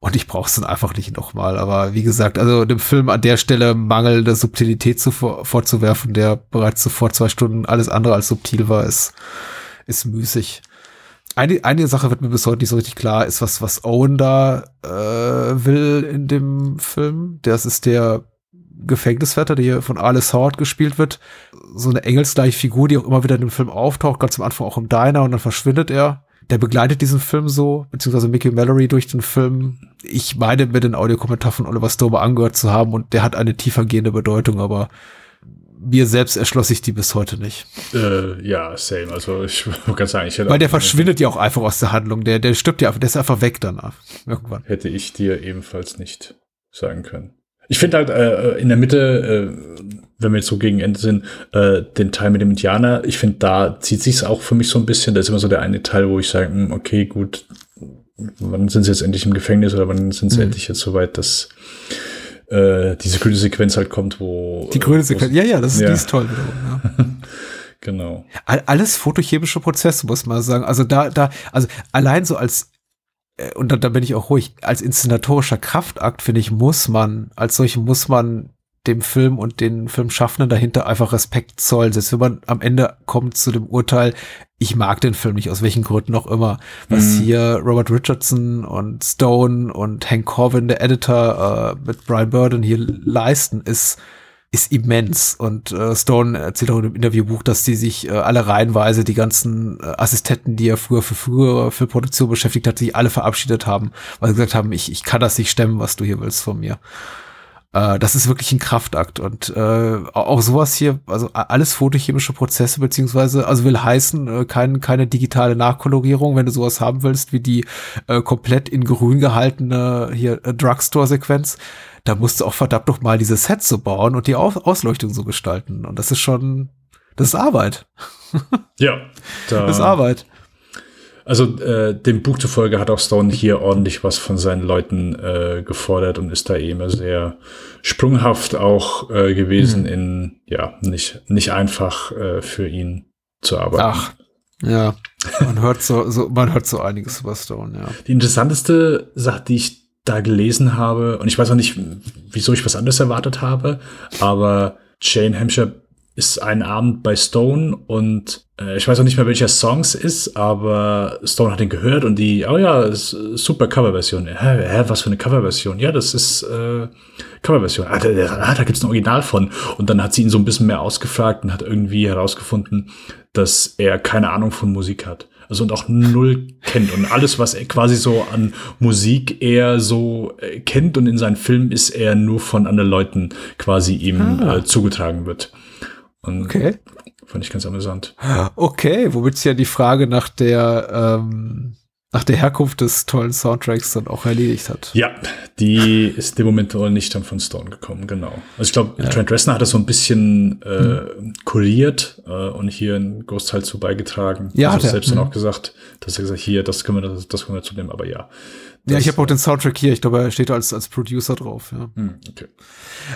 Und ich brauche es dann einfach nicht nochmal. Aber wie gesagt, also dem Film an der Stelle mangelnde Subtilität zu, vorzuwerfen, der bereits zuvor zwei Stunden alles andere als subtil war, ist, ist müßig. Eine, eine Sache wird mir bis heute nicht so richtig klar, ist was, was Owen da äh, will in dem Film. Das ist der Gefängniswärter, der hier von Alice Howard gespielt wird. So eine engelsgleiche Figur, die auch immer wieder in dem Film auftaucht, ganz am Anfang auch im Diner und dann verschwindet er der begleitet diesen Film so, beziehungsweise Mickey Mallory durch den Film. Ich meine, mir den Audiokommentar von Oliver Stober angehört zu haben und der hat eine tiefergehende Bedeutung, aber mir selbst erschloss ich die bis heute nicht. Äh, ja, same. Also ich kann sagen, ich hätte. Weil der verschwindet ja auch einfach aus der Handlung. Der, der stirbt ja, der ist einfach weg danach. Irgendwann. Hätte ich dir ebenfalls nicht sagen können. Ich finde halt äh, in der Mitte, äh, wenn wir jetzt so gegen Ende sind, äh, den Teil mit dem Indianer, ich finde, da zieht sich's auch für mich so ein bisschen. Da ist immer so der eine Teil, wo ich sage, hm, okay, gut, wann sind sie jetzt endlich im Gefängnis oder wann sind sie mhm. endlich jetzt so weit, dass äh, diese grüne Sequenz halt kommt, wo. Die grüne Sequenz, ja, ja, das ist, ja. Die ist toll wiederum, ja. genau. Alles photochemische Prozesse, muss man sagen. Also da, da, also allein so als äh, und da, da bin ich auch ruhig, als inszenatorischer Kraftakt, finde ich, muss man, als solche muss man dem Film und den Filmschaffenden dahinter einfach Respekt zollen. Selbst wenn man am Ende kommt zu dem Urteil, ich mag den Film nicht, aus welchen Gründen auch immer. Was mhm. hier Robert Richardson und Stone und Hank Corvin, der Editor, äh, mit Brian Burden hier leisten, ist ist immens. Und äh, Stone erzählt auch im Interviewbuch, dass die sich äh, alle reihenweise, die ganzen äh, Assistenten, die er früher für früher für Produktion beschäftigt hat, sich alle verabschiedet haben, weil sie gesagt haben, ich, ich kann das nicht stemmen, was du hier willst von mir. Äh, das ist wirklich ein Kraftakt und äh, auch sowas hier, also alles photochemische Prozesse beziehungsweise, also will heißen, äh, kein, keine digitale Nachkolorierung, wenn du sowas haben willst, wie die äh, komplett in grün gehaltene hier äh, Drugstore-Sequenz, da musst du auch verdammt noch mal diese Sets so bauen und die Aus Ausleuchtung so gestalten und das ist schon, das ist Arbeit. ja, da, das ist Arbeit. Also äh, dem Buch zufolge hat auch Stone hier ordentlich was von seinen Leuten äh, gefordert und ist da eben eh sehr sprunghaft auch äh, gewesen mhm. in, ja, nicht, nicht einfach äh, für ihn zu arbeiten. Ach, ja, man hört so, so, man hört so einiges über Stone, ja. Die interessanteste Sache, die ich da gelesen habe, und ich weiß auch nicht, wieso ich was anderes erwartet habe, aber Jane Hampshire ist ein Abend bei Stone und äh, ich weiß auch nicht mehr, welcher Song es ist, aber Stone hat ihn gehört und die, oh ja, super Coverversion. Hä, hä, was für eine Coverversion? Ja, das ist äh, Coverversion. Ah, da, ah, da gibt's ein Original von. Und dann hat sie ihn so ein bisschen mehr ausgefragt und hat irgendwie herausgefunden, dass er keine Ahnung von Musik hat. Also und auch null kennt. Und alles, was er quasi so an Musik eher so äh, kennt und in seinen Filmen ist er nur von anderen Leuten quasi ihm ah. äh, zugetragen wird. Und okay. Fand ich ganz amüsant. Okay, womit sich ja die Frage nach der, ähm, nach der Herkunft des tollen Soundtracks dann auch erledigt hat. Ja, die ist dem Moment wohl nicht dann von Stone gekommen, genau. Also ich glaube, ja. Trent Reznor hat das so ein bisschen äh, hm. kuriert äh, und hier einen Großteil zu beigetragen. Ja, also hat er selbst dann hm. auch gesagt, dass er gesagt, hier, das können wir, das, das können wir zu nehmen, aber ja. Ja, ich habe auch den Soundtrack hier. Ich glaube, er steht als, als Producer drauf. Ja. Hm, okay.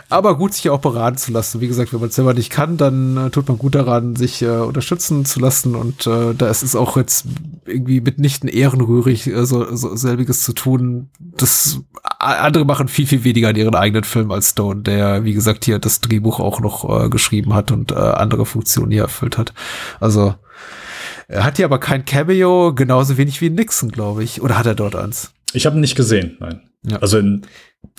Aber gut, sich auch beraten zu lassen. Wie gesagt, wenn man es selber nicht kann, dann äh, tut man gut daran, sich äh, unterstützen zu lassen. Und äh, da ist es auch jetzt irgendwie mitnichten ehrenrührig, äh, so, so selbiges zu tun. Das andere machen viel, viel weniger an ihren eigenen Film als Stone, der, wie gesagt, hier das Drehbuch auch noch äh, geschrieben hat und äh, andere Funktionen hier erfüllt hat. Also er hat hier aber kein Cameo, genauso wenig wie Nixon, glaube ich. Oder hat er dort eins? Ich habe ihn nicht gesehen, nein. Ja. Also in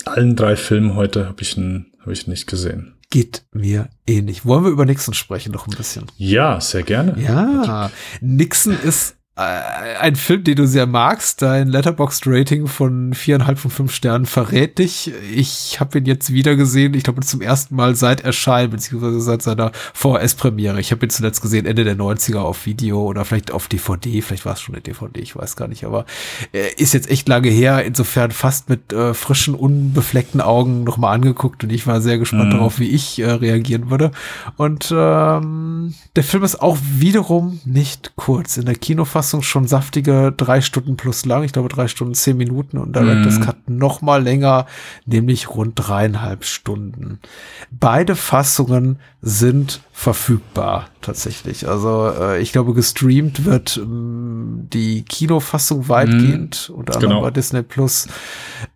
allen drei Filmen heute habe ich ihn hab ich nicht gesehen. Geht mir ähnlich. Wollen wir über Nixon sprechen noch ein bisschen? Ja, sehr gerne. Ja, Nixon ist ein Film, den du sehr magst. Dein Letterboxd-Rating von viereinhalb von fünf Sternen verrät dich. Ich habe ihn jetzt wieder gesehen. Ich glaube zum ersten Mal seit Erscheinen, beziehungsweise seit seiner VS-Premiere. Ich habe ihn zuletzt gesehen Ende der 90er auf Video oder vielleicht auf DVD. Vielleicht war es schon eine DVD, ich weiß gar nicht. Aber äh, ist jetzt echt lange her. Insofern fast mit äh, frischen, unbefleckten Augen nochmal angeguckt. Und ich war sehr gespannt mhm. darauf, wie ich äh, reagieren würde. Und ähm, der Film ist auch wiederum nicht kurz. In der Kinofassung Fassung schon saftige drei Stunden plus lang, ich glaube drei Stunden zehn Minuten und Director's mm. Cut noch mal länger, nämlich rund dreieinhalb Stunden. Beide Fassungen sind verfügbar tatsächlich. Also äh, ich glaube, gestreamt wird ähm, die Kinofassung weitgehend, mm, unter anderem genau. bei Disney Plus,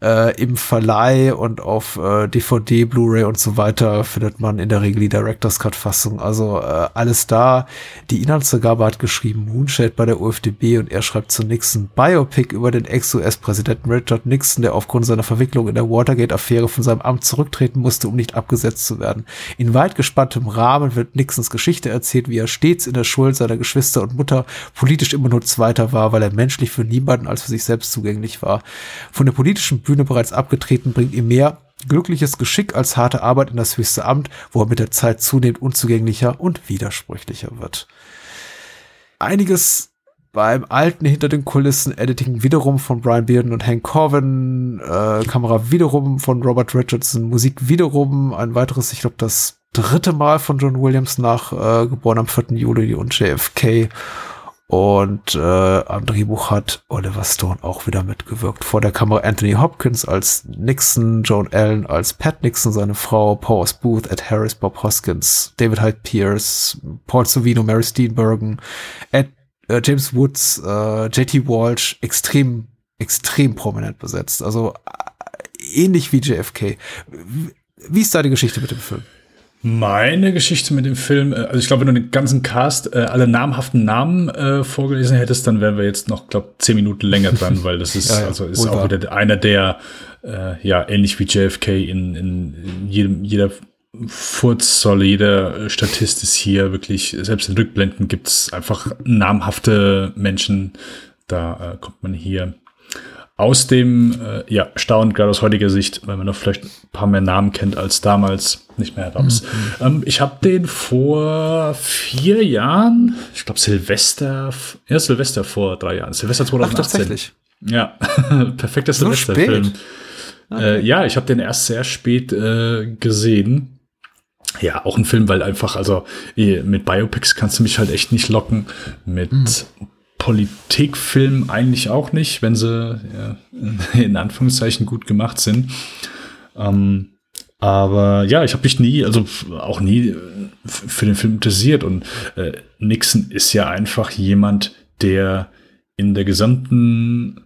äh, im Verleih und auf äh, DVD, Blu-ray und so weiter findet man in der Regel die Director's Cut-Fassung. Also äh, alles da. Die Inhaltsangabe hat geschrieben Moonshade bei der UFDB und er schreibt zu Nixon Biopic über den Ex-US-Präsidenten Richard Nixon, der aufgrund seiner Verwicklung in der Watergate-Affäre von seinem Amt zurücktreten musste, um nicht abgesetzt zu werden. In weit gespanntem Rahmen wird Nixons Geschichte erzählt, wie er stets in der Schuld seiner Geschwister und Mutter politisch immer nur Zweiter war, weil er menschlich für niemanden als für sich selbst zugänglich war. Von der politischen Bühne bereits abgetreten bringt ihm mehr glückliches Geschick als harte Arbeit in das höchste Amt, wo er mit der Zeit zunehmend unzugänglicher und widersprüchlicher wird. Einiges beim alten hinter den Kulissen Editing wiederum von Brian Bearden und Hank Corvin, äh, Kamera wiederum von Robert Richardson, Musik wiederum ein weiteres, ich glaube das dritte Mal von John Williams nach äh, geboren am 4. Juli und JFK und äh, am Drehbuch hat Oliver Stone auch wieder mitgewirkt. Vor der Kamera Anthony Hopkins als Nixon, Joan Allen als Pat Nixon, seine Frau, Paul Booth, Ed Harris, Bob Hoskins, David Hyde Pierce, Paul Savino, Mary Steenburgen, Ed äh, James Woods, äh, JT Walsh, extrem, extrem prominent besetzt. Also äh, ähnlich wie JFK. Wie ist da die Geschichte mit dem Film? Meine Geschichte mit dem Film, äh, also ich glaube, wenn du den ganzen Cast, äh, alle namhaften Namen äh, vorgelesen hättest, dann wären wir jetzt noch, glaube zehn Minuten länger dran, weil das ist, ja, ja, also ist auch wieder einer der, äh, ja, ähnlich wie JFK in, in, in jedem, jeder Furzzoll, jeder Statist ist hier wirklich, selbst in Rückblenden gibt es einfach namhafte Menschen. Da äh, kommt man hier aus dem äh, ja, Staunen, gerade aus heutiger Sicht, weil man noch vielleicht ein paar mehr Namen kennt als damals, nicht mehr heraus. Mhm. Ähm, ich habe den vor vier Jahren, ich glaube Silvester, ja, Silvester vor drei Jahren, Silvester 2018. Ach, tatsächlich. Ja, perfekter so Silvesterfilm. Okay. Äh, ja, ich habe den erst sehr spät äh, gesehen. Ja, auch ein Film, weil einfach, also mit Biopics kannst du mich halt echt nicht locken. Mit mhm. Politikfilm eigentlich auch nicht, wenn sie ja, in Anführungszeichen gut gemacht sind. Ähm, aber ja, ich habe mich nie, also auch nie äh, für den Film interessiert. Und äh, Nixon ist ja einfach jemand, der in der gesamten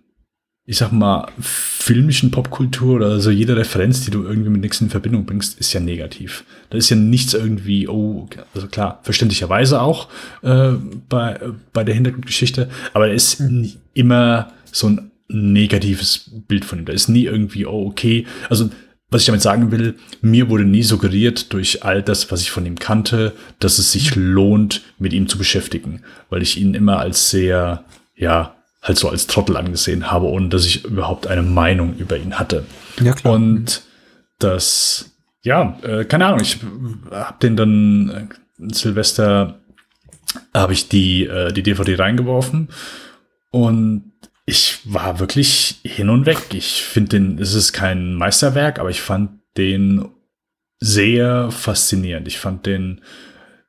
ich sag mal, filmischen Popkultur oder so jede Referenz, die du irgendwie mit nichts in Verbindung bringst, ist ja negativ. Da ist ja nichts irgendwie, oh, also klar, verständlicherweise auch äh, bei, bei der Hintergrundgeschichte, aber da ist mhm. immer so ein negatives Bild von ihm. Da ist nie irgendwie, oh, okay, also was ich damit sagen will, mir wurde nie suggeriert durch all das, was ich von ihm kannte, dass es sich mhm. lohnt, mit ihm zu beschäftigen, weil ich ihn immer als sehr, ja, halt so als Trottel angesehen habe, ohne dass ich überhaupt eine Meinung über ihn hatte. Ja, klar. Und das, ja, äh, keine Ahnung, ich habe den dann äh, Silvester habe ich die, äh, die DVD reingeworfen und ich war wirklich hin und weg. Ich finde den, es ist kein Meisterwerk, aber ich fand den sehr faszinierend. Ich fand den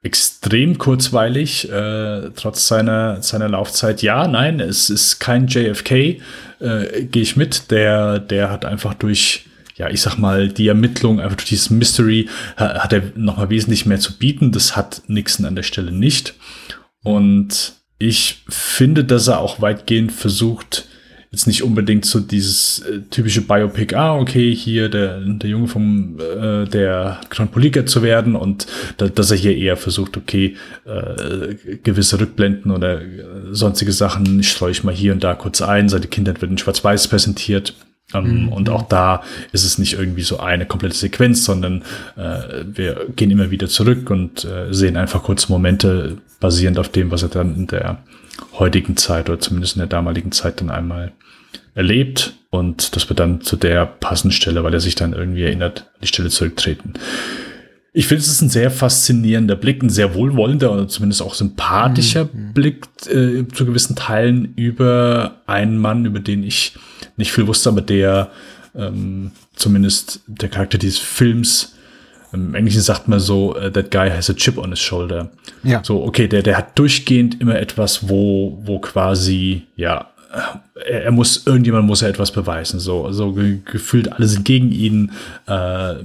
extrem kurzweilig, äh, trotz seiner, seiner Laufzeit. Ja, nein, es ist kein JFK, äh, gehe ich mit. Der, der hat einfach durch, ja, ich sag mal, die Ermittlung, einfach durch dieses Mystery, hat er nochmal wesentlich mehr zu bieten. Das hat Nixon an der Stelle nicht. Und ich finde, dass er auch weitgehend versucht, jetzt nicht unbedingt so dieses äh, typische Biopic, ah, okay, hier der, der Junge vom, äh, der Politiker zu werden und da, dass er hier eher versucht, okay, äh, gewisse Rückblenden oder äh, sonstige Sachen streue ich mal hier und da kurz ein. Seine Kindheit wird in Schwarz-Weiß präsentiert. Ähm, mhm. Und auch da ist es nicht irgendwie so eine komplette Sequenz, sondern äh, wir gehen immer wieder zurück und äh, sehen einfach kurze Momente basierend auf dem, was er dann in der heutigen Zeit oder zumindest in der damaligen Zeit dann einmal erlebt und das wird dann zu der passenden Stelle, weil er sich dann irgendwie erinnert, an die Stelle zurücktreten. Ich finde, es ist ein sehr faszinierender Blick, ein sehr wohlwollender oder zumindest auch sympathischer mhm. Blick äh, zu gewissen Teilen über einen Mann, über den ich nicht viel wusste, aber der ähm, zumindest der Charakter dieses Films im Englischen sagt man so, uh, that guy has a chip on his shoulder. Ja. So, okay, der, der hat durchgehend immer etwas, wo, wo quasi, ja, er, er muss, irgendjemand muss er etwas beweisen. So, so ge gefühlt alle sind gegen ihn. Äh,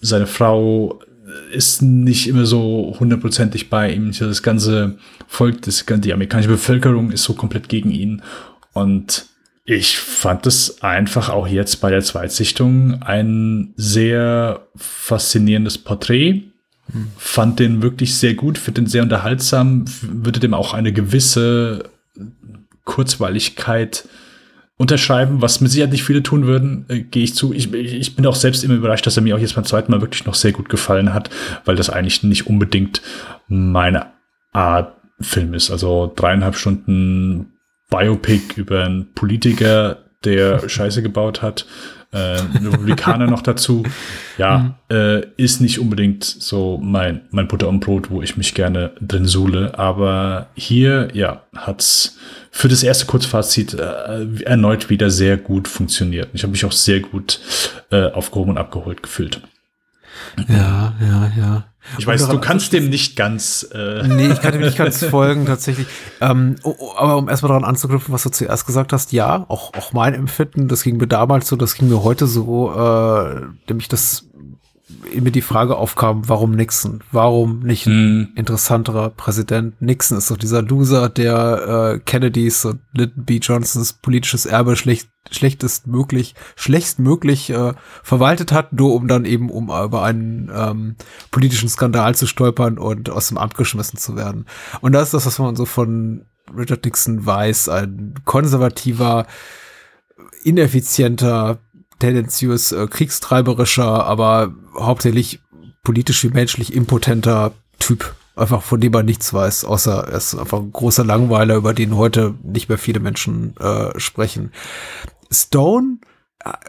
seine Frau ist nicht immer so hundertprozentig bei ihm. Das ganze Volk, das, die amerikanische Bevölkerung ist so komplett gegen ihn. Und ich fand es einfach auch jetzt bei der Zweitsichtung ein sehr faszinierendes Porträt. Hm. Fand den wirklich sehr gut, finde den sehr unterhaltsam, würde dem auch eine gewisse Kurzweiligkeit unterschreiben, was mit Sicherheit nicht viele tun würden, äh, gehe ich zu. Ich, ich bin auch selbst immer überrascht, dass er mir auch jetzt beim zweiten Mal wirklich noch sehr gut gefallen hat, weil das eigentlich nicht unbedingt meine Art Film ist. Also dreieinhalb Stunden Biopic über einen Politiker, der Scheiße gebaut hat, äh, Republikaner noch dazu. Ja, mhm. äh, ist nicht unbedingt so mein, mein Butter und Brot, wo ich mich gerne drin suhle. Aber hier, ja, hat's für das erste Kurzfazit äh, erneut wieder sehr gut funktioniert. Ich habe mich auch sehr gut äh, aufgehoben und abgeholt gefühlt. Ja, ja, ja. Ich weiß, du kannst dem nicht ganz. Äh nee, ich kann dem nicht ganz folgen, tatsächlich. Ähm, oh, oh, aber um erstmal daran anzuknüpfen, was du zuerst gesagt hast, ja, auch, auch mein Empfinden, das ging mir damals so, das ging mir heute so, äh, nämlich das mir die Frage aufkam, warum Nixon? Warum nicht ein mm. interessanterer Präsident? Nixon ist doch dieser Loser, der äh, Kennedys und Lyndon B. Johnsons politisches Erbe schlecht, schlechtest möglich, schlechtst möglich äh, verwaltet hat, nur um dann eben um über einen ähm, politischen Skandal zu stolpern und aus dem Amt geschmissen zu werden. Und das ist das, was man so von Richard Nixon weiß, ein konservativer, ineffizienter tendenziös äh, kriegstreiberischer, aber hauptsächlich politisch wie menschlich impotenter Typ. Einfach von dem man nichts weiß, außer er ist einfach ein großer Langweiler, über den heute nicht mehr viele Menschen äh, sprechen. Stone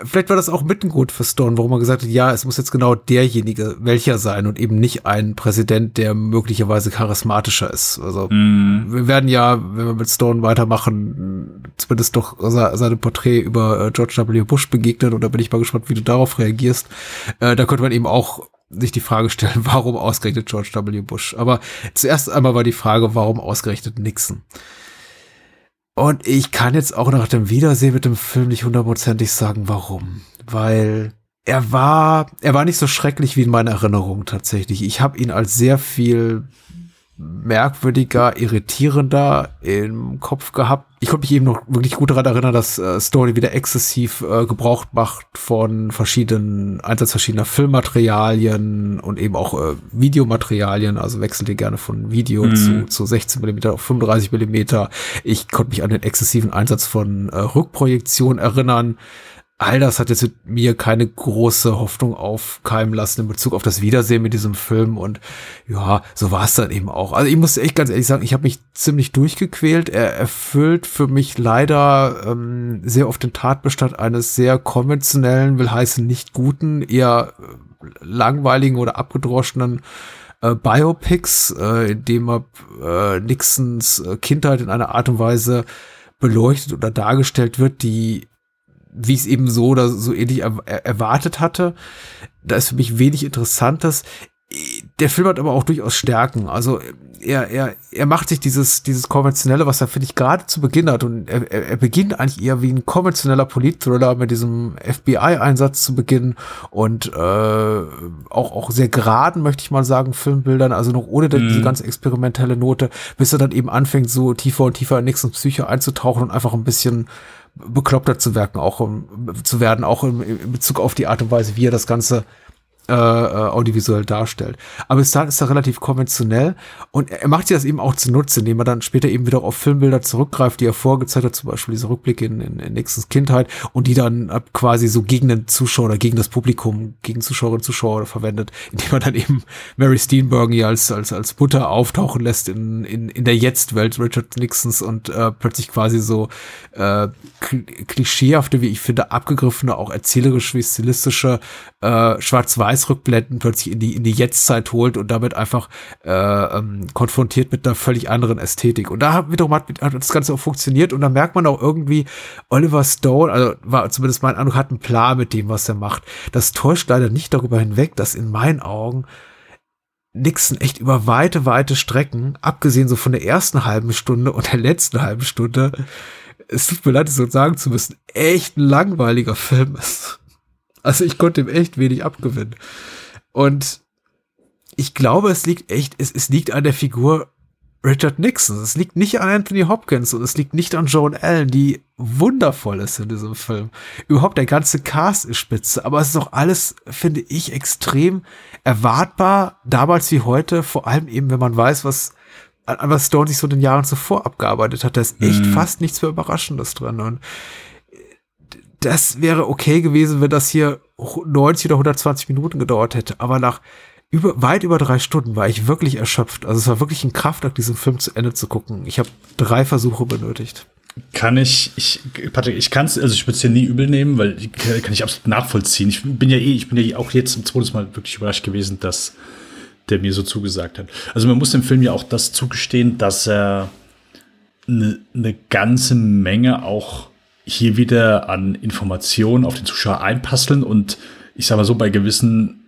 vielleicht war das auch mit ein Grund für Stone, warum man gesagt hat, ja, es muss jetzt genau derjenige welcher sein und eben nicht ein Präsident, der möglicherweise charismatischer ist. Also mm. wir werden ja, wenn wir mit Stone weitermachen, zumindest doch seinem Porträt über äh, George W. Bush begegnen und da bin ich mal gespannt, wie du darauf reagierst. Äh, da könnte man eben auch sich die Frage stellen, warum ausgerechnet George W. Bush? Aber zuerst einmal war die Frage, warum ausgerechnet Nixon? Und ich kann jetzt auch nach dem Wiedersehen mit dem Film nicht hundertprozentig sagen, warum. Weil er war, er war nicht so schrecklich wie in meiner Erinnerung tatsächlich. Ich habe ihn als sehr viel merkwürdiger, irritierender im Kopf gehabt. Ich konnte mich eben noch wirklich gut daran erinnern, dass äh, Story wieder exzessiv äh, Gebrauch macht von verschiedenen, Einsatz verschiedener Filmmaterialien und eben auch äh, Videomaterialien, also wechselt ihr gerne von Video mhm. zu, zu 16 Millimeter auf 35 Millimeter. Ich konnte mich an den exzessiven Einsatz von äh, Rückprojektion erinnern all das hat jetzt mit mir keine große Hoffnung aufkeimen lassen in Bezug auf das Wiedersehen mit diesem Film und ja, so war es dann eben auch. Also ich muss echt ganz ehrlich sagen, ich habe mich ziemlich durchgequält. Er erfüllt für mich leider ähm, sehr oft den Tatbestand eines sehr konventionellen, will heißen nicht guten, eher äh, langweiligen oder abgedroschenen äh, Biopics, äh, in dem er äh, Nixons äh, Kindheit in einer Art und Weise beleuchtet oder dargestellt wird, die wie ich es eben so oder so ähnlich er erwartet hatte. Da ist für mich wenig Interessantes. Der Film hat aber auch durchaus Stärken. Also er, er, er macht sich dieses, dieses konventionelle, was er, finde ich, gerade zu Beginn hat. Und er, er beginnt eigentlich eher wie ein konventioneller Polit-Thriller mit diesem FBI-Einsatz zu Beginn und äh, auch, auch sehr geraden, möchte ich mal sagen, Filmbildern, also noch ohne mhm. diese ganz experimentelle Note, bis er dann eben anfängt, so tiefer und tiefer in Nixons Psyche einzutauchen und einfach ein bisschen bekloppter zu werden, auch zu werden, auch in Bezug auf die Art und Weise, wie er das Ganze äh, äh, audiovisuell darstellt. Aber bis dahin ist er relativ konventionell und er macht sich das eben auch zunutze, indem er dann später eben wieder auf Filmbilder zurückgreift, die er vorgezeigt hat, zum Beispiel diese Rückblicke in, in, in Nixons Kindheit und die dann quasi so gegen den Zuschauer oder gegen das Publikum, gegen Zuschauerinnen und Zuschauer verwendet, indem er dann eben Mary Steenburgen hier als, als, als Mutter auftauchen lässt in, in, in der Jetzt-Welt Richard Nixons und äh, plötzlich quasi so äh, klischeehafte, wie ich finde, abgegriffene, auch erzählerisch wie stilistische äh, Schwarz-Weiß-Rückblenden plötzlich in die, in die Jetztzeit holt und damit einfach äh, ähm, konfrontiert mit einer völlig anderen Ästhetik. Und da wiederum hat, hat das Ganze auch funktioniert und da merkt man auch irgendwie, Oliver Stone, also war zumindest mein Eindruck, hat einen Plan mit dem, was er macht. Das täuscht leider nicht darüber hinweg, dass in meinen Augen Nixon echt über weite, weite Strecken, abgesehen so von der ersten halben Stunde und der letzten halben Stunde, es tut mir leid, es so sagen zu müssen, echt ein langweiliger Film ist. Also ich konnte ihm echt wenig abgewinnen. Und ich glaube, es liegt echt, es, es liegt an der Figur Richard Nixon. Es liegt nicht an Anthony Hopkins und es liegt nicht an Joan Allen, die wundervoll ist in diesem Film. Überhaupt der ganze Cast ist spitze, aber es ist auch alles, finde ich, extrem erwartbar, damals wie heute, vor allem eben, wenn man weiß, was an was Stone sich so in den Jahren zuvor abgearbeitet hat. Da ist echt mhm. fast nichts mehr Überraschendes drin. Und das wäre okay gewesen, wenn das hier 90 oder 120 Minuten gedauert hätte. Aber nach über, weit über drei Stunden war ich wirklich erschöpft. Also es war wirklich ein Kraftakt, diesen Film zu Ende zu gucken. Ich habe drei Versuche benötigt. Kann ich, ich, Patrick, ich kann es, also ich würde es dir nie übel nehmen, weil ich, kann ich absolut nachvollziehen. Ich bin ja eh, ich bin ja auch jetzt zum zweiten Mal wirklich überrascht gewesen, dass der mir so zugesagt hat. Also man muss dem Film ja auch das zugestehen, dass er eine ne ganze Menge auch hier wieder an Informationen auf den Zuschauer einpasseln und ich sage mal so, bei gewissen,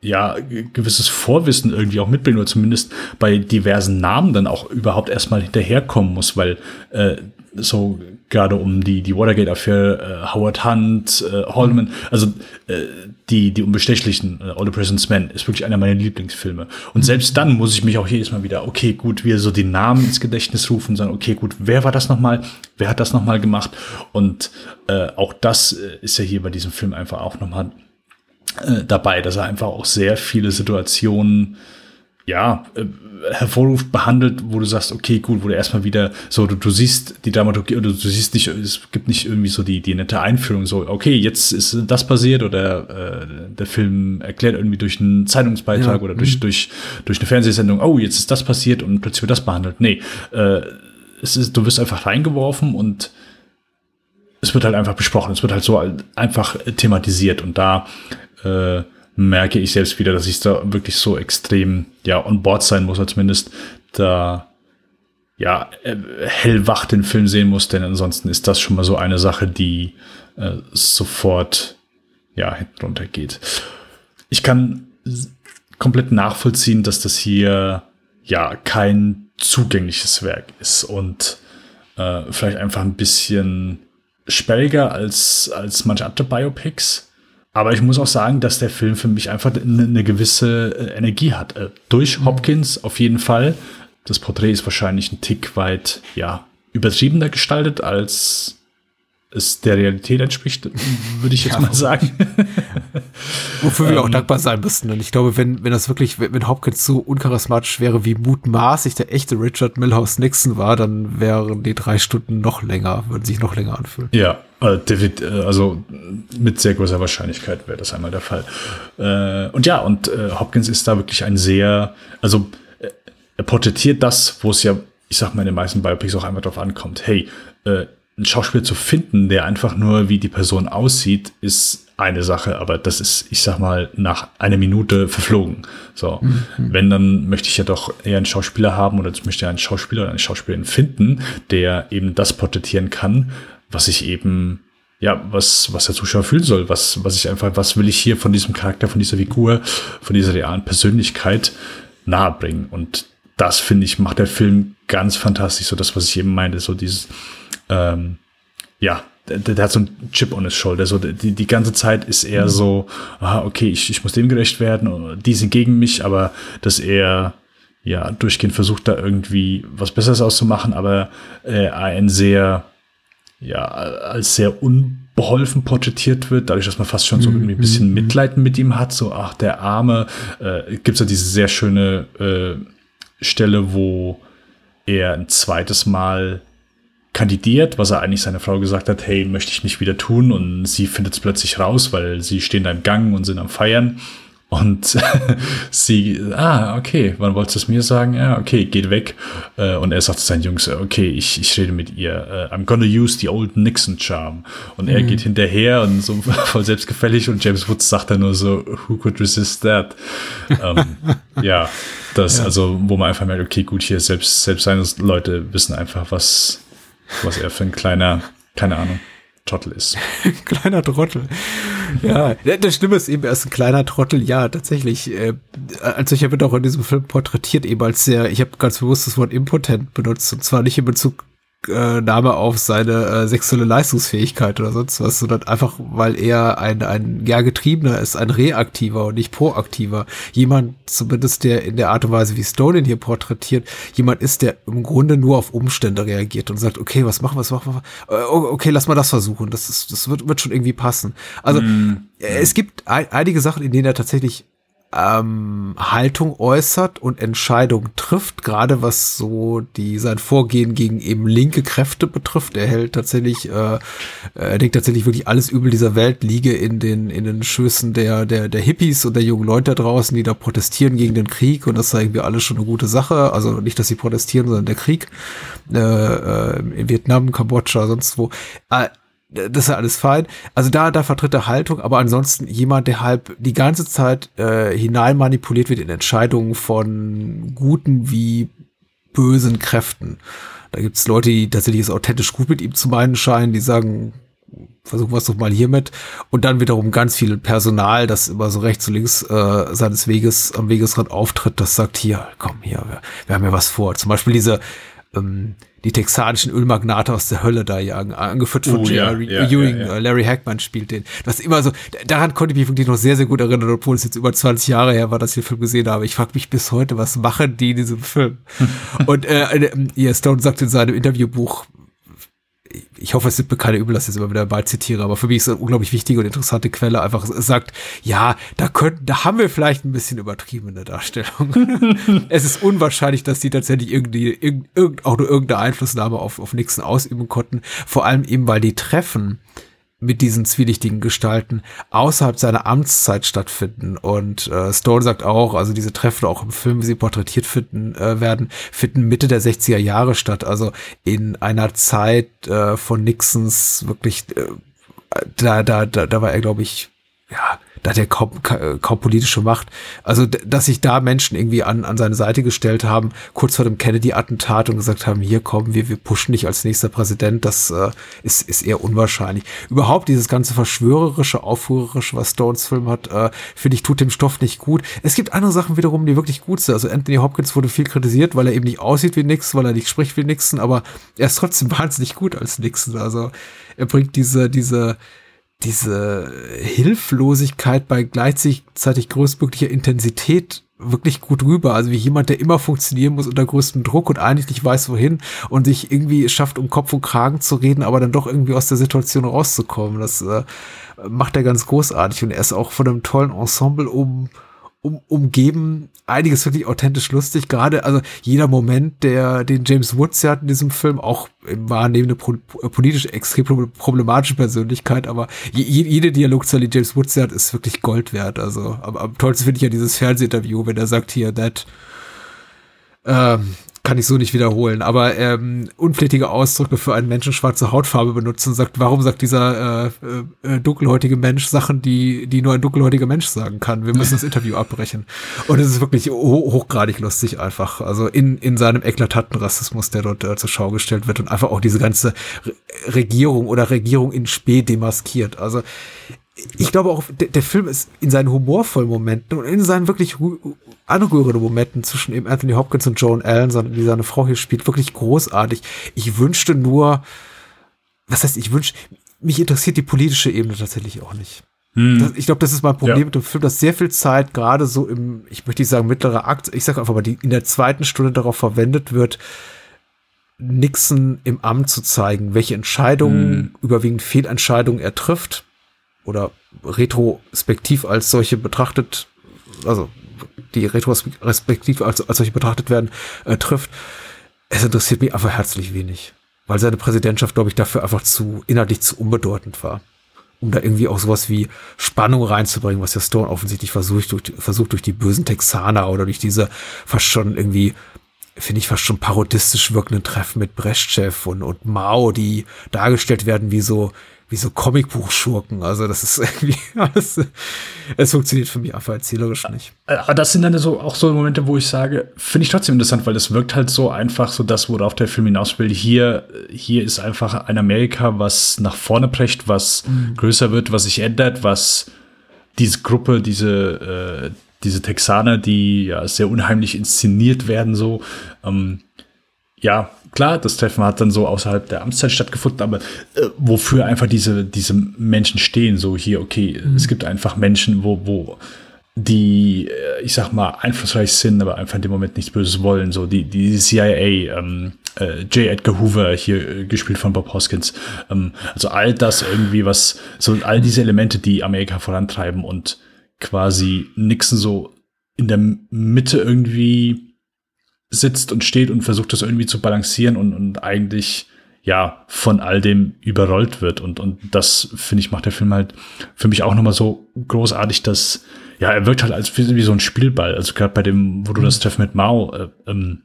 ja, gewisses Vorwissen irgendwie auch mitbringen oder zumindest bei diversen Namen dann auch überhaupt erstmal hinterherkommen muss, weil äh, so gerade um die, die Watergate-Affäre, äh, Howard Hunt, äh, Holman, also äh, die, die Unbestechlichen, äh, All the President's Men, ist wirklich einer meiner Lieblingsfilme. Und selbst dann muss ich mich auch jedes Mal wieder, okay, gut, wir so den Namen ins Gedächtnis rufen, sagen, okay, gut, wer war das nochmal? Wer hat das nochmal gemacht? Und äh, auch das äh, ist ja hier bei diesem Film einfach auch nochmal äh, dabei, dass er einfach auch sehr viele Situationen ja, äh, hervorruft, behandelt, wo du sagst, okay, gut, wo du erstmal wieder so, du, du siehst die Dramaturgie oder du siehst nicht, es gibt nicht irgendwie so die, die nette Einführung, so, okay, jetzt ist das passiert oder äh, der Film erklärt irgendwie durch einen Zeitungsbeitrag ja. oder durch, mhm. durch, durch eine Fernsehsendung, oh, jetzt ist das passiert und plötzlich wird das behandelt. Nee, äh, es ist, du wirst einfach reingeworfen und es wird halt einfach besprochen, es wird halt so einfach thematisiert und da äh, merke ich selbst wieder, dass ich da wirklich so extrem ja on board sein muss, oder zumindest da ja äh, hellwach den Film sehen muss, denn ansonsten ist das schon mal so eine Sache, die äh, sofort ja hinten runter geht. Ich kann komplett nachvollziehen, dass das hier ja kein zugängliches Werk ist und äh, vielleicht einfach ein bisschen sperriger als, als manche andere Biopics. Aber ich muss auch sagen, dass der Film für mich einfach eine, eine gewisse äh, Energie hat. Äh, durch Hopkins auf jeden Fall. Das Porträt ist wahrscheinlich ein Tick weit, ja, übertriebener gestaltet als es der Realität entspricht, würde ich jetzt ja. mal sagen. Wofür wir ähm, auch dankbar sein müssten. Und ich glaube, wenn, wenn das wirklich, wenn Hopkins so uncharismatisch wäre, wie mutmaßlich der echte Richard Milhouse Nixon war, dann wären die drei Stunden noch länger, würden sich noch länger anfühlen. Ja, äh, David, äh, also mit sehr großer Wahrscheinlichkeit wäre das einmal der Fall. Äh, und ja, und Hopkins ist da wirklich ein sehr, also er porträtiert das, wo es ja, ich sag mal, in den meisten Biopics auch einfach drauf ankommt. Hey, äh, einen Schauspieler zu finden, der einfach nur wie die Person aussieht, ist eine Sache, aber das ist, ich sag mal, nach einer Minute verflogen. So, mhm. wenn, dann möchte ich ja doch eher einen Schauspieler haben oder ich möchte einen Schauspieler oder eine Schauspielerin finden, der eben das porträtieren kann, was ich eben, ja, was, was der Zuschauer fühlen soll, was, was ich einfach, was will ich hier von diesem Charakter, von dieser Figur, von dieser realen Persönlichkeit nahebringen. Und das, finde ich, macht der Film ganz fantastisch, so das, was ich eben meinte, so dieses, ähm, ja, der, der, hat so einen Chip on his shoulder. So die, die ganze Zeit ist er mhm. so, ah, okay, ich, ich muss dem gerecht werden, die sind gegen mich, aber dass er ja durchgehend versucht, da irgendwie was Besseres auszumachen, aber äh, ein sehr, ja, als sehr unbeholfen porträtiert wird, dadurch, dass man fast schon so mhm. irgendwie ein bisschen mhm. Mitleid mit ihm hat, so, ach, der Arme, äh, gibt es ja diese sehr schöne äh, Stelle, wo er ein zweites Mal kandidiert, was er eigentlich seiner Frau gesagt hat, hey, möchte ich nicht wieder tun und sie findet es plötzlich raus, weil sie stehen da im Gang und sind am Feiern und sie, ah, okay, wann wolltest du es mir sagen? Ja, okay, geht weg. Äh, und er sagt zu seinen Jungs, okay, ich, ich rede mit ihr. Äh, I'm gonna use the old Nixon charm. Und er mhm. geht hinterher und so voll selbstgefällig und James Woods sagt dann nur so, who could resist that? ähm, ja, das, ja. also, wo man einfach merkt, okay, gut, hier selbst, selbst seine Leute wissen einfach, was, was er für ein kleiner, keine Ahnung, Trottel ist. kleiner Trottel. Ja, das Stimme ist eben, er ist ein kleiner Trottel. Ja, tatsächlich. Äh, als solcher wird auch in diesem Film porträtiert eben als sehr, ich habe ganz bewusst das Wort impotent benutzt. Und zwar nicht in Bezug äh, Name auf seine äh, sexuelle Leistungsfähigkeit oder sonst was, sondern einfach, weil er ein, ein ja getriebener ist, ein reaktiver und nicht proaktiver. Jemand, zumindest der in der Art und Weise, wie Stone ihn hier porträtiert, jemand ist, der im Grunde nur auf Umstände reagiert und sagt, okay, was machen wir, was machen wir? Äh, okay, lass mal das versuchen. Das ist, das wird, wird schon irgendwie passen. Also, mm. es gibt ein, einige Sachen, in denen er tatsächlich ähm, Haltung äußert und Entscheidungen trifft, gerade was so die sein Vorgehen gegen eben linke Kräfte betrifft. Er hält tatsächlich, äh, er denkt tatsächlich wirklich alles Übel dieser Welt liege in den in den Schößen der der der Hippies und der jungen Leute da draußen, die da protestieren gegen den Krieg und das zeigen wir alles schon eine gute Sache. Also nicht, dass sie protestieren, sondern der Krieg äh, äh, in Vietnam, Kambodscha, sonst wo. Äh, das ist ja alles fein. Also da, da vertritt er Haltung, aber ansonsten jemand, der halb die ganze Zeit äh, hinein manipuliert wird in Entscheidungen von guten wie bösen Kräften. Da gibt's Leute, die tatsächlich es authentisch gut mit ihm zu meinen scheinen, die sagen, versuchen wir es doch mal hiermit. Und dann wiederum ganz viel Personal, das immer so rechts und links äh, seines Weges am Wegesrand auftritt, das sagt, hier, komm, hier, wir, wir haben ja was vor. Zum Beispiel diese ähm, die texanischen Ölmagnate aus der Hölle da jagen, angeführt von oh, Jerry ja, Ewing, ja, ja, Larry Hackman spielt den. Das ist immer so, daran konnte ich mich wirklich noch sehr, sehr gut erinnern, obwohl es jetzt über 20 Jahre her war, dass ich den Film gesehen habe. Ich frage mich bis heute, was machen die in diesem Film? Und äh, ja, Stone sagt in seinem Interviewbuch, ich hoffe, es sind mir keine übel, dass ich es immer wieder mal zitiere, aber für mich ist es eine unglaublich wichtige und interessante Quelle. Einfach sagt, ja, da könnten, da haben wir vielleicht ein bisschen übertrieben in der Darstellung. es ist unwahrscheinlich, dass die tatsächlich irgendwie, irgend, irgend, auch nur irgendeine Einflussnahme auf, auf Nixon ausüben konnten. Vor allem eben, weil die Treffen mit diesen zwielichtigen Gestalten außerhalb seiner Amtszeit stattfinden. Und äh, Stone sagt auch, also diese Treffen auch im Film, wie sie porträtiert finden äh, werden, finden Mitte der 60er Jahre statt. Also in einer Zeit äh, von Nixons wirklich, äh, da, da, da, da war er, glaube ich, ja, da hat er kaum, kaum politische Macht. Also, dass sich da Menschen irgendwie an, an seine Seite gestellt haben, kurz vor dem Kennedy-Attentat und gesagt haben, hier kommen wir, wir pushen dich als nächster Präsident, das äh, ist, ist eher unwahrscheinlich. Überhaupt dieses ganze verschwörerische, aufrührerische, was Stones Film hat, äh, finde ich, tut dem Stoff nicht gut. Es gibt andere Sachen wiederum, die wirklich gut sind. Also Anthony Hopkins wurde viel kritisiert, weil er eben nicht aussieht wie Nixon, weil er nicht spricht wie Nixon, aber er ist trotzdem wahnsinnig gut als Nixon. Also er bringt diese, diese, diese Hilflosigkeit bei gleichzeitig größtmöglicher Intensität wirklich gut rüber. Also wie jemand, der immer funktionieren muss unter größtem Druck und eigentlich nicht weiß, wohin und sich irgendwie schafft, um Kopf und Kragen zu reden, aber dann doch irgendwie aus der Situation rauszukommen. Das äh, macht er ganz großartig und er ist auch von einem tollen Ensemble um um, umgeben, einiges wirklich authentisch lustig. Gerade, also jeder Moment, der den James Woods hat in diesem Film, auch war neben eine politisch extrem problematische Persönlichkeit, aber je, jede Dialogzeile, die James Woods hat, ist wirklich Gold wert. Also am, am tollsten finde ich ja dieses Fernsehinterview, wenn er sagt hier, that ähm, kann ich so nicht wiederholen, aber ähm, unflätige Ausdrücke für einen Menschen schwarze Hautfarbe benutzen, sagt, warum sagt dieser äh, äh, dunkelhäutige Mensch Sachen, die, die nur ein dunkelhäutiger Mensch sagen kann? Wir müssen das Interview abbrechen. Und es ist wirklich ho hochgradig lustig einfach. Also in, in seinem eklatanten Rassismus, der dort äh, zur Schau gestellt wird und einfach auch diese ganze Re Regierung oder Regierung in Spee demaskiert. Also ich glaube auch, der, der, Film ist in seinen humorvollen Momenten und in seinen wirklich anrührenden Momenten zwischen eben Anthony Hopkins und Joan Allen, die seine Frau hier spielt, wirklich großartig. Ich wünschte nur, was heißt, ich wünschte, mich interessiert die politische Ebene tatsächlich auch nicht. Hm. Das, ich glaube, das ist mein Problem ja. mit dem Film, dass sehr viel Zeit gerade so im, ich möchte nicht sagen mittlerer Akt, ich sage einfach mal, die in der zweiten Stunde darauf verwendet wird, Nixon im Amt zu zeigen, welche Entscheidungen, hm. überwiegend Fehlentscheidungen er trifft oder retrospektiv als solche betrachtet, also die retrospektiv als, als solche betrachtet werden, äh, trifft. Es interessiert mich einfach herzlich wenig, weil seine Präsidentschaft, glaube ich, dafür einfach zu inhaltlich zu unbedeutend war. Um da irgendwie auch sowas wie Spannung reinzubringen, was der Stone offensichtlich versucht durch, versucht durch die bösen Texaner oder durch diese fast schon irgendwie finde ich fast schon parodistisch wirkenden Treffen mit Breschchev und, und Mao, die dargestellt werden wie so, wie so Comicbuchschurken. Also das ist irgendwie alles, es funktioniert für mich einfach erzählerisch nicht. Aber das sind dann so auch so Momente, wo ich sage, finde ich trotzdem interessant, weil das wirkt halt so einfach so das, worauf der Film hinaus will. Hier, hier ist einfach ein Amerika, was nach vorne brecht, was mhm. größer wird, was sich ändert, was diese Gruppe, diese, äh, diese Texaner, die ja sehr unheimlich inszeniert werden, so, ähm, ja, klar, das Treffen hat dann so außerhalb der Amtszeit stattgefunden, aber äh, wofür einfach diese, diese Menschen stehen, so hier, okay, mhm. es gibt einfach Menschen, wo, wo die, äh, ich sag mal, einflussreich sind, aber einfach in dem Moment nichts Böses wollen, so die, die CIA, ähm, äh, J. Edgar Hoover, hier äh, gespielt von Bob Hoskins, ähm, also all das irgendwie, was, so all diese Elemente, die Amerika vorantreiben und quasi Nixon so in der Mitte irgendwie sitzt und steht und versucht das irgendwie zu balancieren und, und eigentlich ja von all dem überrollt wird. Und und das finde ich macht der Film halt für mich auch nochmal so großartig, dass ja er wirkt halt als wie so ein Spielball, also gerade bei dem, wo du das Treffen mit Mao äh, ähm,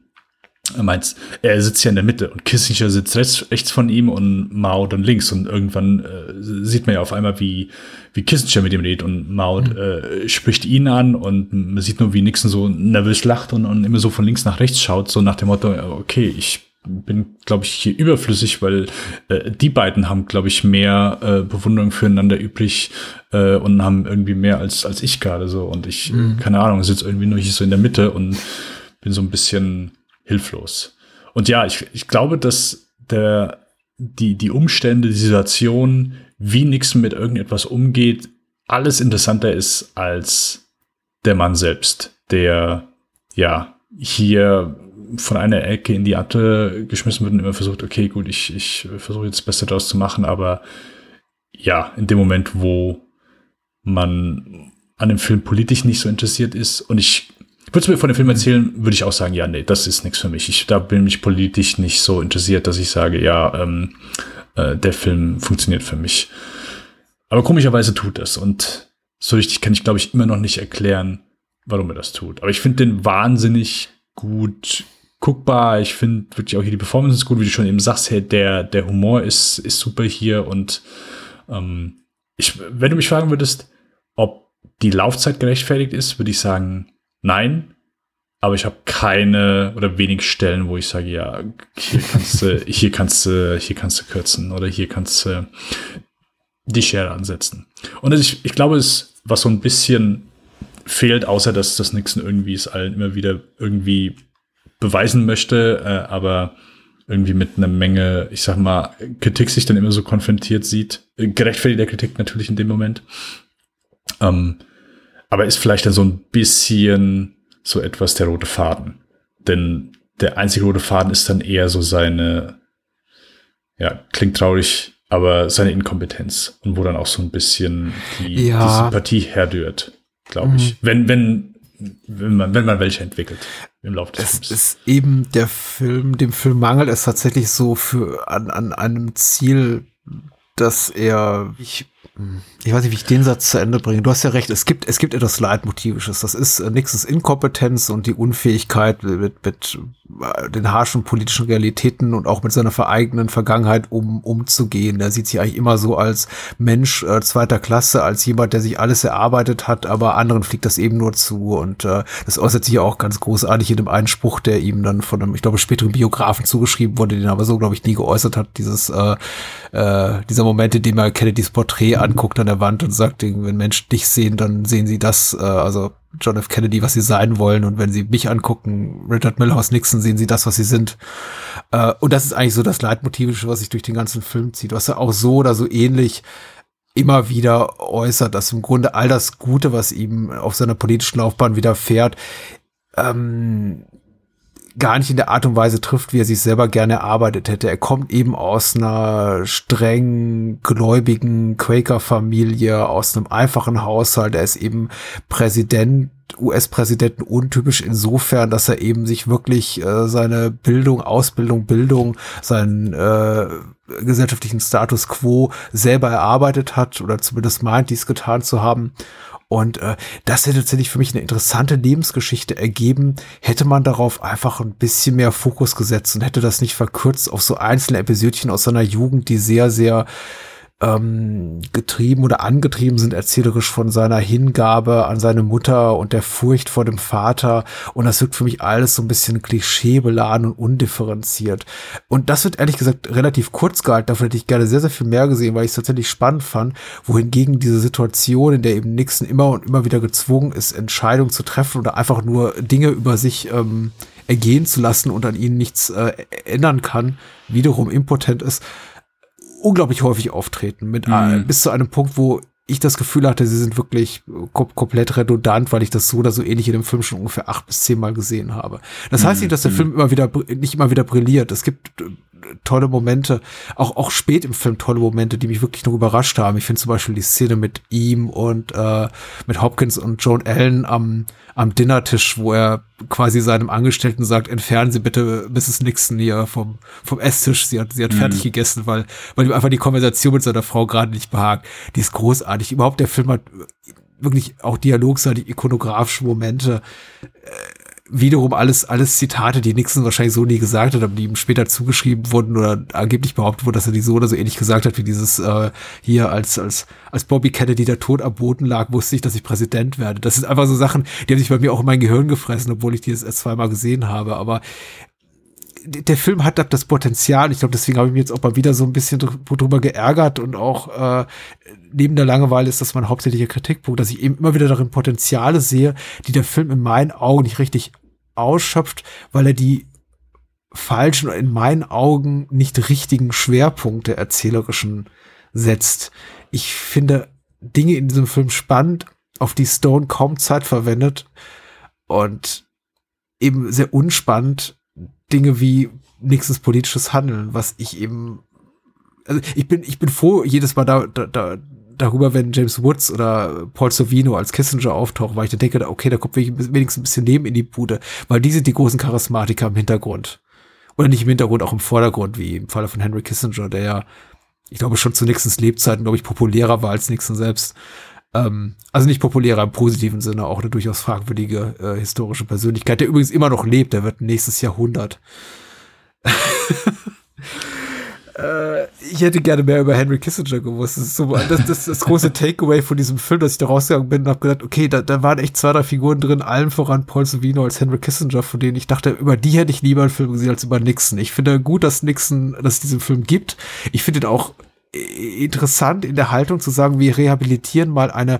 meinst, er sitzt ja in der Mitte und Kissinger sitzt rechts, rechts von ihm und Mao dann links und irgendwann äh, sieht man ja auf einmal, wie, wie Kissinger mit ihm redet und Mao mhm. äh, spricht ihn an und man sieht nur, wie Nixon so nervös lacht und, und immer so von links nach rechts schaut, so nach dem Motto, okay, ich bin, glaube ich, hier überflüssig, weil äh, die beiden haben, glaube ich, mehr äh, Bewunderung füreinander übrig äh, und haben irgendwie mehr als, als ich gerade so. Und ich, mhm. keine Ahnung, sitze irgendwie nur hier so in der Mitte und bin so ein bisschen hilflos. Und ja, ich, ich glaube, dass der, die, die Umstände, die Situation, wie Nixon mit irgendetwas umgeht, alles interessanter ist als der Mann selbst, der ja hier von einer Ecke in die andere geschmissen wird und immer versucht, okay, gut, ich, ich versuche jetzt das Beste daraus zu machen, aber ja, in dem Moment, wo man an dem Film politisch nicht so interessiert ist und ich Würdest du mir von dem Film erzählen, würde ich auch sagen, ja, nee, das ist nichts für mich. Ich, da bin ich politisch nicht so interessiert, dass ich sage, ja, ähm, äh, der Film funktioniert für mich. aber komischerweise tut es und so richtig kann ich, glaube ich, immer noch nicht erklären, warum er das tut. Aber ich finde den wahnsinnig gut guckbar. Ich finde wirklich auch hier die Performance ist gut, wie du schon eben sagst, hey, der, der Humor ist, ist super hier und ähm, ich, wenn du mich fragen würdest, ob die Laufzeit gerechtfertigt ist, würde ich sagen, nein. Aber ich habe keine oder wenig Stellen, wo ich sage, ja, hier kannst du, hier kannst du, hier kannst du kürzen oder hier kannst du die Schere ansetzen. Und ich, ich glaube, es, was so ein bisschen fehlt, außer dass das Nixon irgendwie es allen immer wieder irgendwie beweisen möchte, äh, aber irgendwie mit einer Menge, ich sag mal, Kritik sich dann immer so konfrontiert sieht. Gerechtfertigter Kritik natürlich in dem Moment. Ähm, aber ist vielleicht dann so ein bisschen so etwas der rote Faden. Denn der einzige rote Faden ist dann eher so seine, ja, klingt traurig, aber seine Inkompetenz und wo dann auch so ein bisschen die, Ja. die Sympathie herdürt, glaube ich. Wenn, wenn, wenn man, wenn man welche entwickelt im Laufe des Es Films. ist eben der Film, dem Film mangelt es tatsächlich so für an, an einem Ziel, dass er, ich, ich weiß nicht, wie ich den Satz zu Ende bringe. Du hast ja recht, es gibt, es gibt etwas Leitmotivisches. Das ist äh, Nixons Inkompetenz und die Unfähigkeit mit, mit äh, den harschen politischen Realitäten und auch mit seiner vereigenen Vergangenheit um, umzugehen. Er sieht sich eigentlich immer so als Mensch äh, zweiter Klasse, als jemand, der sich alles erarbeitet hat, aber anderen fliegt das eben nur zu. Und äh, das äußert sich ja auch ganz großartig in dem einen Spruch, der ihm dann von einem, ich glaube, späteren Biografen zugeschrieben wurde, den er aber so, glaube ich, nie geäußert hat. Dieses, äh, äh, dieser Moment, in dem er Kennedys Porträt anguckt an der Wand und sagt, wenn Menschen dich sehen, dann sehen sie das, äh, also John F. Kennedy, was sie sein wollen. Und wenn sie mich angucken, Richard Milhouse Nixon, sehen sie das, was sie sind. Äh, und das ist eigentlich so das Leitmotivische, was sich durch den ganzen Film zieht, was er auch so oder so ähnlich immer wieder äußert, dass im Grunde all das Gute, was ihm auf seiner politischen Laufbahn widerfährt, ähm, gar nicht in der Art und Weise trifft, wie er sich selber gerne erarbeitet hätte. Er kommt eben aus einer streng gläubigen Quaker-Familie, aus einem einfachen Haushalt. Er ist eben Präsident, US-Präsidenten untypisch insofern, dass er eben sich wirklich äh, seine Bildung, Ausbildung, Bildung, seinen äh, gesellschaftlichen Status quo selber erarbeitet hat oder zumindest meint, dies getan zu haben. Und äh, das hätte tatsächlich für mich eine interessante Lebensgeschichte ergeben, hätte man darauf einfach ein bisschen mehr Fokus gesetzt und hätte das nicht verkürzt auf so einzelne Episodchen aus seiner Jugend, die sehr, sehr ähm, getrieben oder angetrieben sind erzählerisch von seiner Hingabe an seine Mutter und der Furcht vor dem Vater. Und das wirkt für mich alles so ein bisschen klischeebeladen und undifferenziert. Und das wird ehrlich gesagt relativ kurz gehalten. Davon hätte ich gerne sehr, sehr viel mehr gesehen, weil ich es tatsächlich spannend fand. Wohingegen diese Situation, in der eben Nixon immer und immer wieder gezwungen ist, Entscheidungen zu treffen oder einfach nur Dinge über sich ähm, ergehen zu lassen und an ihnen nichts äh, ändern kann, wiederum impotent ist, unglaublich häufig auftreten. Mit äh, bis zu einem Punkt, wo ich das Gefühl hatte, sie sind wirklich kom komplett redundant, weil ich das so oder so ähnlich in dem Film schon ungefähr acht bis zehnmal gesehen habe. Das heißt nicht, dass der Film immer wieder nicht immer wieder brilliert. Es gibt äh, tolle Momente, auch auch spät im Film tolle Momente, die mich wirklich noch überrascht haben. Ich finde zum Beispiel die Szene mit ihm und äh, mit Hopkins und Joan Allen am am Dinnertisch, wo er quasi seinem Angestellten sagt, entfernen Sie bitte Mrs. Nixon hier vom vom Esstisch. Sie hat sie hat fertig gegessen, weil weil ihm einfach die Konversation mit seiner Frau gerade nicht behagt. Die ist großartig. Überhaupt der Film hat wirklich auch dialogseitig ikonografische Momente wiederum alles, alles Zitate, die Nixon wahrscheinlich so nie gesagt hat, aber die ihm später zugeschrieben wurden oder angeblich behauptet wurde, dass er die so oder so ähnlich gesagt hat, wie dieses äh, hier als, als, als Bobby Kennedy der Tod am Boden lag, wusste ich, dass ich Präsident werde. Das sind einfach so Sachen, die haben sich bei mir auch in mein Gehirn gefressen, obwohl ich die jetzt erst zweimal gesehen habe. Aber der Film hat das Potenzial. Ich glaube, deswegen habe ich mich jetzt auch mal wieder so ein bisschen dr- drüber geärgert und auch äh, neben der Langeweile ist das mein hauptsächlicher Kritikpunkt, dass ich eben immer wieder darin Potenziale sehe, die der Film in meinen Augen nicht richtig ausschöpft, weil er die falschen in meinen Augen nicht richtigen Schwerpunkte erzählerischen setzt. Ich finde Dinge in diesem Film spannend, auf die Stone kaum Zeit verwendet und eben sehr unspannend Dinge wie nächstes politisches Handeln, was ich eben, also ich bin, ich bin froh jedes Mal da, da, da darüber, wenn James Woods oder Paul Sorvino als Kissinger auftauchen, weil ich dann denke, okay, da kommt wenigstens ein bisschen Leben in die Bude, weil die sind die großen Charismatiker im Hintergrund. Oder nicht im Hintergrund, auch im Vordergrund, wie im Falle von Henry Kissinger, der ja ich glaube schon zu Nixons Lebzeiten, glaube ich, populärer war als Nixon selbst. Ähm, also nicht populärer im positiven Sinne, auch eine durchaus fragwürdige äh, historische Persönlichkeit, der übrigens immer noch lebt, der wird nächstes Jahrhundert. Äh, ich hätte gerne mehr über Henry Kissinger gewusst. Das ist so das, das, das große Takeaway von diesem Film, dass ich da rausgegangen bin und habe gedacht, okay, da, da waren echt zwei, drei Figuren drin, allen voran Paul Savino als Henry Kissinger, von denen ich dachte, über die hätte ich lieber einen Film gesehen als über Nixon. Ich finde gut, dass Nixon, dass es diesen Film gibt. Ich finde ihn auch interessant in der Haltung zu sagen, wir rehabilitieren mal eine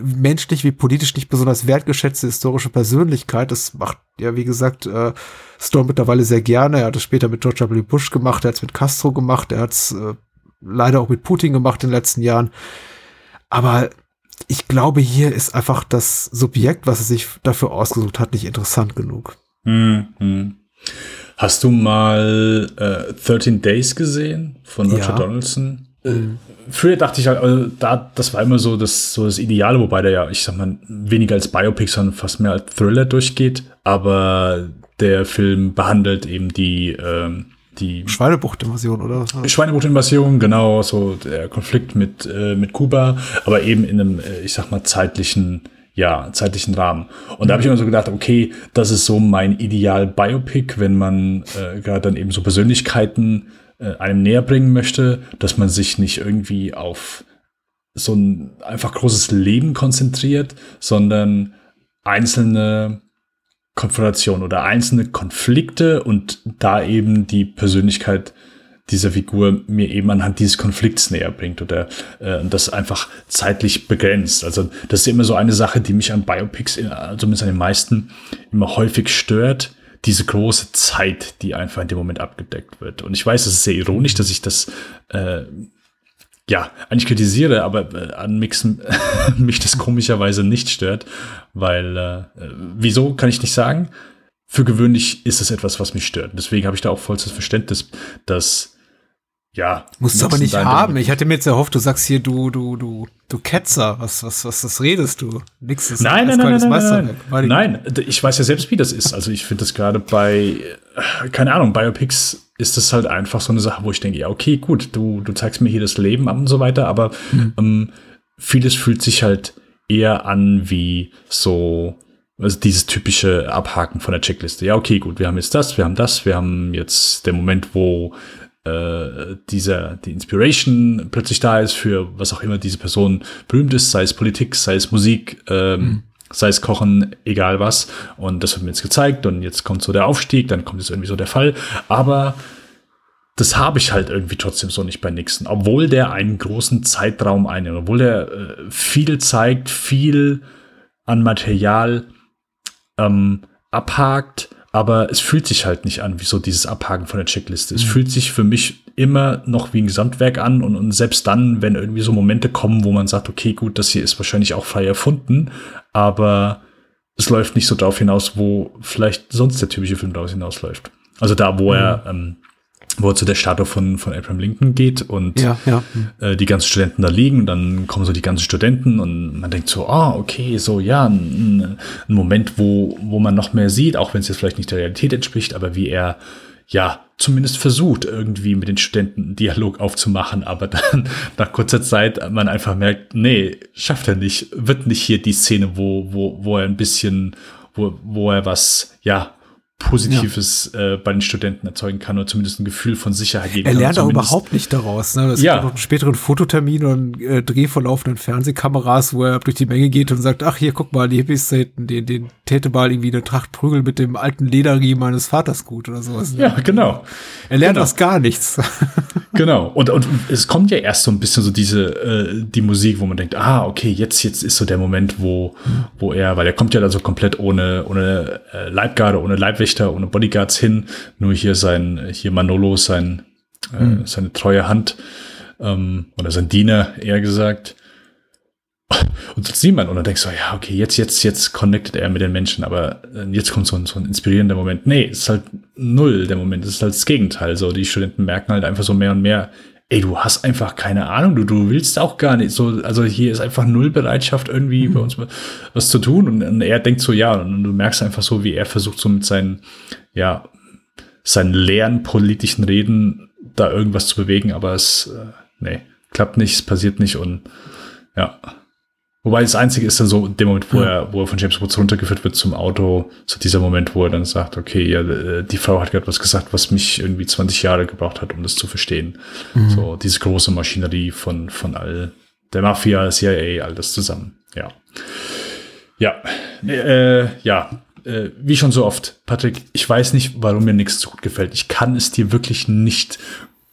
menschlich wie politisch nicht besonders wertgeschätzte historische Persönlichkeit. Das macht ja, wie gesagt, äh, Storm mittlerweile sehr gerne. Er hat es später mit George W. Bush gemacht, er hat es mit Castro gemacht, er hat es äh, leider auch mit Putin gemacht in den letzten Jahren. Aber ich glaube, hier ist einfach das Subjekt, was er sich dafür ausgesucht hat, nicht interessant genug. Mhm. Hast du mal äh, 13 Days gesehen von Roger ja. Donaldson? Mhm. Früher dachte ich halt, also da, das war immer so das, so das Ideale, wobei der ja, ich sag mal, weniger als Biopic, sondern fast mehr als Thriller durchgeht. Aber der Film behandelt eben die, ähm, die Schweinebucht-Invasion, oder? Schweinebucht-Invasion, genau, so der Konflikt mit, äh, mit Kuba, aber eben in einem, äh, ich sag mal, zeitlichen, ja, zeitlichen Rahmen. Und da habe ich immer so gedacht, okay, das ist so mein Ideal Biopic, wenn man äh, gerade dann eben so Persönlichkeiten äh, einem näher bringen möchte, dass man sich nicht irgendwie auf so ein einfach großes Leben konzentriert, sondern einzelne Konfrontationen oder einzelne Konflikte und da eben die Persönlichkeit dieser Figur mir eben anhand dieses Konflikts näher bringt oder äh, das einfach zeitlich begrenzt. Also das ist immer so eine Sache, die mich an Biopics, äh, zumindest an den meisten, immer häufig stört, diese große Zeit, die einfach in dem Moment abgedeckt wird. Und ich weiß, es ist sehr ironisch, dass ich das äh, ja eigentlich kritisiere, aber äh, an Mixen mich das komischerweise nicht stört, weil äh, wieso kann ich nicht sagen? Für gewöhnlich ist es etwas, was mich stört. Deswegen habe ich da auch vollstes Verständnis, dass ja. Musst du aber nicht haben. Ich hatte mir jetzt erhofft, du sagst hier, du, du, du, du Ketzer. Was, was, was, was redest du? Nix ist nein, nein, nein, nein, nein, nein. Nein, ich weiß ja selbst, wie das ist. Also ich finde das gerade bei, keine Ahnung, Biopics ist das halt einfach so eine Sache, wo ich denke, ja, okay, gut, du, du zeigst mir hier das Leben ab und so weiter, aber mhm. ähm, vieles fühlt sich halt eher an wie so, also dieses typische Abhaken von der Checkliste. Ja, okay, gut, wir haben jetzt das, wir haben das, wir haben jetzt den Moment, wo äh, dieser, die Inspiration plötzlich da ist für was auch immer diese Person berühmt ist, sei es Politik, sei es Musik, ähm, mhm. sei es Kochen, egal was. Und das wird mir jetzt gezeigt und jetzt kommt so der Aufstieg, dann kommt jetzt irgendwie so der Fall. Aber das habe ich halt irgendwie trotzdem so nicht bei Nixon, obwohl der einen großen Zeitraum einnimmt, obwohl der äh, viel zeigt, viel an Material ähm, abhakt aber es fühlt sich halt nicht an wie so dieses Abhaken von der Checkliste. Es mhm. fühlt sich für mich immer noch wie ein Gesamtwerk an und, und, selbst dann, wenn irgendwie so Momente kommen, wo man sagt, okay, gut, das hier ist wahrscheinlich auch frei erfunden, aber es läuft nicht so darauf hinaus, wo vielleicht sonst der typische Film daraus hinausläuft. Also da, wo mhm. er ähm, wo er zu der Statue von, von Abraham Lincoln geht und ja, ja. Äh, die ganzen Studenten da liegen und dann kommen so die ganzen Studenten und man denkt so, ah, okay, so ja, ein, ein Moment, wo, wo man noch mehr sieht, auch wenn es jetzt vielleicht nicht der Realität entspricht, aber wie er ja zumindest versucht, irgendwie mit den Studenten einen Dialog aufzumachen, aber dann nach kurzer Zeit man einfach merkt, nee, schafft er nicht, wird nicht hier die Szene, wo, wo, wo er ein bisschen, wo, wo er was, ja, Positives ja. äh, bei den Studenten erzeugen kann oder zumindest ein Gefühl von Sicherheit geben er kann. Er lernt auch überhaupt nicht daraus. Ne? Es ja. gibt noch einen späteren Fototermin und einen äh, Dreh von laufenden Fernsehkameras, wo er durch die Menge geht und sagt, ach hier, guck mal, die Hippies treten den, den täte mal irgendwie eine Tracht Prügel mit dem alten Lederriemen meines Vaters gut oder sowas. Ne? Ja, genau. Er lernt genau. aus gar nichts. genau. Und, und es kommt ja erst so ein bisschen so diese, äh, die Musik, wo man denkt, ah, okay, jetzt, jetzt ist so der Moment, wo, wo er, weil er kommt ja da so komplett ohne, ohne äh, Leibgarde, ohne Leibwächter Wächter, ohne Bodyguards hin. Nur hier sein, hier Manolo, sein, mhm. äh, seine treue Hand, ähm, oder sein Diener, eher gesagt. Und sonst niemand. Und dann denkst du, ja, okay, jetzt, jetzt, jetzt connectet er mit den Menschen, aber äh, jetzt kommt so ein, so ein inspirierender Moment. Nee, es ist halt null der Moment. Es ist halt das Gegenteil. So, die Studenten merken halt einfach so mehr und mehr, ey, du hast einfach keine Ahnung, du, du willst auch gar nicht so, also hier ist einfach null Bereitschaft irgendwie mhm. bei uns was zu tun und, und, er denkt so, ja, und du merkst einfach so, wie er versucht so mit seinen, ja, seinen leeren politischen Reden da irgendwas zu bewegen, aber es, äh, nee, klappt nicht, es passiert nicht und ja. Wobei das Einzige ist dann so, in dem Moment, wo Ja. er, wo er von James Woods runtergeführt wird zum Auto, so dieser Moment, wo er dann sagt, okay, ja, äh, die Frau hat gerade was gesagt, was mich irgendwie 20 Jahre gebraucht hat, um das zu verstehen. So, diese große Maschinerie von, von all der Mafia, CIA, all das zusammen. Ja. Ja, äh, ja, äh, wie schon so oft, Patrick, ich weiß nicht, warum mir nichts so gut gefällt. Ich kann es dir wirklich nicht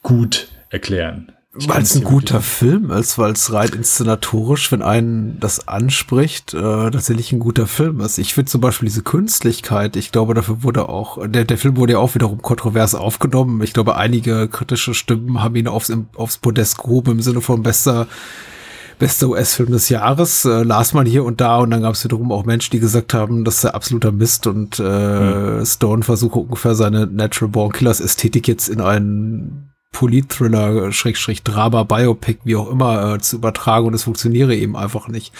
gut erklären. Weil es ein guter Film ist, weil es rein inszenatorisch, wenn einen das anspricht, äh, tatsächlich ein guter Film ist. Ich finde zum Beispiel diese Künstlichkeit, ich glaube, dafür wurde auch, der, der Film wurde ja auch wiederum kontrovers aufgenommen. Ich glaube, einige kritische Stimmen haben ihn aufs, aufs Podest gehoben im Sinne von bester bester US-Film des Jahres, äh, las man hier und da und dann gab es wiederum auch Menschen, die gesagt haben, das sei absoluter Mist und äh, Stone versuche ungefähr seine Natural Born Killers Ästhetik jetzt in einen Polit-Thriller, Schrägstrich, Drama, Biopic, wie auch immer, äh, zu übertragen und es funktioniere eben einfach nicht.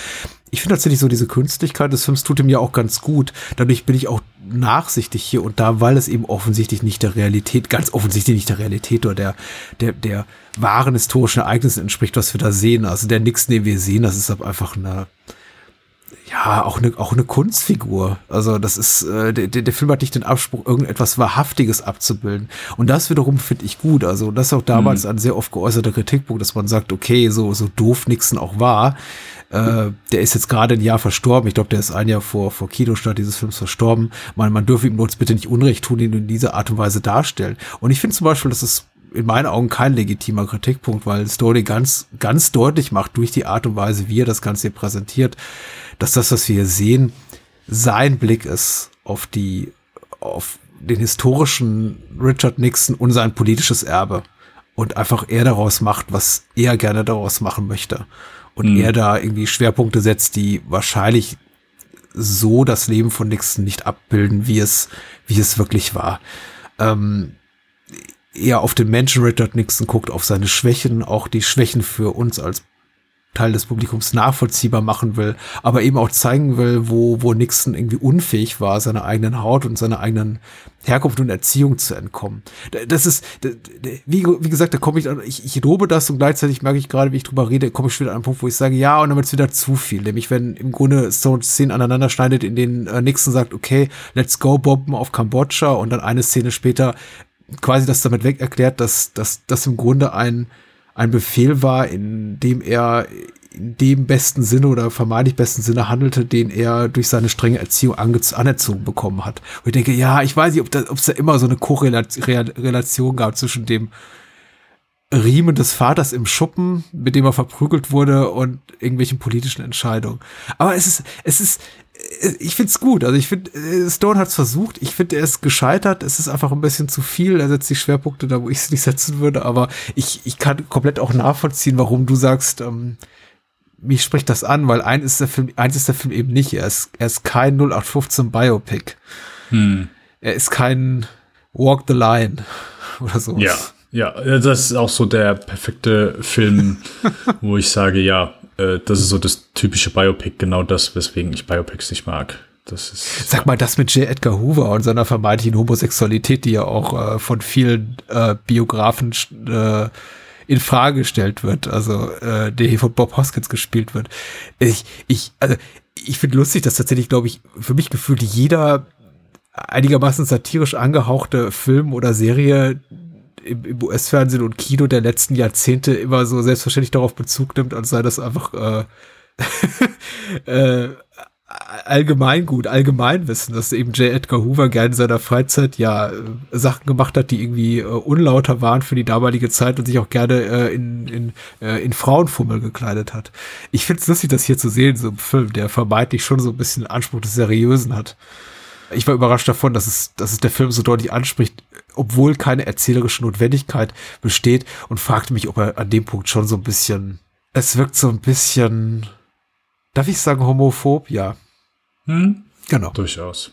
Ich finde tatsächlich so diese Künstlichkeit des Films tut ihm ja auch ganz gut. Dadurch bin ich auch nachsichtig hier und da, weil es eben offensichtlich nicht der Realität, ganz offensichtlich nicht der Realität oder der, der, der wahren historischen Ereignissen entspricht, was wir da sehen. Also der Nix, den wir sehen, das ist einfach eine, ja, auch eine, auch eine Kunstfigur. Also das ist, äh, der, der der Film hat nicht den Anspruch, irgendetwas Wahrhaftiges abzubilden. Und das wiederum finde ich gut. Also das ist auch damals ein sehr oft geäußerter Kritikpunkt, dass man sagt, okay, so, so doof Nixon auch war. Äh, der ist jetzt gerade ein Jahr verstorben. Ich glaube, der ist ein Jahr vor, vor Kinostart dieses Films verstorben. Man, man dürfe ihm bloß bitte nicht Unrecht tun, ihn in dieser Art und Weise darstellen. Und ich finde zum Beispiel, das ist in meinen Augen kein legitimer Kritikpunkt, weil Story ganz, ganz deutlich macht durch die Art und Weise, wie er das Ganze hier präsentiert, dass das, was wir hier sehen, sein Blick ist auf die, auf den historischen Richard Nixon und sein politisches Erbe. Und einfach er daraus macht, was er gerne daraus machen möchte. Und er da irgendwie Schwerpunkte setzt, die wahrscheinlich so das Leben von Nixon nicht abbilden, wie es, wie es wirklich war. Ähm, eher auf den Menschen Richard Nixon guckt, auf seine Schwächen, auch die Schwächen für uns als Teil des Publikums nachvollziehbar machen will, aber eben auch zeigen will, wo, wo Nixon irgendwie unfähig war, seiner eigenen Haut und seiner eigenen Herkunft und Erziehung zu entkommen. Das ist, wie, wie gesagt, da komme ich, ich, ich lobe das und gleichzeitig merke ich gerade, wie ich drüber rede, komme ich wieder an einen Punkt, wo ich sage, ja, und dann wird es wieder zu viel. Nämlich, wenn im Grunde so Szenen aneinander schneidet, in denen äh, Nixon sagt, okay, let's go bomben auf Kambodscha und dann eine Szene später quasi das damit weg erklärt, dass, dass das im Grunde ein, ein Befehl war, in dem er in dem besten Sinne oder vermeintlich besten Sinne handelte, den er durch seine strenge Erziehung anerzogen bekommen hat. Und ich denke, ja, ich weiß nicht, ob, da, ob es da immer so eine Korrelation gab zwischen dem Riemen des Vaters im Schuppen, mit dem er verprügelt wurde und irgendwelchen politischen Entscheidungen. Aber es ist, es ist, ich find's gut. Also ich finde, Stone hat's versucht. Ich finde, er ist gescheitert. Es ist einfach ein bisschen zu viel. Er setzt die Schwerpunkte da, wo ich es nicht setzen würde. Aber ich, ich kann komplett auch nachvollziehen, warum du sagst, ähm, mich spricht das an, weil ein ist der Film, eins ist der Film eben nicht. Er ist, er ist kein 0815 Biopic. Hm. Er ist kein Walk the Line oder so. Ja, ja, das ist auch so der perfekte Film, wo ich sage, ja, äh, das ist so das typische Biopic, genau das, weswegen ich Biopics nicht mag. Das ist, Sag mal, das mit J. Edgar Hoover und seiner vermeintlichen Homosexualität, die ja auch äh, von vielen äh, Biografen äh, in Frage gestellt wird, also äh, der hier von Bob Hoskins gespielt wird. Ich, ich, also ich finde lustig, dass tatsächlich, glaube ich, für mich gefühlt jeder einigermaßen satirisch angehauchte Film oder Serie im, im US-Fernsehen und Kino der letzten Jahrzehnte immer so selbstverständlich darauf Bezug nimmt, als sei das einfach äh, äh, Allgemeingut, Allgemeinwissen, dass eben J. Edgar Hoover gerne in seiner Freizeit ja äh, Sachen gemacht hat, die irgendwie äh, unlauter waren für die damalige Zeit und sich auch gerne äh, in, in, äh, in Frauenfummel gekleidet hat. Ich finde es lustig, das hier zu sehen, so ein Film, der vermeintlich schon so ein bisschen Anspruch des Seriösen hat. Ich war überrascht davon, dass es, dass es der Film so deutlich anspricht, obwohl keine erzählerische Notwendigkeit besteht und fragte mich, ob er an dem Punkt schon so ein bisschen, es wirkt so ein bisschen, darf ich sagen, homophob? Ja. hm? Genau. durchaus.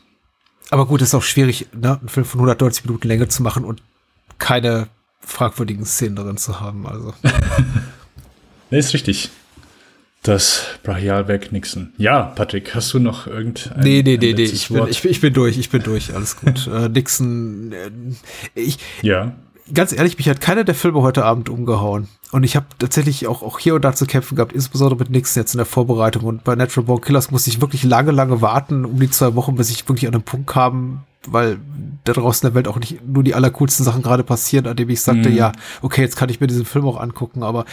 Aber gut, es ist auch schwierig, ne, einen Film von 190 Minuten Länge zu machen und keine fragwürdigen Szenen drin zu haben. Also. Nee, ist richtig. Das Brachialwerk Nixon. Ja, Patrick, hast du noch irgendein Nee, nee, nee, nee, ich bin, ich, bin- ich bin durch, ich bin durch, alles gut. äh, Nixon, äh, ich, ja, ganz ehrlich, mich hat keiner der Filme heute Abend umgehauen. Und ich habe tatsächlich auch, auch hier und da zu kämpfen gehabt, insbesondere mit Nixon jetzt in der Vorbereitung. Und bei Natural Born Killers musste ich wirklich lange, lange warten, um die zwei Wochen, bis ich wirklich an den Punkt kam, weil da draußen in der Welt auch nicht nur die allercoolsten Sachen gerade passieren, an dem ich sagte, mhm. ja, okay, jetzt kann ich mir diesen Film auch angucken, aber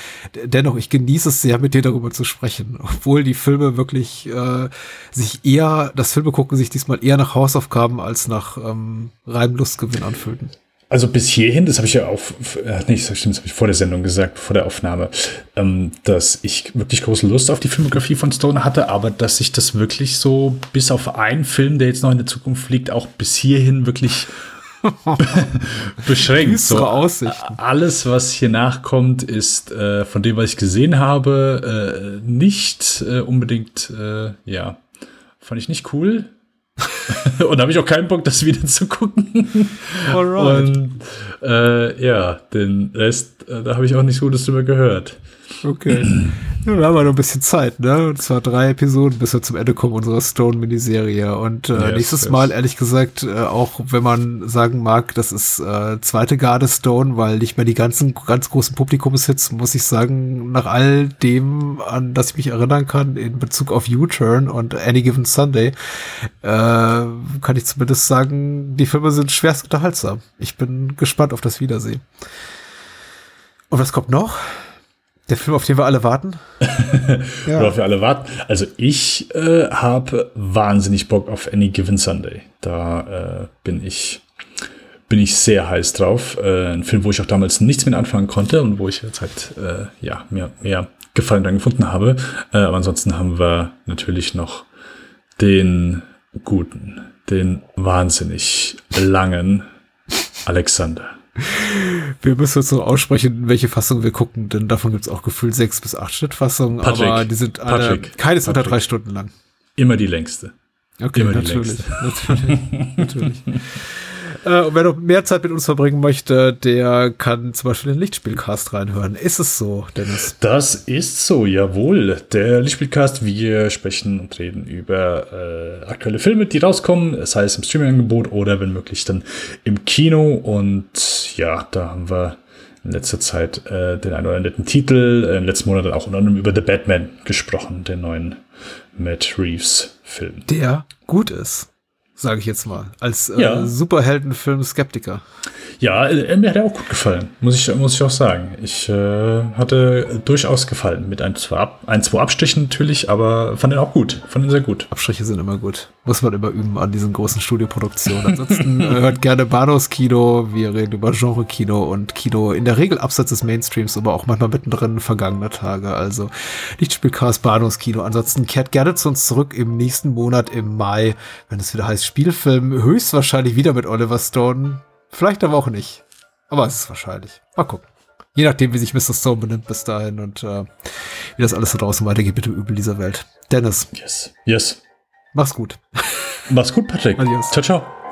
dennoch, ich genieße es sehr, mit dir darüber zu sprechen. Obwohl die Filme wirklich äh, sich eher, das Filme gucken sich diesmal eher nach Hausaufgaben als nach ähm, reinem Lustgewinn anfühlten. Also bis hierhin, das habe ich ja auch, äh, nicht, das stimmt, das habe ich vor der Sendung gesagt, vor der Aufnahme, ähm, dass ich wirklich große Lust auf die Filmografie von Stone hatte, aber dass sich das wirklich so bis auf einen Film, der jetzt noch in der Zukunft liegt, auch bis hierhin wirklich beschränkt. So, Aussichten. Alles, was hier nachkommt, ist äh, von dem, was ich gesehen habe, äh, nicht äh, unbedingt, äh, ja, fand ich nicht cool. und habe ich auch keinen Bock, das wieder zu gucken. Alright. Und äh, ja, den Rest, äh, da habe ich auch nichts Gutes drüber gehört. Okay. Ja, wir haben ja noch ein bisschen Zeit, ne? Und zwar drei Episoden, bis wir zum Ende kommen unserer Stone-Miniserie. Und äh, yes, nächstes yes. Mal, ehrlich gesagt, äh, auch wenn man sagen mag, das ist äh, zweite Garde Stone, weil nicht mehr die ganzen ganz großen Publikumshits, muss ich sagen, nach all dem, an das ich mich erinnern kann, in Bezug auf U-Turn und Any Given Sunday, äh, kann ich zumindest sagen, die Filme sind schwerst unterhaltsam. Ich bin gespannt auf das Wiedersehen. Und was kommt noch? Der Film, auf den wir alle warten? ja. Worauf wir alle warten. Also ich äh, habe wahnsinnig Bock auf Any Given Sunday. Da äh, bin ich bin ich sehr heiß drauf. Äh, ein Film, wo ich auch damals nichts mit anfangen konnte und wo ich jetzt halt äh, ja mehr, mehr Gefallen dann gefunden habe. Äh, aber ansonsten haben wir natürlich noch den guten, den wahnsinnig langen Alexander. Wir müssen uns noch aussprechen, welche Fassung wir gucken, denn davon gibt es auch gefühlt sechs bis acht Schnittfassungen, aber die sind alle Patrick, keines Patrick. unter drei Stunden lang. Immer die längste. Okay, Immer natürlich. Natürlich. natürlich. Äh, und wer noch mehr Zeit mit uns verbringen möchte, der kann zum Beispiel den Lichtspielcast reinhören. Ist es so, Dennis? Das ist so, jawohl. Der Lichtspielcast, wir sprechen und reden über äh, aktuelle Filme, die rauskommen, sei es im Streaming-Angebot oder wenn möglich dann im Kino. Und ja, da haben wir in letzter Zeit äh, den einen oder anderen Titel, äh, im letzten Monat auch unter anderem über The Batman gesprochen, den neuen Matt Reeves Film. Der gut ist sage ich jetzt mal, als äh, ja. Superheldenfilm-Skeptiker. Ja, äh, mir hat er auch gut gefallen, muss ich, muss ich auch sagen. Ich äh, hatte durchaus gefallen mit ein zwei, Ab ein, zwei Abstrichen natürlich, aber fand ihn auch gut, fand ihn sehr gut. Abstriche sind immer gut. Muss man immer üben an diesen großen Studioproduktionen. Ansonsten äh, hört gerne Banos Kino, wir reden über Genre-Kino und Kino in der Regel abseits des Mainstreams, aber auch manchmal mittendrin vergangener Tage. Also Lichtspielcast, Banos Kino. Ansonsten kehrt gerne zu uns zurück im nächsten Monat im Mai, wenn es wieder heißt Spielfilm, höchstwahrscheinlich wieder mit Oliver Stone Vielleicht aber auch nicht. Aber es ist wahrscheinlich. Mal gucken. Je nachdem, wie sich Mr. Stone benimmt bis dahin und äh, wie das alles so draußen weitergeht mit dem Übel dieser Welt. Dennis. Yes. Yes. Mach's gut. Mach's gut, Patrick. Adios. Ciao, ciao.